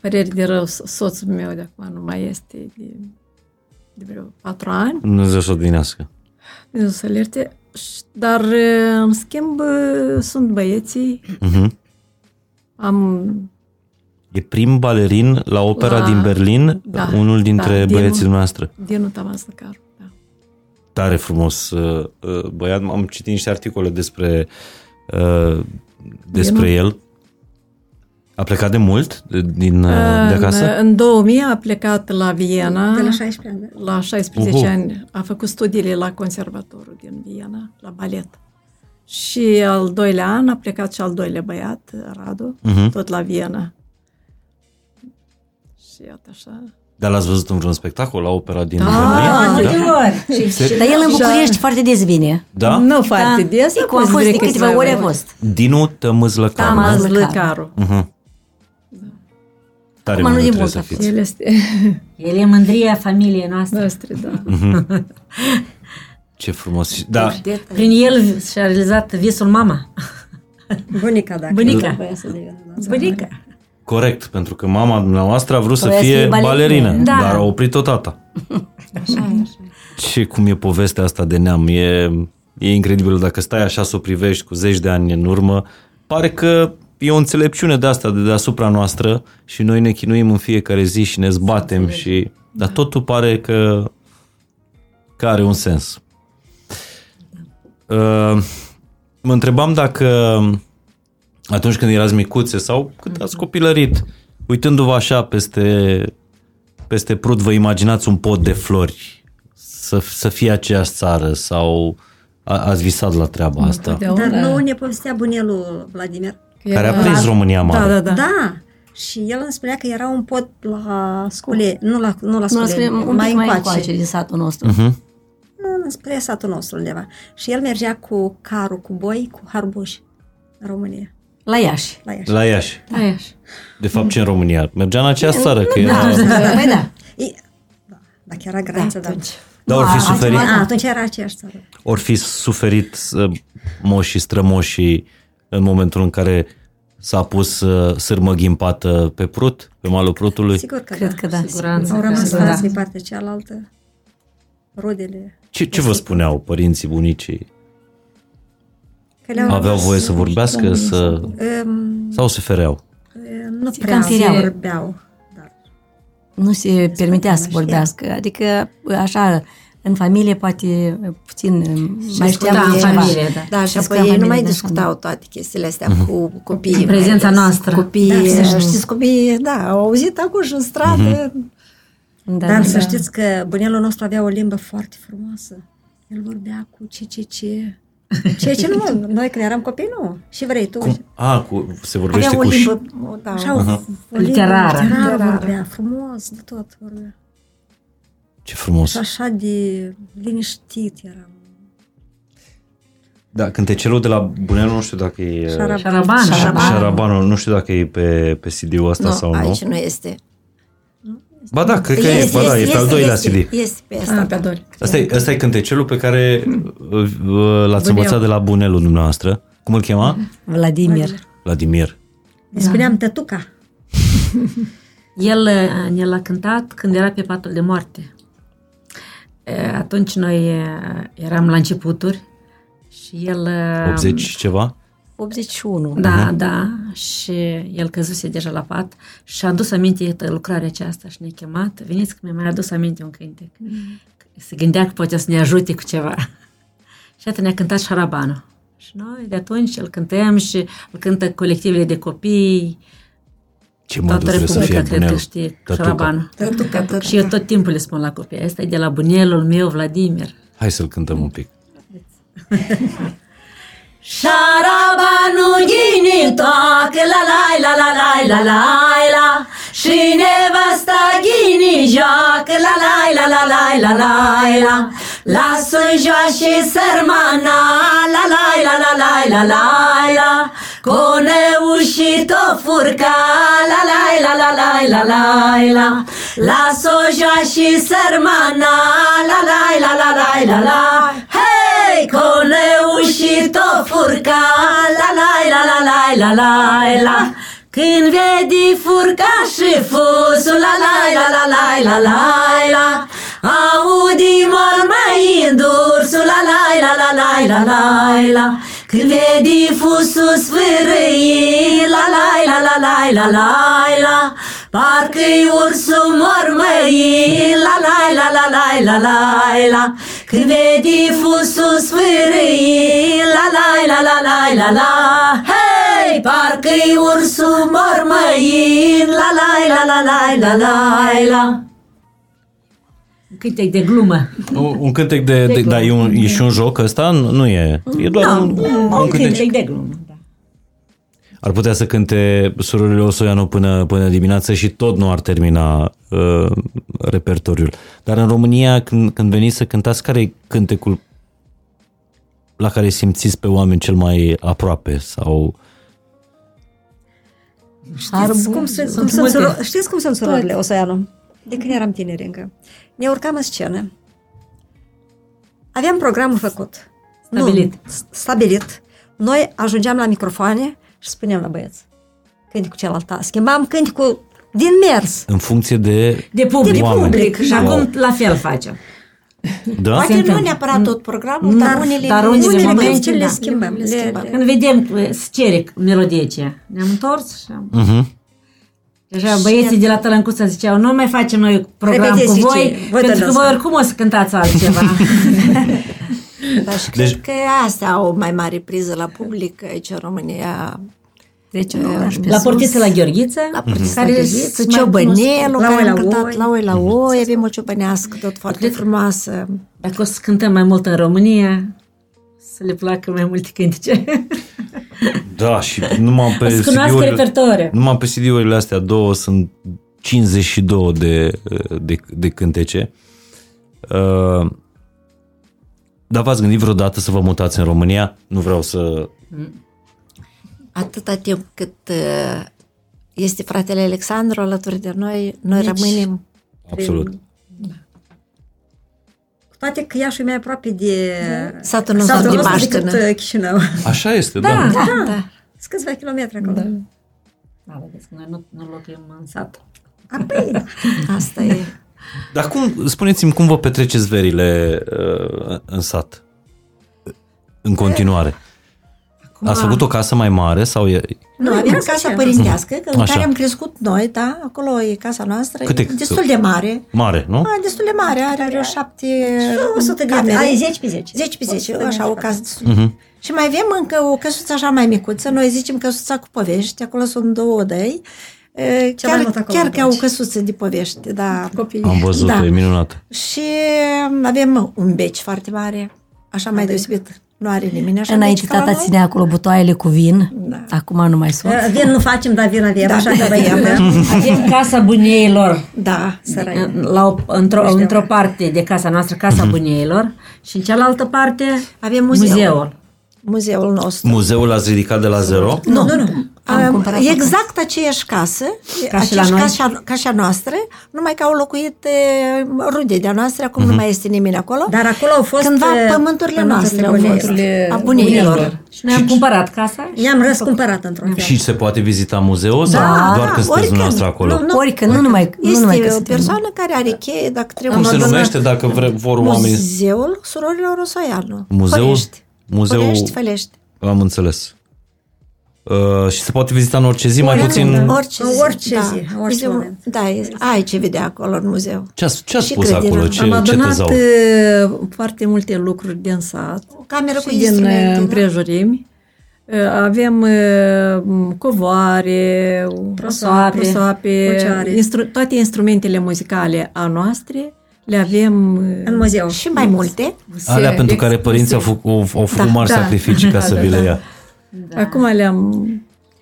Speaker 5: Păreri de rău, so- soțul meu de acum nu mai este de, de vreo patru ani,
Speaker 3: Dumnezeu să o odinească.
Speaker 5: Dumnezeu să-l ierte. Și- Dar, în schimb, sunt băieții,
Speaker 3: Uh-huh.
Speaker 5: am
Speaker 3: E prim balerin la opera
Speaker 5: La-
Speaker 3: din Berlin,
Speaker 5: da,
Speaker 3: unul dintre
Speaker 5: da,
Speaker 3: băieții
Speaker 5: Dinu.
Speaker 3: dumneavoastră.
Speaker 5: Dinu Tamas Năcaru. Da.
Speaker 3: Tare frumos uh, uh, băiat. Am citit niște articole despre, uh, despre el. A plecat de mult de, din, uh, de acasă?
Speaker 5: În, în 2000 a plecat la Viena.
Speaker 7: De la 16 ani. da.
Speaker 5: La 16
Speaker 3: Uhu.
Speaker 5: ani a făcut studiile la conservatorul din Viena, la balet. Și al doilea an a plecat și al doilea băiat, Radu,
Speaker 3: Mhm.
Speaker 5: tot la Viena. Și iată așa.
Speaker 3: Dar l-ați văzut în vreun spectacol la opera din
Speaker 5: Da,
Speaker 3: Berlin?
Speaker 6: de ori.
Speaker 8: Dar el în București foarte des vine.
Speaker 3: Da?
Speaker 5: Nu foarte
Speaker 8: Da.
Speaker 5: des,
Speaker 8: E cum a fost de câteva ori a fost.
Speaker 3: Dinu Tămâzlăcaru.
Speaker 8: Tamas.
Speaker 5: Tamas
Speaker 8: Lăcaru.
Speaker 5: Lăcaru.
Speaker 3: Uh-huh. Tare
Speaker 8: Acum nu
Speaker 3: mândru
Speaker 8: e
Speaker 3: trebuie
Speaker 8: mult
Speaker 3: să
Speaker 8: a
Speaker 3: fiți.
Speaker 5: El este
Speaker 6: El e mândria familiei noastre.
Speaker 5: noastre, da.
Speaker 3: Ce frumos. Da,
Speaker 6: Prin el și-a realizat visul mama.
Speaker 7: Bunica, dacă
Speaker 6: Bunica.
Speaker 7: voia să devină dansator.
Speaker 6: Bunica.
Speaker 3: corect, pentru că mama dumneavoastră a vrut să
Speaker 8: Voia să
Speaker 3: fie
Speaker 8: fie balerină.
Speaker 3: balerină,
Speaker 6: Da.
Speaker 3: dar a oprit-o tata. Ce cum e povestea asta de neam, e, e incredibil. Dacă stai așa să o privești cu zeci de ani în urmă, pare că e o înțelepciune de asta de deasupra noastră și noi ne chinuim în fiecare zi și ne zbatem și... Dar totul pare că, că are un sens. Uh, mă întrebam dacă atunci când erați micuțe sau când ați copilărit, uitându-vă așa peste, peste prut, vă imaginați un pod de flori să, să fie aceeași țară sau a, ați visat la treaba asta?
Speaker 5: Întotdeauna.
Speaker 7: Dar nu ne povestea bunelul Vladimir.
Speaker 5: Că
Speaker 3: Care a
Speaker 5: era-
Speaker 3: prins România
Speaker 5: Da,
Speaker 3: mare.
Speaker 5: da, da.
Speaker 7: Da. Și el îmi spunea că era un pod la scule, nu la, nu la
Speaker 8: Nu
Speaker 7: scule,
Speaker 8: scrie un pic
Speaker 7: mai
Speaker 8: mai
Speaker 7: încoace.
Speaker 8: încoace din satul nostru.
Speaker 3: Mhm.
Speaker 7: Nu, spre satul nostru undeva. Și el mergea cu carul, cu boi, cu harbuși în România,
Speaker 8: La Iași.
Speaker 7: la Iași.
Speaker 3: La Iași.
Speaker 6: Da, așa.
Speaker 3: De fapt, ce în România? Mergea în aceeași țară, că era...
Speaker 8: Păi da.
Speaker 7: E, da, dacă era graniță, da.
Speaker 3: Da, ori fi
Speaker 8: Nu,
Speaker 3: suferit,
Speaker 7: A, atunci era aceeași țară.
Speaker 3: ori fi suferit uh, moșii, strămoșii în momentul în care s-a pus uh, sârmă ghimpată pe prut, pe malul prutului.
Speaker 7: Sigur că
Speaker 8: Cred
Speaker 7: da.
Speaker 8: că da.
Speaker 6: Siguranță.
Speaker 7: Au rămas
Speaker 6: Da.
Speaker 7: frați din partea cealaltă, rodele.
Speaker 3: Ce, ce vă spuneau părinții, bunicii?
Speaker 7: Că le-au
Speaker 3: Aveau
Speaker 7: rămas,
Speaker 3: voie să vorbească să,
Speaker 7: Um,
Speaker 3: sau se fereau?
Speaker 7: nu
Speaker 8: Se
Speaker 7: prea
Speaker 8: cam fereau.
Speaker 7: vorbeau. Dar
Speaker 8: Nu se permitea să vorbească. Adică, așa, în familie poate puțin mai știam
Speaker 6: Da, în
Speaker 8: de ceva.
Speaker 6: familie, da.
Speaker 4: Da, și
Speaker 8: Se
Speaker 4: apoi
Speaker 8: scria
Speaker 4: ei nu
Speaker 8: familie,
Speaker 4: mai
Speaker 8: da,
Speaker 4: discutau toate chestiile astea cu copiii.
Speaker 6: În prezența
Speaker 4: mai ales.
Speaker 6: noastră.
Speaker 4: Copiii,
Speaker 7: Da, să
Speaker 4: știți, copiii, da, au auzit acum și în stradă.
Speaker 8: Da,
Speaker 7: Dar
Speaker 8: da.
Speaker 7: să știți că bunelul nostru avea o limbă foarte frumoasă. El vorbea cu ce, ce, ce, Ceea ce nu, noi când eram copii, nu. Și vrei tu.
Speaker 3: Cum? A, cu, se vorbește
Speaker 4: Avea o
Speaker 3: cu... ș-
Speaker 4: limbă, da,
Speaker 7: Așa, o, o limbă
Speaker 6: Literară.
Speaker 7: literară
Speaker 4: Literară.
Speaker 7: vorbea, frumos, de tot vorbea.
Speaker 3: Ce frumos.
Speaker 7: Și așa de liniștit eram.
Speaker 3: Da, cântecelul de la Bunelu, nu știu dacă e...
Speaker 7: Șarab-
Speaker 6: Șaraban.
Speaker 4: Șaraban.
Speaker 3: Șarabanul, nu știu dacă e pe, pe CD-ul ăsta
Speaker 4: nu,
Speaker 3: sau nu.
Speaker 4: aici nu este.
Speaker 3: Ba da, cred că e, ba da, e pe al doilea
Speaker 4: este,
Speaker 3: CD.
Speaker 4: Este pe
Speaker 5: Ah,
Speaker 4: asta.
Speaker 5: pe doi.
Speaker 3: Asta e, asta e cântecelul pe care uh, uh, l-ați învățat de la Bunelu dumneavoastră. Cum îl chema?
Speaker 8: Vladimir.
Speaker 3: Vladimir.
Speaker 7: Ne spuneam tătuca.
Speaker 6: El uh, ne l-a cântat când era pe patul de moarte. Uh, Atunci noi uh, eram la începuturi și el... uh,
Speaker 3: 80 și ceva?
Speaker 8: 81.
Speaker 6: Da, da, și el căzuse deja la pat și a adus aminte iată, lucrarea aceasta și ne-a chemat. Veniți că mi-a mai adus aminte un cântec. Se gândea că poate să ne ajute cu ceva. Și atât ne-a cântat șarabanul. Și noi de atunci îl cântăm și îl cântă colectivele de copii,
Speaker 3: ce mă
Speaker 6: Toată Republica cred bunel.
Speaker 3: că
Speaker 6: știe Șarabanul. Și eu tot timpul le spun la copii, asta e de la bunelul meu, Vladimir.
Speaker 3: Hai să-l cântăm un pic.
Speaker 2: Șarabanul ghinii toacă la lai la la lai la lai la Și nevasta ghinii joacă la lai la la lai la lai la Lasă joașe sărmana la la la la la la la la Coneu și tot furca la la la la la la la la Lasă joașe sărmana la la la la la la la Hei, coneu și tot furca la la la la la la la la când vedi furca și fusul la la la la la la la la Audi mormăind ursula lai la la la la la la Când vede fusul sfârâi la la la la la la la. la Parcă-i ursul mormăi la la la la la la lai la Când vede fusul sfârâi la lai la la lai la la Hei! Parcă-i ursul mormăi la la la la la la lai la
Speaker 6: cântec de glumă.
Speaker 3: Un, un cântec de... de da, e, un, e și un joc ăsta? Nu nu e. E doar un, un
Speaker 6: Un
Speaker 3: cântec.
Speaker 6: cântec de glumă, da.
Speaker 3: Ar putea să cânte surorile Osoianu până, până dimineață și tot nu ar termina uh, repertoriul. Dar în România, când, când veniți să cântați, care e cântecul la care simțiți pe oameni cel mai aproape? Sau
Speaker 7: Știți cum, se, cum sunt, suro- știți cum sunt surorile Osoianu? De când eram tineri încă. Ne urcam în scenă. Aveam programul făcut.
Speaker 6: Stabilit.
Speaker 7: Nu, s- stabilit. Noi ajungeam la microfoane și spuneam la băieți. Cânticul celălalt. Schimbam cânticul din mers.
Speaker 3: în funcție de...
Speaker 6: De public.
Speaker 3: De oameni.
Speaker 6: public. Și
Speaker 3: Wow.
Speaker 6: acum la fel facem.
Speaker 3: Da?
Speaker 4: Poate
Speaker 6: întâmplă.
Speaker 4: nu neapărat tot programul, dar unele
Speaker 6: dar
Speaker 4: le
Speaker 6: unele
Speaker 4: schimbăm.
Speaker 6: momente,
Speaker 7: le
Speaker 4: Da,
Speaker 7: schimbăm.
Speaker 4: Le
Speaker 7: Le-
Speaker 4: schimbăm.
Speaker 6: Când vedem că se cere melodie aceea, ne-am întors și am...
Speaker 3: Uh-huh.
Speaker 6: Deja băieții de la Tălăncuța ziceau, nu mai facem noi program cu
Speaker 7: Repetiții,
Speaker 6: voi,
Speaker 7: ce? Voi
Speaker 6: pentru că
Speaker 7: dați
Speaker 6: voi
Speaker 7: seama.
Speaker 6: oricum o să cântați altceva.
Speaker 4: Dar și
Speaker 3: Deci-
Speaker 4: cred că astea au o mai mare priză la public aici în România.
Speaker 8: Deci, un oraș pe
Speaker 6: la
Speaker 8: sus.
Speaker 6: portiță la Gheorghiță,
Speaker 4: La Părțița
Speaker 6: care
Speaker 4: de
Speaker 6: sunt
Speaker 4: Ghiță,
Speaker 6: mai
Speaker 4: ciobănelul
Speaker 7: La
Speaker 4: care
Speaker 7: oi
Speaker 4: am
Speaker 7: la
Speaker 4: cântat
Speaker 7: oi.
Speaker 4: la oi la oi, avem o ciobănească tot foarte frumoasă.
Speaker 6: Dacă o să cântăm mai mult în România, să le placă mai multe cântece.
Speaker 3: Da, și numai pe
Speaker 6: Să cunoască
Speaker 3: CD-urile,
Speaker 6: repertoriu.
Speaker 3: numai pe CD-urile astea două sunt 52 de, de, de cântece. Uh, dar v-ați gândit vreodată să vă mutați în România? Nu vreau să...
Speaker 4: Atâta timp cât uh, este fratele Alexandru alături de noi, noi
Speaker 7: Nici-
Speaker 4: rămânem
Speaker 3: Absolut.
Speaker 7: Cu toate că Iașul e mai aproape de
Speaker 4: Satul nostru de
Speaker 7: nostru
Speaker 4: Baștină.
Speaker 7: decât uh, Chișinău.
Speaker 3: Așa este, da.
Speaker 4: Da, da.
Speaker 7: Sunt câțiva kilometri acolo. Da.
Speaker 6: Da, vedeți că noi nu, nu locuim în sat.
Speaker 7: Apoi, da.
Speaker 4: Asta e.
Speaker 3: Dar cum, spuneți-mi, cum vă petreceți verile uh, în sat? În continuare.
Speaker 6: Acum,
Speaker 3: Ați făcut o casă mai mare sau e...
Speaker 4: Nu, avem casa
Speaker 7: așa.
Speaker 4: părintească, în
Speaker 3: Așa.
Speaker 4: care am crescut noi, da, acolo e casa noastră,
Speaker 3: Câte-
Speaker 4: e destul de mare.
Speaker 3: Mare, nu?
Speaker 4: A, destul de mare, are vreo șapte
Speaker 7: 100 de
Speaker 4: camere.
Speaker 7: Ai 10 pe 10.
Speaker 4: 10 pe 10,
Speaker 7: 100 de
Speaker 4: așa, o
Speaker 7: metri
Speaker 4: casă destul. Uh-huh. Și mai avem încă o căsuță așa mai micuță, noi zicem căsuța cu povești, acolo sunt două dăi. E,
Speaker 7: Cel mai
Speaker 4: Chiar,
Speaker 7: mult acolo
Speaker 4: chiar
Speaker 7: îmi
Speaker 4: ca o
Speaker 7: place.
Speaker 4: căsuță de povești, da.
Speaker 5: Copii.
Speaker 3: Am văzut,
Speaker 4: Da.
Speaker 3: e minunat.
Speaker 4: Și avem un beci foarte mare, așa mai deosebit. Nu are nimeni așa
Speaker 8: Înainte
Speaker 4: deci ca la
Speaker 8: tata
Speaker 4: noi.
Speaker 8: ținea acolo butoaiele cu vin,
Speaker 4: Da.
Speaker 8: acum nu mai sunt.
Speaker 7: Eh, Vin nu facem, dar vin avem,
Speaker 4: Da,
Speaker 7: așa
Speaker 4: da,
Speaker 7: că băiem.
Speaker 4: da.
Speaker 6: Avem casa bunieilor.
Speaker 4: Da,
Speaker 7: Sărai.
Speaker 6: La o, într-o, într-o parte de casa noastră, casa bunieilor, și în cealaltă parte
Speaker 4: Avem muzeul.
Speaker 6: muzeul.
Speaker 4: Muzeul nostru.
Speaker 3: Muzeul l-ați ridicat de la zero?
Speaker 4: Nu, nu, nu.
Speaker 8: Am
Speaker 4: Am
Speaker 8: cumpărat
Speaker 4: exact aceeași casă,
Speaker 6: Ca și la
Speaker 4: aceeași
Speaker 6: noi?
Speaker 4: Ca, ca și a noastră, numai că au locuit e, rude de-a noastre, acum nu mai este nimeni acolo.
Speaker 7: Dar acolo au fost
Speaker 4: Cândva
Speaker 7: eh,
Speaker 4: pământurile noastre au fost,
Speaker 5: bunierilor.
Speaker 4: a bunilor.
Speaker 6: Și noi am cumpărat casa și
Speaker 7: I-am răscumpărat într-un fel.
Speaker 3: Și se poate vizita muzeul sau doar când sunteți
Speaker 4: oricând.
Speaker 3: dumneavoastră acolo?
Speaker 4: Nu, nu.
Speaker 8: Orică, nu numai, nu
Speaker 4: Este
Speaker 8: numai că
Speaker 4: o
Speaker 8: suntem-
Speaker 4: persoană care are cheie, dacă trebuie
Speaker 3: Cum se
Speaker 4: să-
Speaker 3: numește dacă vre, vor oamenii?
Speaker 4: Muzeul Surorilor Rosoianu.
Speaker 3: Muzeul?
Speaker 4: Fălești.
Speaker 3: Muzeul-
Speaker 4: Fălești, Fălești.
Speaker 3: Am înțeles. Uh, și se poate vizita în orice zi, mai puțin...
Speaker 4: Orice
Speaker 7: În
Speaker 4: zi,
Speaker 7: orice
Speaker 4: da.
Speaker 7: zi, în orice
Speaker 4: Muzeul-
Speaker 7: moment.
Speaker 4: Da, e- ai ce vedea acolo în muzeu.
Speaker 3: Ce ați, ce ați
Speaker 4: Și
Speaker 3: spus
Speaker 4: grădină.
Speaker 3: acolo? Ce,
Speaker 5: Am
Speaker 3: ce
Speaker 5: adunat
Speaker 3: tezau?
Speaker 5: uh, foarte multe lucruri din sat
Speaker 4: O cameră cu
Speaker 5: și din uh,
Speaker 4: instrumente. da?
Speaker 5: împrejurimi. Uh, Avem uh, covoare,
Speaker 6: Prosoape,
Speaker 5: prosoape
Speaker 7: cocioare.
Speaker 5: instru- toate instrumentele muzicale a noastre le avem uh,
Speaker 7: În muzeu.
Speaker 4: Și mai multe.
Speaker 3: Alea
Speaker 5: se-
Speaker 3: pentru care
Speaker 5: exclusiv.
Speaker 3: părinții au, făcut, au, au făcut
Speaker 4: Da,
Speaker 3: mari
Speaker 5: da.
Speaker 3: sacrificii ca
Speaker 5: Da,
Speaker 3: să
Speaker 5: da,
Speaker 3: vi le
Speaker 5: da.
Speaker 3: ia.
Speaker 5: Acum le-am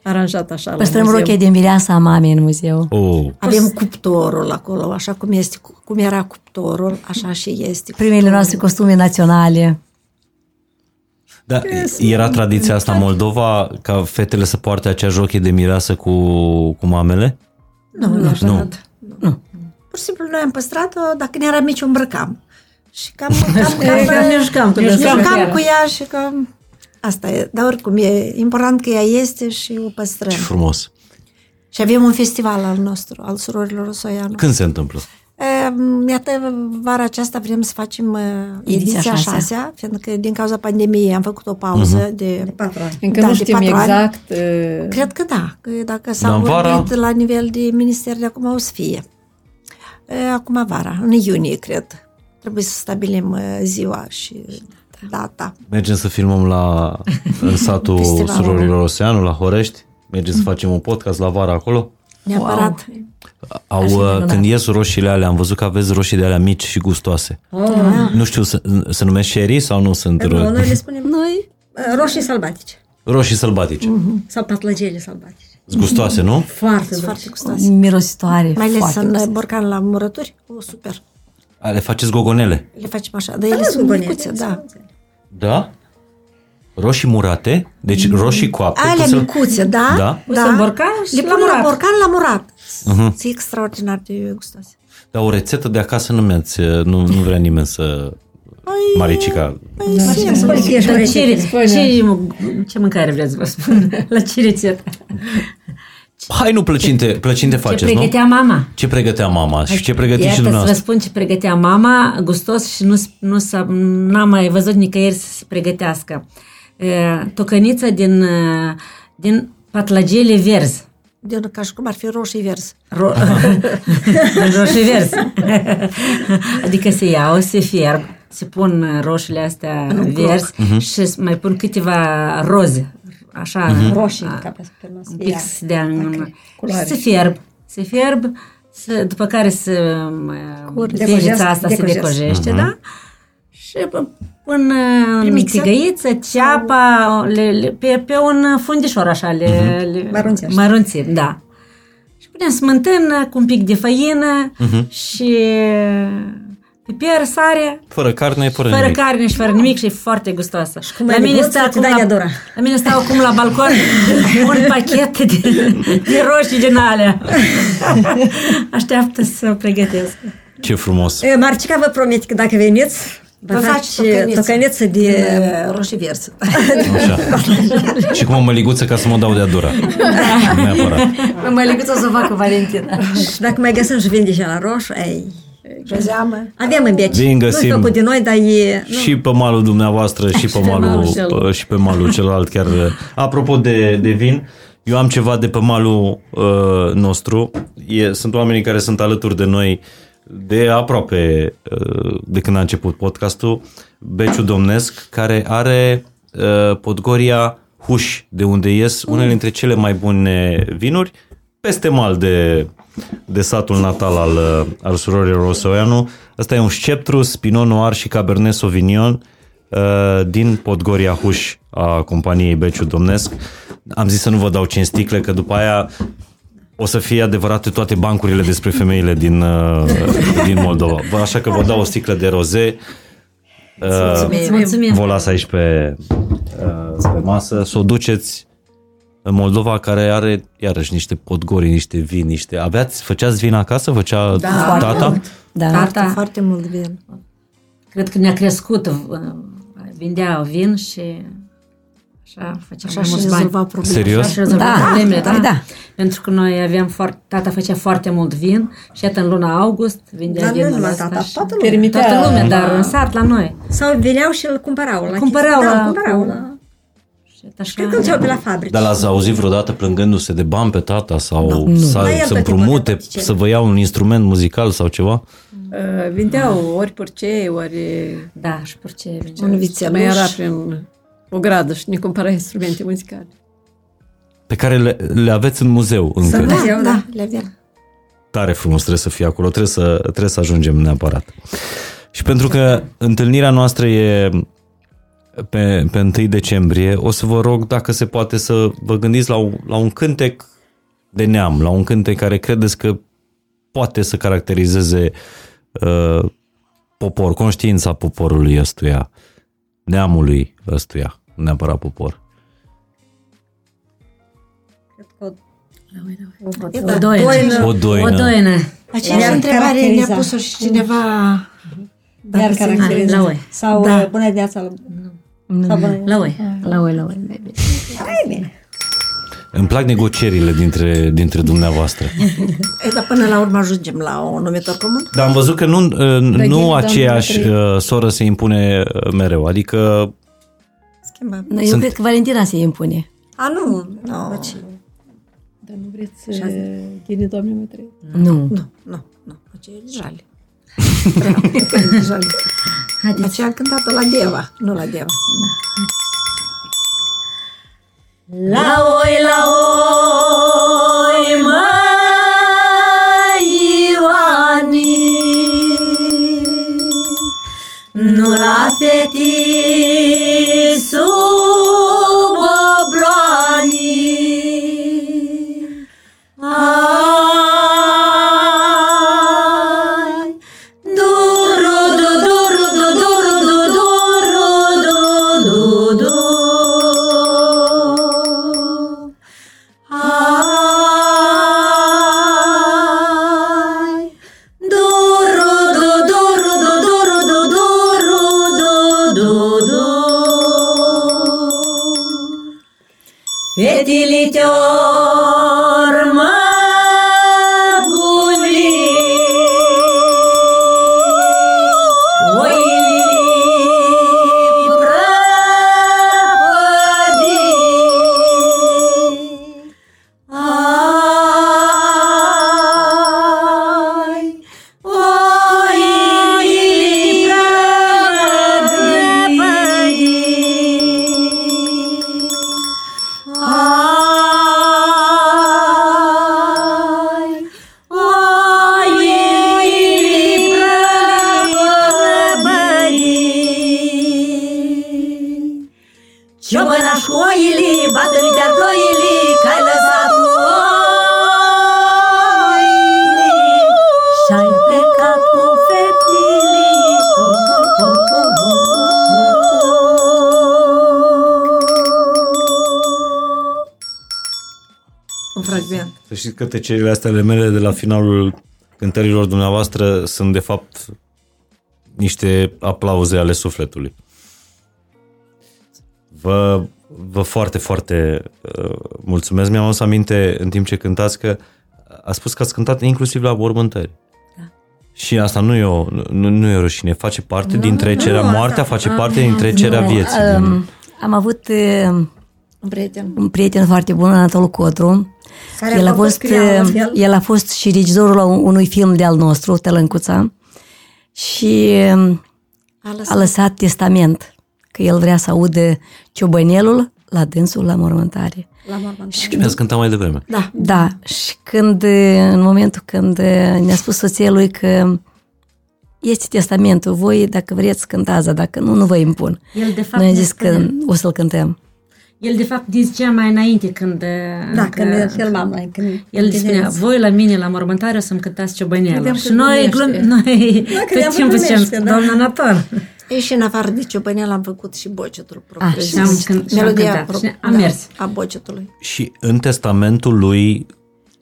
Speaker 5: aranjat așa
Speaker 8: Păstrăm
Speaker 5: la muzeu.
Speaker 8: rochia de mireasa a mamei în muzeu.
Speaker 3: Oh.
Speaker 4: Avem cuptorul acolo, așa cum, este, cum era cuptorul, așa și este.
Speaker 8: Primele noastre costume naționale.
Speaker 3: Da, era tradiția asta în Moldova ca fetele să poarte aceeași rochie de mireasă cu, cu mamele?
Speaker 4: Nu, nu,
Speaker 3: Nu.
Speaker 4: Pur și simplu noi am păstrat-o, dacă ne era mici o îmbrăcam. Și cam, cam,
Speaker 5: E,
Speaker 4: cam,
Speaker 5: cam ne jucam cu
Speaker 6: Ne
Speaker 4: ne
Speaker 5: dânsă.
Speaker 6: jucam.
Speaker 4: jucam cu ea și că asta e. Dar oricum e important că ea este și o păstrăm.
Speaker 3: Ce frumos.
Speaker 4: Și avem un festival al nostru, al surorilor Osoianu.
Speaker 3: Când se întâmplă?
Speaker 4: E, Iată, vara aceasta vrem să facem uh,
Speaker 8: Ediția
Speaker 4: ediția
Speaker 8: șasea.
Speaker 4: șasea, pentru că din cauza pandemiei am făcut o pauză de...
Speaker 7: Patru ani.
Speaker 5: Încă
Speaker 4: Da,
Speaker 5: nu
Speaker 4: de
Speaker 5: știm
Speaker 4: patru ani.
Speaker 5: exact uh,
Speaker 4: Cred că da, că dacă s-a
Speaker 3: Dar în
Speaker 4: vorbit
Speaker 3: vara-
Speaker 4: la nivel de minister de acum o să fie. E, Acum vara, în iunie, cred. Trebuie să stabilim uh, ziua și data.
Speaker 3: Mergem să filmăm la, în satul
Speaker 4: Festivalul.
Speaker 3: Surorilor Oseanu, la Horești. Mergem să facem un podcast la vara acolo.
Speaker 4: Neapărat.
Speaker 3: Au, uh, când ies roșiile alea, am văzut că aveți roșii de alea mici și gustoase. Nu știu, se, se numesc sherry sau nu sunt
Speaker 7: Nu,
Speaker 3: ro-
Speaker 7: noi le spunem
Speaker 4: Noi
Speaker 7: eh, roșii sălbatice
Speaker 3: roșii sălbatice?
Speaker 7: sau patlăgele sălbatice.
Speaker 3: Sunt gustoase, nu?
Speaker 7: Foarte
Speaker 4: sunt
Speaker 7: dulci.
Speaker 4: foarte gustoase.
Speaker 8: Mirositoare.
Speaker 4: Mai ales
Speaker 8: foarte
Speaker 4: în
Speaker 8: gustoase.
Speaker 4: borcan la murături. O, super.
Speaker 3: A, le faceți gogonele.
Speaker 4: Le facem așa. Dar ele
Speaker 7: Aveți
Speaker 4: sunt
Speaker 7: gogonele,
Speaker 4: micuțe, da.
Speaker 3: Da? Roșii murate, deci roșii coapte.
Speaker 4: Alea
Speaker 3: puse-
Speaker 4: micuțe, da?
Speaker 3: Da?
Speaker 6: Puse în borcan și
Speaker 4: Le
Speaker 6: la
Speaker 4: pun la
Speaker 6: murat.
Speaker 4: borcan la murat.
Speaker 3: Mhm.
Speaker 4: Sunt extraordinar de gustoase.
Speaker 3: Dar o rețetă de acasă nu mi-ați, nu, nu vrea nimeni să... Maricica,
Speaker 7: Spune că ești
Speaker 6: Dar
Speaker 7: rețete.
Speaker 6: ce, ce, ce mâncare vreți să vă spun? La ce rețetă?
Speaker 3: hai nu plăcinte, plăcinte
Speaker 6: Ce
Speaker 3: faceți, nu?
Speaker 6: pregătea mama?
Speaker 3: Ce pregătea mama și ce pregătiți și
Speaker 6: Iată să vă
Speaker 3: dumneavoastră?
Speaker 6: spun ce pregătea mama, gustos și nu, nu s-a, n-am mai văzut nicăieri să se pregătească. E, Tocăniță din, e, din patlagele verzi.
Speaker 4: Din ca și cum ar fi roșii verzi.
Speaker 6: Ro- roșii verzi. adică se iau, se fierb, se pun roșiile astea verzi și se mai pun câteva roze. Așa,
Speaker 7: Roșii,
Speaker 6: a-
Speaker 7: ca pe spune, să
Speaker 6: un
Speaker 7: fie
Speaker 6: pic
Speaker 7: iar.
Speaker 6: să dea în...
Speaker 5: Culoare.
Speaker 6: Și se fierb. Se fierb, se, după care se
Speaker 7: Decojează-
Speaker 6: devița asta se
Speaker 7: decojează.
Speaker 6: decojește, da? Și p- pun în
Speaker 4: mixer?
Speaker 6: tigăiță, ceapa, le, le, pe, pe un fundișor așa, le, le
Speaker 7: Mărunțești.
Speaker 6: mărunțim, da. Și punem smântână cu un pic de făină și piper, sare,
Speaker 3: Fără carne, fără,
Speaker 6: fără
Speaker 3: nimic.
Speaker 6: carne și fără nimic și e foarte gustoasă.
Speaker 7: cum ai negoță,
Speaker 6: stă
Speaker 7: te
Speaker 6: acum
Speaker 7: dai
Speaker 6: la,
Speaker 7: de dura.
Speaker 6: la mine stau acum la balcon un pachet de, de roșii din alea. Așteaptă să o pregătesc.
Speaker 3: Ce frumos.
Speaker 7: E, Marcica vă promit că dacă veniți, vă
Speaker 4: Vă faci
Speaker 7: face
Speaker 4: tocăniță.
Speaker 7: tocăniță de...
Speaker 4: De roșii verzi.
Speaker 3: Așa. și cu o măliguță ca să mă dau de adura. Neapărat.
Speaker 8: Mai legut o să o facă Valentina.
Speaker 7: Și dacă mai găsim și vin deja la roșu, ei,
Speaker 4: Gezeamă.
Speaker 7: avem în beci.
Speaker 3: Vin, găsim.
Speaker 7: Nu-i făcut de noi, dar e... Nu,
Speaker 3: Și pe malul dumneavoastră și pe malul,
Speaker 5: malul celălalt.
Speaker 3: și pe malul celălalt chiar. Apropo de, de vin, eu am ceva de pe malul uh, nostru. E, sunt oamenii care sunt alături de noi de aproape uh, de când a început podcastul, Beciu Domnesc, care are uh, Podgoria Huș, de unde ies unele dintre cele mai bune vinuri, peste mal de, de satul natal al, uh, al surorilor Rosoianu. Asta e un Sceptrus, Pinot Noir și Cabernet Sauvignon. uh, din Podgoria Huș a companiei Beciu Domnesc. Am zis să nu vă dau 5 sticle, că după aia o să fie adevărate toate bancurile despre femeile din, uh, din Moldova. Bă, Așa că vă dau o sticlă de roze. Uh,
Speaker 10: Îți mulțumim.
Speaker 3: vă las aici pe, uh, pe masă, să o duceți în Moldova, care are iarăși niște podgori, niște vin, niște... Aveați, făceați vin acasă? Făcea
Speaker 5: Da.
Speaker 3: tata?
Speaker 8: Da.
Speaker 10: Tata,
Speaker 4: Foarte mult vin.
Speaker 10: cred că ne-a crescut, uh, vindea vin și așa făcea
Speaker 4: Așa
Speaker 10: mai
Speaker 4: și
Speaker 10: mulți bani.
Speaker 4: rezolva probleme.
Speaker 3: Serios?
Speaker 10: Așa și rezolva
Speaker 8: Da,
Speaker 10: problemele,
Speaker 8: da,
Speaker 10: da.
Speaker 8: da.
Speaker 10: Pentru că noi aveam foarte, tata făcea foarte mult vin și iată în luna august vindea
Speaker 7: Dar nu
Speaker 10: vinul
Speaker 7: numai
Speaker 10: ăsta
Speaker 7: tata,
Speaker 10: și-
Speaker 7: toată lumea.
Speaker 5: Permitea
Speaker 10: Toată lumea, dar în sat la noi.
Speaker 7: Sau veneau și îl cumpărau la
Speaker 10: Cumpărau
Speaker 7: chestii.
Speaker 10: la-
Speaker 7: Da, cumpărau
Speaker 10: cu-
Speaker 7: la...
Speaker 10: Și așa,
Speaker 7: Cred că începeau pe la fabrici.
Speaker 3: Dar l-ați auzit vreodată plângându-se de bani pe tata sau să,
Speaker 7: La el
Speaker 3: să
Speaker 7: tot
Speaker 3: împrumute,
Speaker 7: timpul ne
Speaker 3: să vă ia un instrument muzical sau ceva?
Speaker 5: Uh, vindeau ori purcei, ori
Speaker 10: Da, și purce vindea.
Speaker 4: Un vițeluș.
Speaker 5: mai era prin o gradă și ne cumpăra instrumente muzicale.
Speaker 3: Pe care le, le aveți în muzeu încă.
Speaker 7: Da,
Speaker 4: Da,
Speaker 7: da.
Speaker 4: da, le avem.
Speaker 3: Tare frumos trebuie să fie acolo, trebuie să, trebuie să ajungem neapărat. Și pentru că întâlnirea noastră e pe, pe 1 decembrie, o să vă rog dacă se poate să vă gândiți la, un- la un cântec de neam, la un cântec care credeți că poate să caracterizeze uh, popor, conștiința poporului ăstuia, neamului ăstuia, nu neapărat popor.
Speaker 10: O doină.
Speaker 3: O doină.
Speaker 10: O doină.
Speaker 4: Aceeași
Speaker 7: Le-ar
Speaker 4: întrebare ne-a
Speaker 7: caracteriza.
Speaker 4: pus-o și cineva
Speaker 7: Iar
Speaker 4: dacă se
Speaker 7: caracteriza.
Speaker 10: La oi.
Speaker 7: Sau
Speaker 4: Da.
Speaker 7: uh, bună dimineața. La- Sau bună
Speaker 10: La oi.
Speaker 8: La oi, la oi. mai bine.
Speaker 7: Hai bine.
Speaker 3: Îmi plac negocierile dintre, dintre dumneavoastră.
Speaker 4: E, dar până la urmă ajungem la un numitor comun?
Speaker 3: Dar am văzut că nu, uh, nu
Speaker 5: Ghid,
Speaker 3: aceeași
Speaker 5: doamna
Speaker 3: uh, soră se impune uh, mereu. Adică
Speaker 4: Schimbăm.
Speaker 8: Eu
Speaker 3: Sunt-
Speaker 8: cred că Valentina se impune.
Speaker 7: A, nu.
Speaker 4: Nu,
Speaker 5: Dar nu vreți să ghini, doamne, mai trei?
Speaker 8: Nu.
Speaker 4: nu, nu, nu. Aceea e jale. jale. Aceea a cântat-o la Deva, nu la Deva.
Speaker 6: La oi, la oi, Ciobănaș oili, bată de ploili, că ai lăsat oili Și-ai plecat cu fetilii
Speaker 4: Un fragment.
Speaker 3: Să știți că tăcerile astea ale mele de la finalul cântărilor dumneavoastră sunt de fapt niște aplauze ale sufletului. Vă, vă foarte, foarte uh, mulțumesc. Mi-am adus aminte în timp ce cântați că a spus că ați cântat inclusiv la mormântări.
Speaker 10: Da.
Speaker 3: Și asta nu e o, nu, nu e o rușine, face parte din trecerea,
Speaker 7: nu, asta-
Speaker 3: moartea face parte din trecerea
Speaker 8: Nu,
Speaker 3: vieții.
Speaker 8: um,
Speaker 3: din-
Speaker 8: Am avut uh,
Speaker 4: Un prieten.
Speaker 8: un prieten foarte bun, Anatol Cotru.
Speaker 7: Care
Speaker 8: El a,
Speaker 7: făcut
Speaker 8: fost,
Speaker 7: scriau la
Speaker 8: uh,
Speaker 7: fel.
Speaker 8: el a fost și regizorul la un- unui film de al nostru, Tălâncuța, și um,
Speaker 4: A
Speaker 8: a
Speaker 4: lăsat.
Speaker 8: lăsat testament că el vrea să audă ciobănelul la dânsul la mormântare.
Speaker 7: La mormânt.
Speaker 3: Și mi-ați cântat mai devreme.
Speaker 8: Da. Da, și când, în momentul când ne-a spus soția lui că este testamentul. Voi, dacă vreți, cântați, dar dacă nu, nu vă impun.
Speaker 6: El, de fapt,
Speaker 8: Noi am
Speaker 6: ne
Speaker 8: zis că
Speaker 6: spune-
Speaker 8: o să-l cântăm.
Speaker 6: El, de fapt, zicea mai înainte când...
Speaker 7: Da,
Speaker 6: încă-
Speaker 7: când ne filmam noi. Când,
Speaker 6: El
Speaker 7: când
Speaker 6: spunea,
Speaker 7: tinerețe.
Speaker 6: voi la mine la mormântare o să-mi cântați ciobăneală.
Speaker 5: Credeam
Speaker 6: Și
Speaker 5: că
Speaker 6: noi,
Speaker 5: glumește.
Speaker 6: glum, noi
Speaker 7: credeam
Speaker 6: tot
Speaker 7: că
Speaker 6: timpul ziceam,
Speaker 7: glumește, da.
Speaker 6: doamna Nator.
Speaker 4: Ei, și în afară de ciobăneală am făcut și bocetul propriu.
Speaker 8: și
Speaker 6: am cânt- și am cântat.
Speaker 4: pro-
Speaker 6: Și am mers.
Speaker 4: a bocetului.
Speaker 3: Și în testamentul lui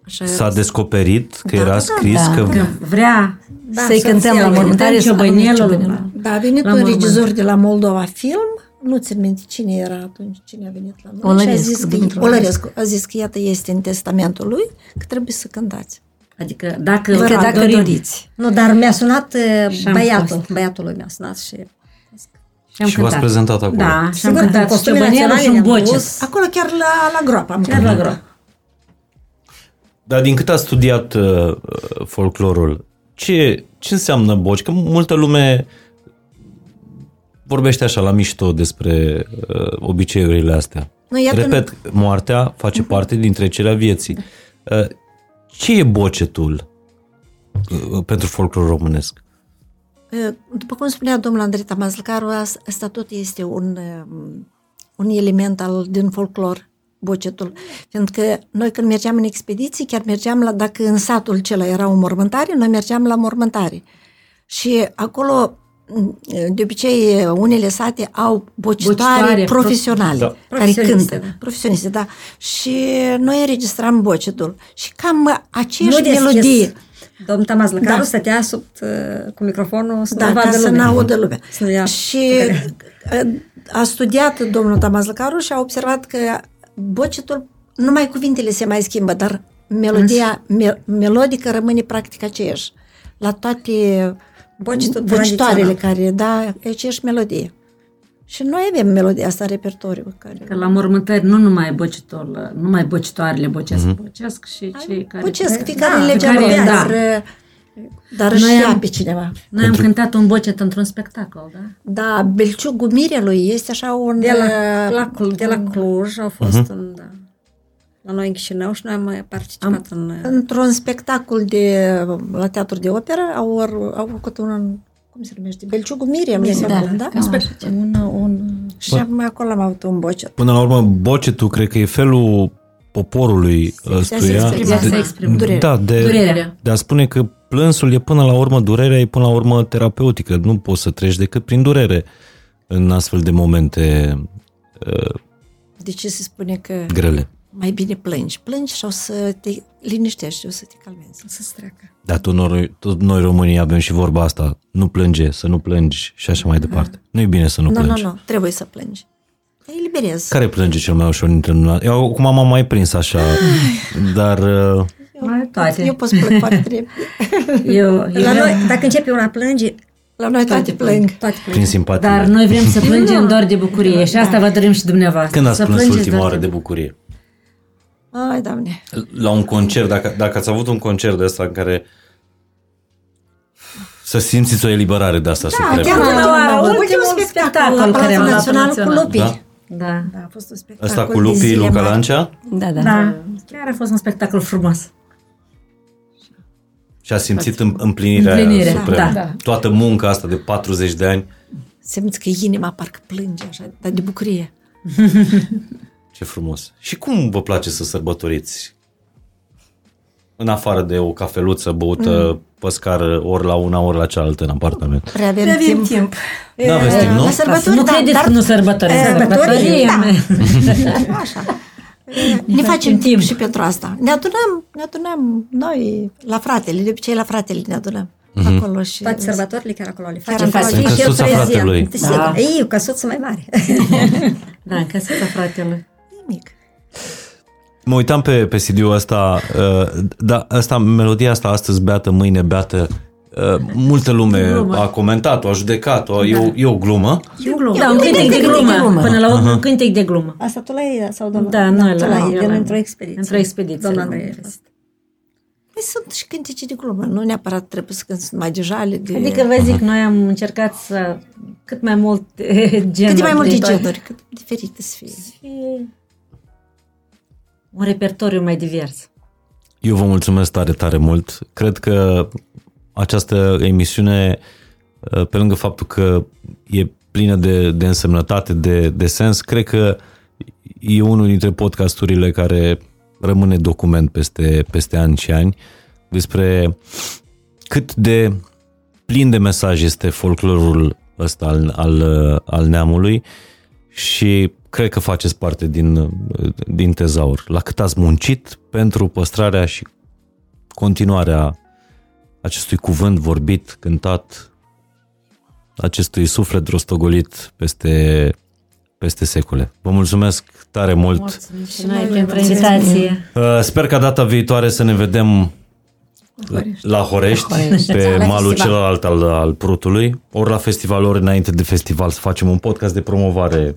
Speaker 4: Așa
Speaker 3: s-a
Speaker 4: era.
Speaker 3: descoperit că
Speaker 4: Da,
Speaker 3: era
Speaker 4: da,
Speaker 3: scris
Speaker 8: da.
Speaker 3: că
Speaker 6: Că vrea
Speaker 7: Da,
Speaker 8: Să-i cântăm
Speaker 7: soția
Speaker 8: la
Speaker 7: lui.
Speaker 8: mormântare. să avem
Speaker 6: ciobănelul.
Speaker 8: ciobănelul.
Speaker 4: Da, a venit
Speaker 6: La
Speaker 4: un
Speaker 6: mormânt.
Speaker 4: regizor de la Moldova Film, nu țin minte cine era atunci, cine a venit la noi. și a
Speaker 8: Olărescu,
Speaker 4: zis că,
Speaker 8: Dumitru
Speaker 4: Olărescu. A zis că iată este în testamentul lui că trebuie să cântați.
Speaker 6: Adică dacă,
Speaker 8: Că dacă
Speaker 6: dorim,
Speaker 8: doriți.
Speaker 7: Nu, dar mi-a sunat uh,
Speaker 6: Și-am
Speaker 7: băiatul.
Speaker 6: fost.
Speaker 7: Băiatul lui mi-a sunat și...
Speaker 6: Și, am
Speaker 3: Și v-ați
Speaker 6: cântat.
Speaker 3: prezentat acolo.
Speaker 6: Da, și am
Speaker 7: Sigur,
Speaker 6: cântat
Speaker 7: în
Speaker 6: și
Speaker 7: costume
Speaker 6: ciobăneală
Speaker 7: naționale
Speaker 6: și un
Speaker 7: ne-am
Speaker 6: bocet.
Speaker 7: pus.
Speaker 4: Acolo chiar la, la groapă am
Speaker 6: Chiar la
Speaker 4: cântat.
Speaker 6: groa.
Speaker 3: Dar din cât ați studiat uh, uh, folclorul, ce, ce înseamnă boci? Că multă lume vorbește așa la mișto despre uh, obiceiurile astea.
Speaker 4: Nu, iată,
Speaker 3: Repet, moartea face parte din trecerea vieții. Uh, ce e bocetul uh, pentru folclor românesc?
Speaker 4: După cum spunea domnul Andrei Tamazlăcaru, as- asta tot este un, um, un element al, din folclor, bocetul. Pentru că noi când mergeam în expediții, chiar mergeam la, dacă în satul acela era o mormântare, noi mergeam la mormântare. Și acolo, m, de obicei, unele sate au bocitoare,
Speaker 6: Bocitoare,
Speaker 4: profesionale,
Speaker 3: Da.
Speaker 4: care
Speaker 7: Profesioniste,
Speaker 4: cântă.
Speaker 7: da.
Speaker 4: Profesioniste, da. Și noi înregistram bocetul. Și cam aceeași
Speaker 7: Nu deschis.
Speaker 4: melodie.
Speaker 7: Domnul Tamaz Lăcaru
Speaker 4: Da.
Speaker 7: stătea sub, uh, cu microfonul să
Speaker 4: Da,
Speaker 7: nu
Speaker 4: ca
Speaker 7: vadă
Speaker 4: să
Speaker 7: lumea.
Speaker 4: n-audă lumea.
Speaker 7: Să nu ia
Speaker 4: Și uh, a studiat domnul Tamazlăcaru și a observat că bocetul, numai cuvintele se mai schimbă, dar melodia me, melodică rămâne practic aceeași. La toate
Speaker 7: Bocetul
Speaker 4: bocitoarele
Speaker 7: tradițional.
Speaker 4: care, da, e aceeași melodie. Și noi avem melodia asta în repertoriu. Care...
Speaker 6: Că la mormântări nu numai bocitor, nu numai bocitoarele bocesc, mm-hmm. bocesc și cei care...
Speaker 4: Bocesc, fiecare
Speaker 7: Da,
Speaker 4: în legea
Speaker 6: fiecare,
Speaker 4: lui,
Speaker 6: da.
Speaker 4: dar, dar își
Speaker 6: Noi
Speaker 4: ia
Speaker 6: am-
Speaker 4: pe cineva.
Speaker 6: Noi am cântat un bocet într-un spectacol, da?
Speaker 4: Da, belciugul mirelui este așa un...
Speaker 7: De la,
Speaker 4: uh,
Speaker 7: la, Cl- de la Cluj au fost uh-huh. în, da, la noi în Chișinău și noi am mai participat în... uh,
Speaker 4: Într-un spectacol de, la teatru de operă au, au făcut un, cum se numește, Belciugul Mirelui,
Speaker 8: Da,
Speaker 4: da, da?
Speaker 8: cam așa.
Speaker 6: Un, un...
Speaker 4: Și am- acolo am avut un bocet.
Speaker 3: Până la urmă, bocetul cred că e felul poporului ăstuia.
Speaker 4: exprima,
Speaker 3: de-
Speaker 4: să
Speaker 6: exprime.
Speaker 4: Durere.
Speaker 3: Da, de,
Speaker 6: Durerea.
Speaker 3: de a spune că plânsul e până la urmă, durerea e până la urmă terapeutică. Nu poți să treci decât prin durere în astfel de momente uh,
Speaker 4: De ce se spune că
Speaker 3: grele.
Speaker 4: Mai bine plângi? Plângi și o să te liniștești și o să te calmezi.
Speaker 7: Să-ți treacă.
Speaker 3: Dar tot noi, tot noi românii avem și vorba asta, nu plânge, să nu plângi și așa mai departe. Nu e bine să nu
Speaker 4: Nu, nu,
Speaker 3: plângi.
Speaker 4: nu, trebuie să plângi. Te eliberezi.
Speaker 3: Care plânge cel mai ușor dintre noi? Eu acum m-am mai prins așa, dar uh,
Speaker 6: Mai toate.
Speaker 4: Eu pot să plâng foarte repede.
Speaker 6: Eu, eu
Speaker 7: La
Speaker 6: vreau,
Speaker 7: noi, dacă începe una a plânge,
Speaker 4: La noi toate plâng.
Speaker 7: toate plâng.
Speaker 3: prin simpatie.
Speaker 6: dar noi vrem să plângem doar de bucurie și asta vă dorim și dumneavoastră.
Speaker 3: Când ați
Speaker 6: să
Speaker 3: plâns
Speaker 6: plângeți
Speaker 3: ultima
Speaker 6: doar
Speaker 3: oară de bucurie?
Speaker 4: Ai, Doamne.
Speaker 3: La un concert, dacă, dacă ați avut un concert de ăsta în care să simțiți o eliberare de asta
Speaker 4: Da,
Speaker 3: supremă.
Speaker 4: chiar
Speaker 6: Da,
Speaker 4: ultimul,
Speaker 6: da,
Speaker 4: ultimul
Speaker 6: ultimul
Speaker 4: spectacol
Speaker 6: spectacol
Speaker 4: la
Speaker 6: care
Speaker 4: Palatul
Speaker 6: am dat
Speaker 4: Național cu
Speaker 6: național.
Speaker 4: Lupii.
Speaker 3: Da?
Speaker 6: Da.
Speaker 4: Da, a fost un spectacol
Speaker 3: Ăsta cu
Speaker 4: de
Speaker 3: lupii
Speaker 4: zile
Speaker 3: Luca
Speaker 4: mari.
Speaker 3: Lancea
Speaker 8: Da, da.
Speaker 6: Da, chiar a fost un spectacol frumos.
Speaker 3: și a simțit în- împlinirea,
Speaker 6: Împlinirea,
Speaker 3: aia supremă.
Speaker 6: da.
Speaker 3: Toată munca asta de 40 de ani,
Speaker 4: Simți că inima parcă plânge așa, dar de bucurie.
Speaker 3: ce frumos. Și cum vă place să sărbătoriți? În afară de o cafeluță băută
Speaker 4: Mm.
Speaker 3: pe scară ori la una, ori la cealaltă în apartament.
Speaker 4: Prea avem,
Speaker 7: Avem
Speaker 4: timp.
Speaker 7: timp.
Speaker 3: Nu aveți timp, nu?
Speaker 4: La sărbători,
Speaker 6: Nu
Speaker 4: da,
Speaker 6: credeți
Speaker 4: dar
Speaker 6: că nu sărbătorim,
Speaker 7: Sărbătorim,
Speaker 6: sărbătorim.
Speaker 7: da.
Speaker 4: Așa. Ne facem timp și pentru asta. Ne adunăm, ne adunăm noi la fratele, de obicei la fratele ne adunăm. Acolo și...
Speaker 7: Toate sărbătorile chiar acolo le
Speaker 4: Chiar
Speaker 7: facem.
Speaker 4: în
Speaker 7: Ca să
Speaker 4: casă.
Speaker 7: fie și el
Speaker 3: Căsuța
Speaker 7: prezent.
Speaker 3: fratelui.
Speaker 7: Desigur.
Speaker 6: Da.
Speaker 7: Ei, o căsuță mai mare.
Speaker 6: Da, în căsuța fratelui.
Speaker 4: Nimic.
Speaker 3: Mă uitam pe, pe CD-ul ăsta, uh, da, asta, melodia asta astăzi beată, mâine beată, uh, multă lume
Speaker 6: Glumă.
Speaker 3: a comentat-o, a judecat-o, e, o, e o glumă.
Speaker 7: E o glumă.
Speaker 6: Da, un cântec de glumă. Până la urmă, un cântec de glumă.
Speaker 7: Asta tu l-ai, sau domnul?
Speaker 6: Da, noi
Speaker 7: tu
Speaker 6: la-
Speaker 7: l-ai,
Speaker 6: eu
Speaker 7: el
Speaker 6: la-
Speaker 7: într-o expediție.
Speaker 6: într-o expediție
Speaker 7: Domnul
Speaker 6: l-am
Speaker 7: Andrei.
Speaker 6: fost.
Speaker 4: Păi sunt și cântece de glumă, nu neapărat trebuie să cânt numai de jale, de...
Speaker 6: Adică vă zic, noi am încercat să cât mai mult genuri.
Speaker 4: cât de mai multe
Speaker 6: de toate.
Speaker 4: genuri, cât diferite să fie.
Speaker 6: Și un repertoriu mai divers.
Speaker 3: Eu vă mulțumesc tare, tare mult. Cred că această emisiune uh, pe lângă faptul că e plină de, de însemnătate, de, de sens, cred că e unul dintre podcasturile care rămâne document peste, peste ani și ani despre cât de plin de mesaj este folclorul ăsta al, al, al neamului și cred că faceți parte din, din tezaur. La cât ați muncit pentru păstrarea și continuarea acestui cuvânt vorbit, cântat, acestui suflet rostogolit peste, peste secole. Vă mulțumesc tare mult!
Speaker 6: Mulțumim și noi pentru invitație.
Speaker 3: Uh, Sper ca data viitoare să ne vedem la Horești, pe malul celălalt al, al Prutului, ori la festival, ori înainte de festival să facem un podcast de promovare.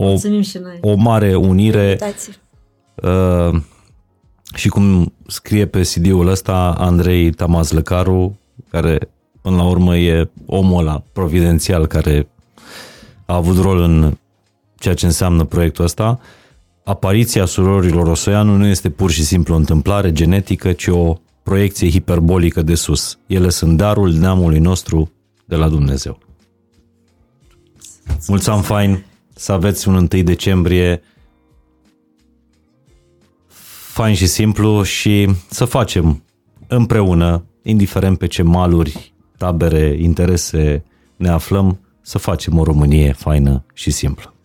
Speaker 3: O,
Speaker 6: mulțumim și noi.
Speaker 3: o mare unire
Speaker 7: Uitați.
Speaker 3: Uh, și cum scrie pe CD-ul ăsta Andrei Tamazlăcaru, care până la urmă e omul ăla providențial care a avut rol în ceea ce înseamnă proiectul ăsta, apariția surorilor Osoianu nu este pur și simplu o întâmplare genetică, ci o proiecție hiperbolică de sus. Ele sunt darul neamului nostru de la Dumnezeu. Mulți ani fain, să aveți un 1 decembrie fain și simplu și să facem împreună, indiferent pe ce maluri, tabere, interese ne aflăm, să facem o Românie faină și simplă.